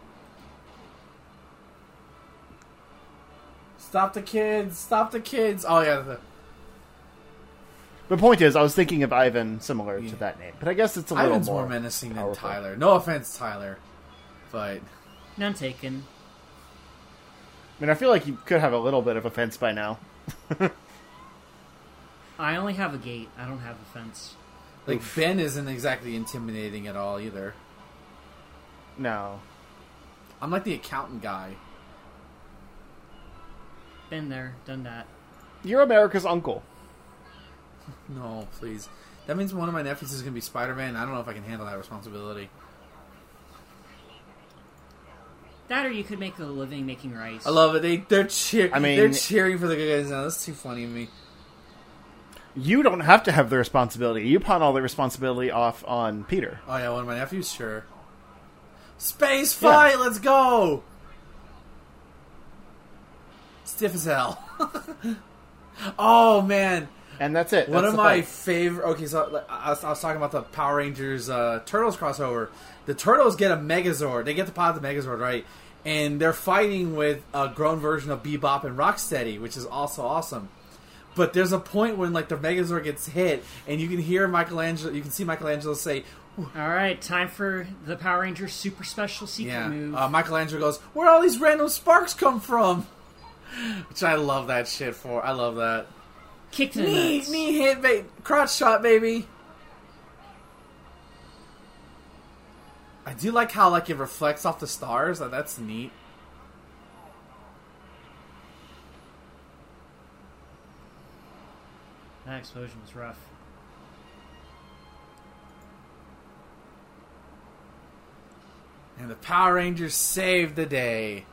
[SPEAKER 1] Stop the kids! Stop the kids! Oh yeah, the,
[SPEAKER 2] The point is, I was thinking of Ivan similar
[SPEAKER 1] Yeah.
[SPEAKER 2] to that name, but I guess it's a little
[SPEAKER 1] Ivan's
[SPEAKER 2] more,
[SPEAKER 1] more, menacing than. Tyler. No offense, Tyler, but
[SPEAKER 3] None taken.
[SPEAKER 2] I mean, I feel like you could have a little bit of offense by now.
[SPEAKER 3] I only have a gate. I don't have a fence.
[SPEAKER 1] like Ben isn't exactly intimidating at all either.
[SPEAKER 2] No,
[SPEAKER 1] I'm like the accountant guy.
[SPEAKER 3] Been there, done that.
[SPEAKER 2] you're America's uncle.
[SPEAKER 1] No, please. That means one of my nephews is going to be Spider-Man. I don't know if I can handle that responsibility.
[SPEAKER 3] That or you could make a living making rice.
[SPEAKER 1] I love it. They they're cheer.
[SPEAKER 2] I mean-
[SPEAKER 1] they're cheering for the good guys now. That's too funny to me.
[SPEAKER 2] You don't have to have the responsibility. You pawn all the responsibility off on Peter.
[SPEAKER 1] Oh yeah, one of my nephews, sure. Space fight, let's go. Stiff as hell. oh man,
[SPEAKER 2] And that's it.
[SPEAKER 1] one
[SPEAKER 2] That's
[SPEAKER 1] of my
[SPEAKER 2] fight.
[SPEAKER 1] favorite. Okay, so like, I was, I was talking about the Power Rangers uh, Turtles crossover. The Turtles get a Megazord. They get the to pilot the Megazord, right? And they're fighting with a grown version of Bebop and Rocksteady, which is also awesome. But there's a point when like the Megazord gets hit, and you can hear Michelangelo. You can see Michelangelo say,
[SPEAKER 3] All right, time for the Power Rangers super special secret
[SPEAKER 1] "Yeah."
[SPEAKER 3] move.
[SPEAKER 1] Uh, Michelangelo goes, "Where all these random sparks come from?" Which I love that shit for. I love that.
[SPEAKER 3] Kick to the
[SPEAKER 1] Knee,
[SPEAKER 3] nuts.
[SPEAKER 1] knee hit, ba- crotch shot, baby. I do like how like it reflects off the stars. Like, that's neat.
[SPEAKER 3] That explosion was rough.
[SPEAKER 1] And the Power Rangers saved the day.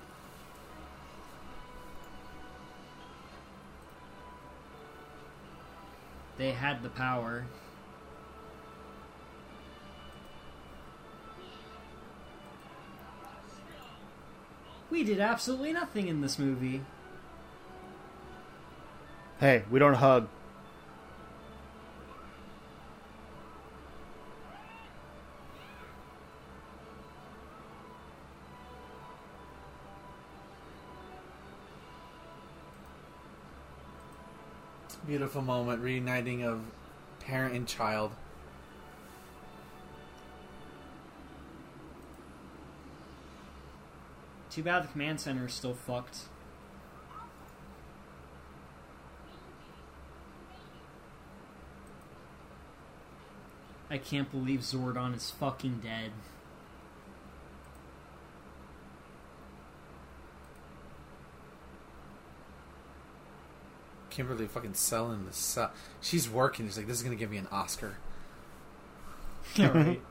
[SPEAKER 3] They had the power. We did absolutely nothing in this movie.
[SPEAKER 2] Hey, we don't hug.
[SPEAKER 1] Beautiful moment, reuniting of parent and child.
[SPEAKER 3] Too bad the command center is still fucked. I can't believe Zordon is fucking dead.
[SPEAKER 1] Kimberly fucking selling the su- She's working. She's like, this is gonna give me an Oscar.
[SPEAKER 3] Yeah, right.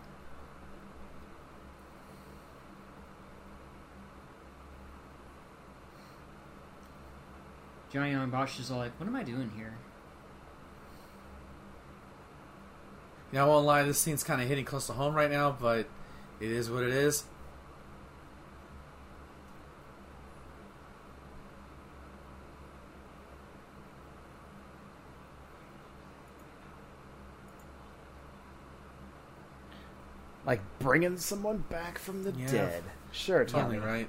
[SPEAKER 3] Johnny Yong Bosch is all like, "What am I doing here?"
[SPEAKER 1] Know, I won't lie. This scene's kind of hitting close to home right now, but it is what it is.
[SPEAKER 2] Like bringing someone back from the
[SPEAKER 1] Yeah.
[SPEAKER 2] dead. Sure,
[SPEAKER 1] Totally
[SPEAKER 2] Tommy.
[SPEAKER 1] right.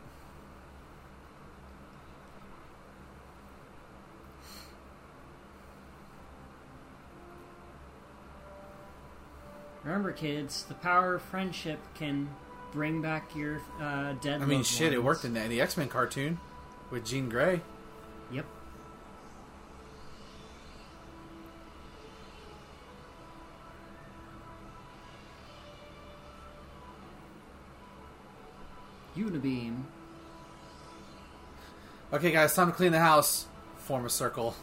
[SPEAKER 3] Remember, kids, the power of friendship can bring back your uh, dead.
[SPEAKER 1] I mean,
[SPEAKER 3] loved
[SPEAKER 1] shit, it worked in the, the X Men cartoon with Jean Grey.
[SPEAKER 3] Unibeam.
[SPEAKER 1] Okay, guys, time to clean the house. Form a circle.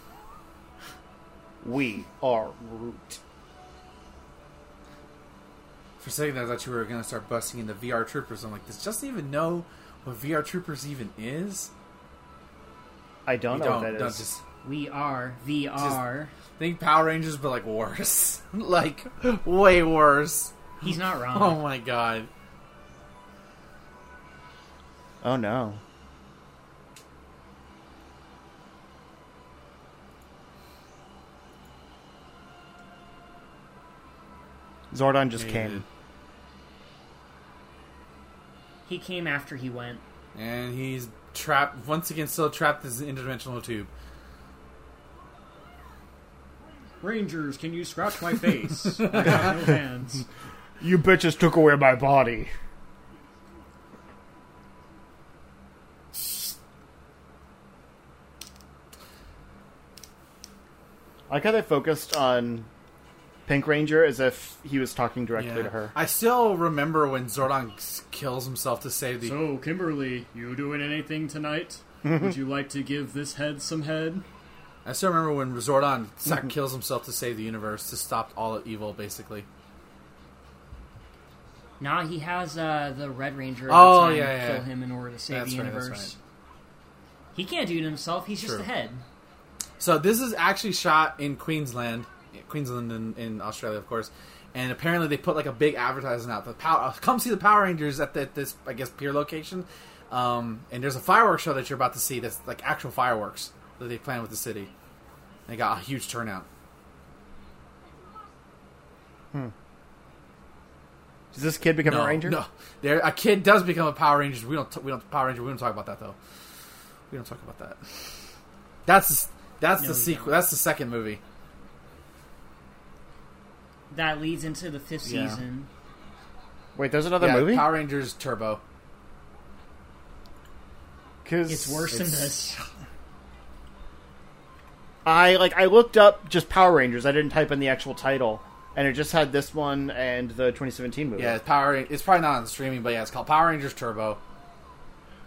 [SPEAKER 2] We are Root.
[SPEAKER 1] For a second, I thought you were going to start busting into VR Troopers. I'm like, does Justin even know what VR Troopers even is?
[SPEAKER 2] I don't
[SPEAKER 1] You
[SPEAKER 2] know
[SPEAKER 1] don't.
[SPEAKER 2] what that
[SPEAKER 1] don't
[SPEAKER 2] is.
[SPEAKER 1] just
[SPEAKER 3] We are VR.
[SPEAKER 1] think Power Rangers, but like worse. like, way worse.
[SPEAKER 3] He's not wrong.
[SPEAKER 1] Oh my god.
[SPEAKER 2] Oh no. Zordon just
[SPEAKER 1] Yeah,
[SPEAKER 2] came.
[SPEAKER 1] did.
[SPEAKER 3] He came after he went.
[SPEAKER 1] And he's trapped, once again, still trapped in this interdimensional tube.
[SPEAKER 3] Rangers, can you scratch my face? I got no hands.
[SPEAKER 2] You bitches took away my body. I like how they focused on Pink Ranger as if he was talking directly
[SPEAKER 1] Yeah.
[SPEAKER 2] to her.
[SPEAKER 1] I still remember when Zordon kills himself to save the.
[SPEAKER 4] So, Kimberly, you doing anything tonight? Would you like to give this head some head?
[SPEAKER 1] I still remember when Zordon sa- kills himself to save the universe to stop all evil, basically.
[SPEAKER 3] Nah, he has uh, the Red Ranger at
[SPEAKER 1] Oh,
[SPEAKER 3] the time
[SPEAKER 1] yeah, yeah,
[SPEAKER 3] kill
[SPEAKER 1] yeah.
[SPEAKER 3] him in order to save
[SPEAKER 1] That's
[SPEAKER 3] the
[SPEAKER 1] right, that's
[SPEAKER 3] universe. He can't do it himself. He's just
[SPEAKER 1] True.
[SPEAKER 3] a head.
[SPEAKER 1] So this is actually shot in Queensland, Queensland in, in Australia, of course. And apparently they put like a big advertisement out. The power, uh, come see the Power Rangers at the, this, I guess, pier location. Um, and there's a fireworks show that you're about to see. That's like actual fireworks that they plan with the city. They got a huge turnout.
[SPEAKER 2] Does this kid become
[SPEAKER 1] no,
[SPEAKER 2] a ranger?
[SPEAKER 1] No, there a kid does become a Power Ranger. We don't. T- we don't Power Ranger. We don't talk about that though. We don't talk about that. That's that's
[SPEAKER 3] No,
[SPEAKER 1] the sequel.
[SPEAKER 3] don't.
[SPEAKER 1] That's the second movie.
[SPEAKER 3] That leads into the fifth
[SPEAKER 1] Yeah.
[SPEAKER 3] season.
[SPEAKER 2] Wait, there's another
[SPEAKER 1] yeah,
[SPEAKER 2] movie?
[SPEAKER 1] Power Rangers Turbo.
[SPEAKER 2] Because
[SPEAKER 3] It's worse than this.
[SPEAKER 2] I like I looked up just Power Rangers. I didn't type in the actual title, and it just had this one and the 2017 movie.
[SPEAKER 1] Yeah, it's Power. It's probably not on streaming, but yeah, it's called Power Rangers Turbo.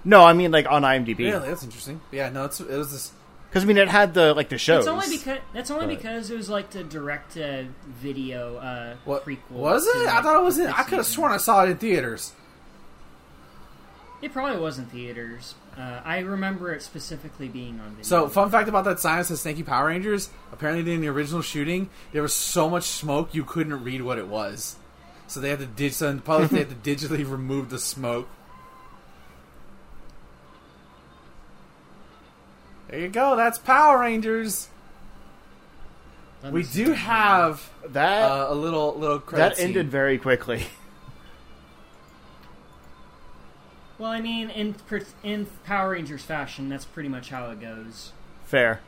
[SPEAKER 2] No, I mean like on IMDb.
[SPEAKER 1] Really, that's interesting. But yeah, no, it's it was this.
[SPEAKER 2] Because I mean it had the like the shows.
[SPEAKER 3] That's only because that's only
[SPEAKER 2] But-
[SPEAKER 3] because it was like the direct to video uh,
[SPEAKER 1] What
[SPEAKER 3] prequel.
[SPEAKER 1] was
[SPEAKER 3] to,
[SPEAKER 1] it? I thought it was
[SPEAKER 3] the
[SPEAKER 1] in. I could have sworn I saw it in theaters.
[SPEAKER 3] It probably was in theaters. Uh, I remember it specifically being on video.
[SPEAKER 1] So, fun fact about that science that says "Thank you, Power Rangers." Apparently, in the original shooting, there was so much smoke you couldn't read what it was. So they had to dig. So in they had to digitally remove the smoke. There you go. That's Power Rangers.
[SPEAKER 3] Let
[SPEAKER 1] We do have
[SPEAKER 2] that
[SPEAKER 1] uh, a little little credit
[SPEAKER 2] that ended
[SPEAKER 1] scene.
[SPEAKER 2] very quickly.
[SPEAKER 3] Well, I mean, in in Power Rangers fashion, that's pretty much how it goes.
[SPEAKER 2] Fair.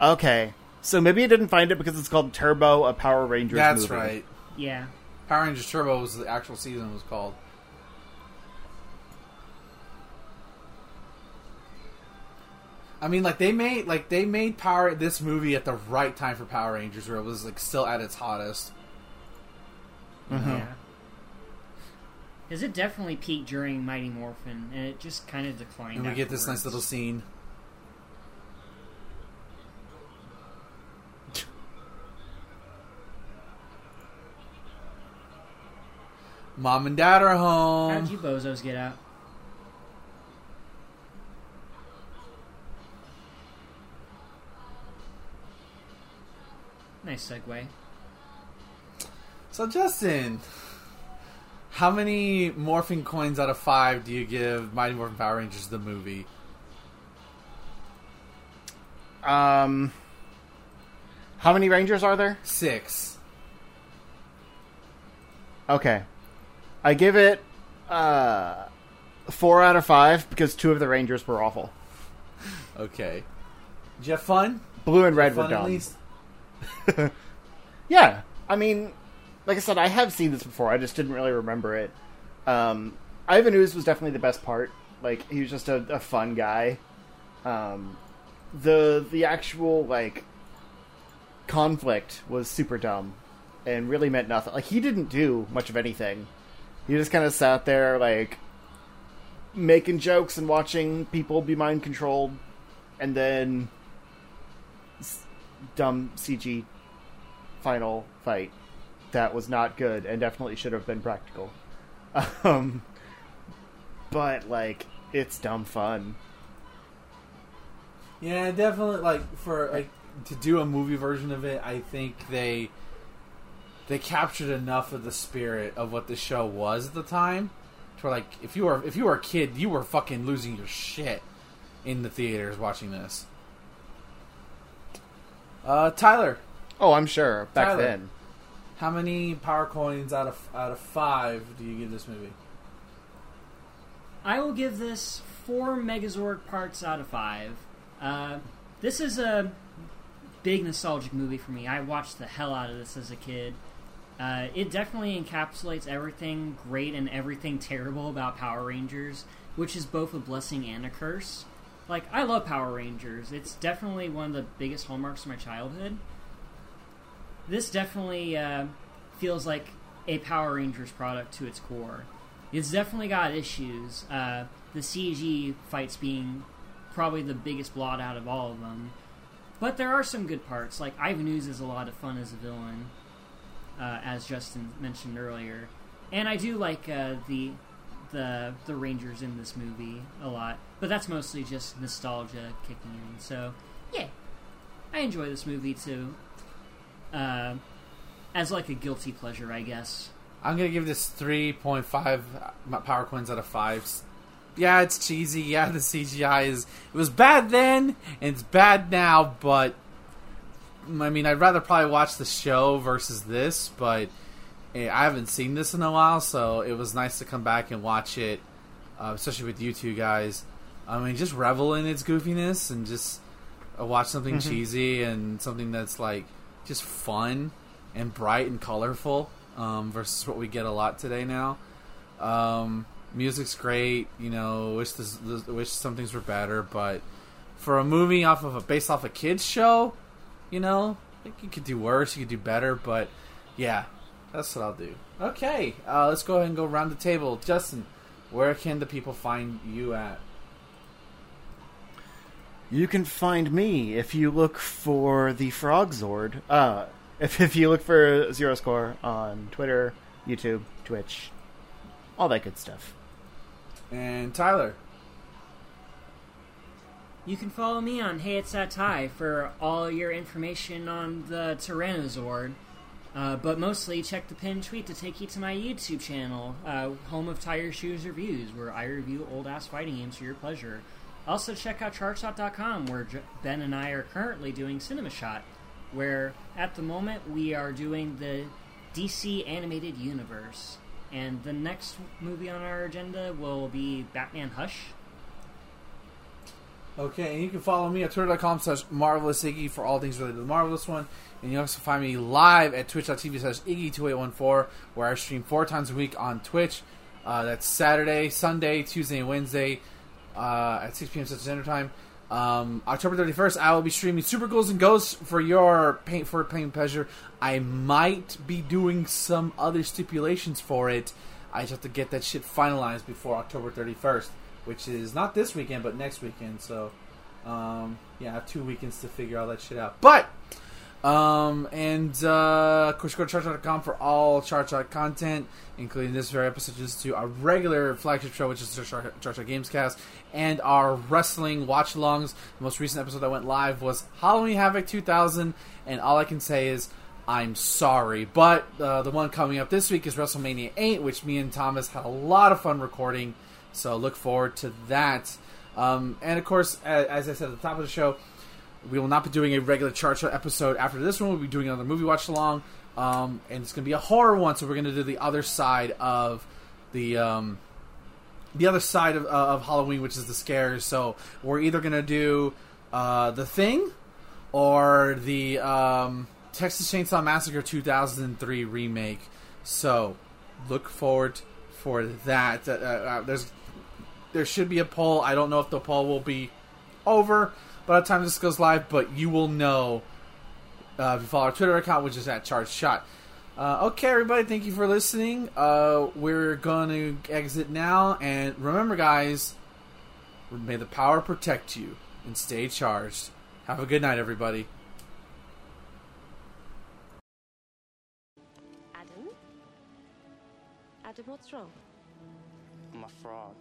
[SPEAKER 2] Okay, so maybe I didn't find it because it's called Turbo, a Power Rangers.
[SPEAKER 1] That's
[SPEAKER 2] movie.
[SPEAKER 1] right.
[SPEAKER 3] Yeah.
[SPEAKER 1] Power Rangers Turbo was the actual season was called. I mean, like they made like they made Power this movie at the right time for Power Rangers, where it was like still at its hottest. Mm-hmm.
[SPEAKER 3] Yeah. Because it definitely peaked during Mighty Morphin, and it just kind of declined.
[SPEAKER 1] And we get this nice little scene. Mom and Dad are home.
[SPEAKER 3] How'd you bozos get out? Nice segue.
[SPEAKER 1] So Justin, how many morphing coins out of five do you give Mighty Morphin Power Rangers the movie?
[SPEAKER 2] Um, how many Rangers are there?
[SPEAKER 1] Six.
[SPEAKER 2] Okay, I give it uh four out of five because two of the Rangers were awful.
[SPEAKER 1] Okay. Did you have fun?
[SPEAKER 2] Blue and red were
[SPEAKER 1] fun at least.
[SPEAKER 2] Yeah, I mean, like I said, I have seen this before. I just didn't really remember it. Um, Ivan Ooze was definitely the best part. Like he was just a, a fun guy. Um, the the actual like conflict was super dumb and really meant nothing. Like he didn't do much of anything. He just kind of sat there like making jokes and watching people be mind controlled, and then dumb CG final fight that was not good and definitely should have been practical. Um, but like it's dumb fun.
[SPEAKER 1] Yeah, definitely. Like for like to do a movie version of it, I think they they captured enough of the spirit of what the show was at the time. To like, if you were if you were a kid, you were fucking losing your shit in the theaters watching this. Uh, Tyler,
[SPEAKER 2] Oh, I'm sure back
[SPEAKER 1] Tyler.
[SPEAKER 2] then.
[SPEAKER 1] how many power coins out of out of five do you give this movie?
[SPEAKER 3] I will give this four Megazord parts out of five. Uh, this is a big nostalgic movie for me. I watched the hell out of this as a kid. Uh, it definitely encapsulates everything great and everything terrible about Power Rangers, which is both a blessing and a curse. Like, I love Power Rangers. It's definitely one of the biggest hallmarks of my childhood. This definitely uh, feels like a Power Rangers product to its core. It's definitely got issues. Uh, the CG fights being probably the biggest blot out of all of them. But there are some good parts. Like Ivan Ooze is a lot of fun as a villain, uh, as Justin mentioned earlier, and I do like uh, the the the Rangers in this movie a lot. But that's mostly just nostalgia kicking in. So yeah, I enjoy this movie too. Uh, as like a guilty pleasure, I guess.
[SPEAKER 1] I'm gonna give this 3.5 power coins out of five. Yeah, it's cheesy. Yeah, the CGI is it was bad then and it's bad now, but I mean, I'd rather probably watch the show versus this, but eh, I haven't seen this in a while, so it was nice to come back and watch it, uh, especially with you two guys. I mean, just revel in its goofiness and just uh, watch something
[SPEAKER 2] Mhm.
[SPEAKER 1] cheesy and something that's like just fun and bright and colorful um, versus what we get a lot today now. Um, music's great, you know. Wish this, this, wish some things were better, but for a movie off of a based off a kids show, you know, I think you could do worse, you could do better, but yeah, that's what I'll do. Okay, uh, let's go ahead and go around the table. Justin, where can the people find you at?
[SPEAKER 2] You can find me if you look for the Frog Zord. Uh, if, if you look for Zero Score on Twitter, YouTube, Twitch, all that good stuff.
[SPEAKER 1] And Tyler.
[SPEAKER 3] You can follow me on Hey It's That Tie for all your information on the Tyrannosaur. Uh, but mostly check the pinned tweet to take you to my YouTube channel, uh, home of Tire Shoes Reviews, where I review old ass fighting games for your pleasure. Also, check out ChargeShot.com, where Ben and I are currently doing Cinema Shot, where at the moment we are doing the DC animated universe. And the next movie on our agenda will be Batman Hush.
[SPEAKER 1] Okay, and you can follow me at twitter.com slash marvelous Iggy for all things related to the Marvelous one. And you can also find me live at twitch.tv slash Iggy2814, where I stream four times a week on Twitch. Uh, that's Saturday, Sunday, Tuesday, and Wednesday uh, at 6 p.m. Central Standard Time. Um, October 31st, I will be streaming Super Ghouls and Ghosts for your paint for pain pleasure. I might be doing some other stipulations for it. I just have to get that shit finalized before October 31st, which is not this weekend, but next weekend. So, um, yeah, I have two weekends to figure all that shit out. But, um, and uh, of course, go to charge.com for all Charge content, including this very episode, just to our regular flagship show, which is the Charge Gamescast, and our wrestling watch alongs. The most recent episode that went live was Halloween Havoc 2000, and all I can say is I'm sorry. But uh, the one coming up this week is WrestleMania 8, which me and Thomas had a lot of fun recording, so look forward to that. Um, and of course, as I said at the top of the show, we will not be doing a regular ChargeShot episode after this one. We'll be doing another movie watch along, um, and it's going to be a horror one. So we're going to do the other side of the um, the other side of, uh, of Halloween, which is the scares. So we're either going to do uh, the Thing or the um, Texas Chainsaw Massacre 2003 remake. So look forward for that. Uh, uh, there's there should be a poll. I don't know if the poll will be over by the time this goes live, but you will know uh, if you follow our Twitter account, which is at Charge Shot. Uh, okay, everybody, thank you for listening. Uh, we're going to exit now, and remember, guys, may the power protect you and stay charged. Have a good night, everybody.
[SPEAKER 5] Adam? Adam, what's wrong?
[SPEAKER 6] I'm a frog.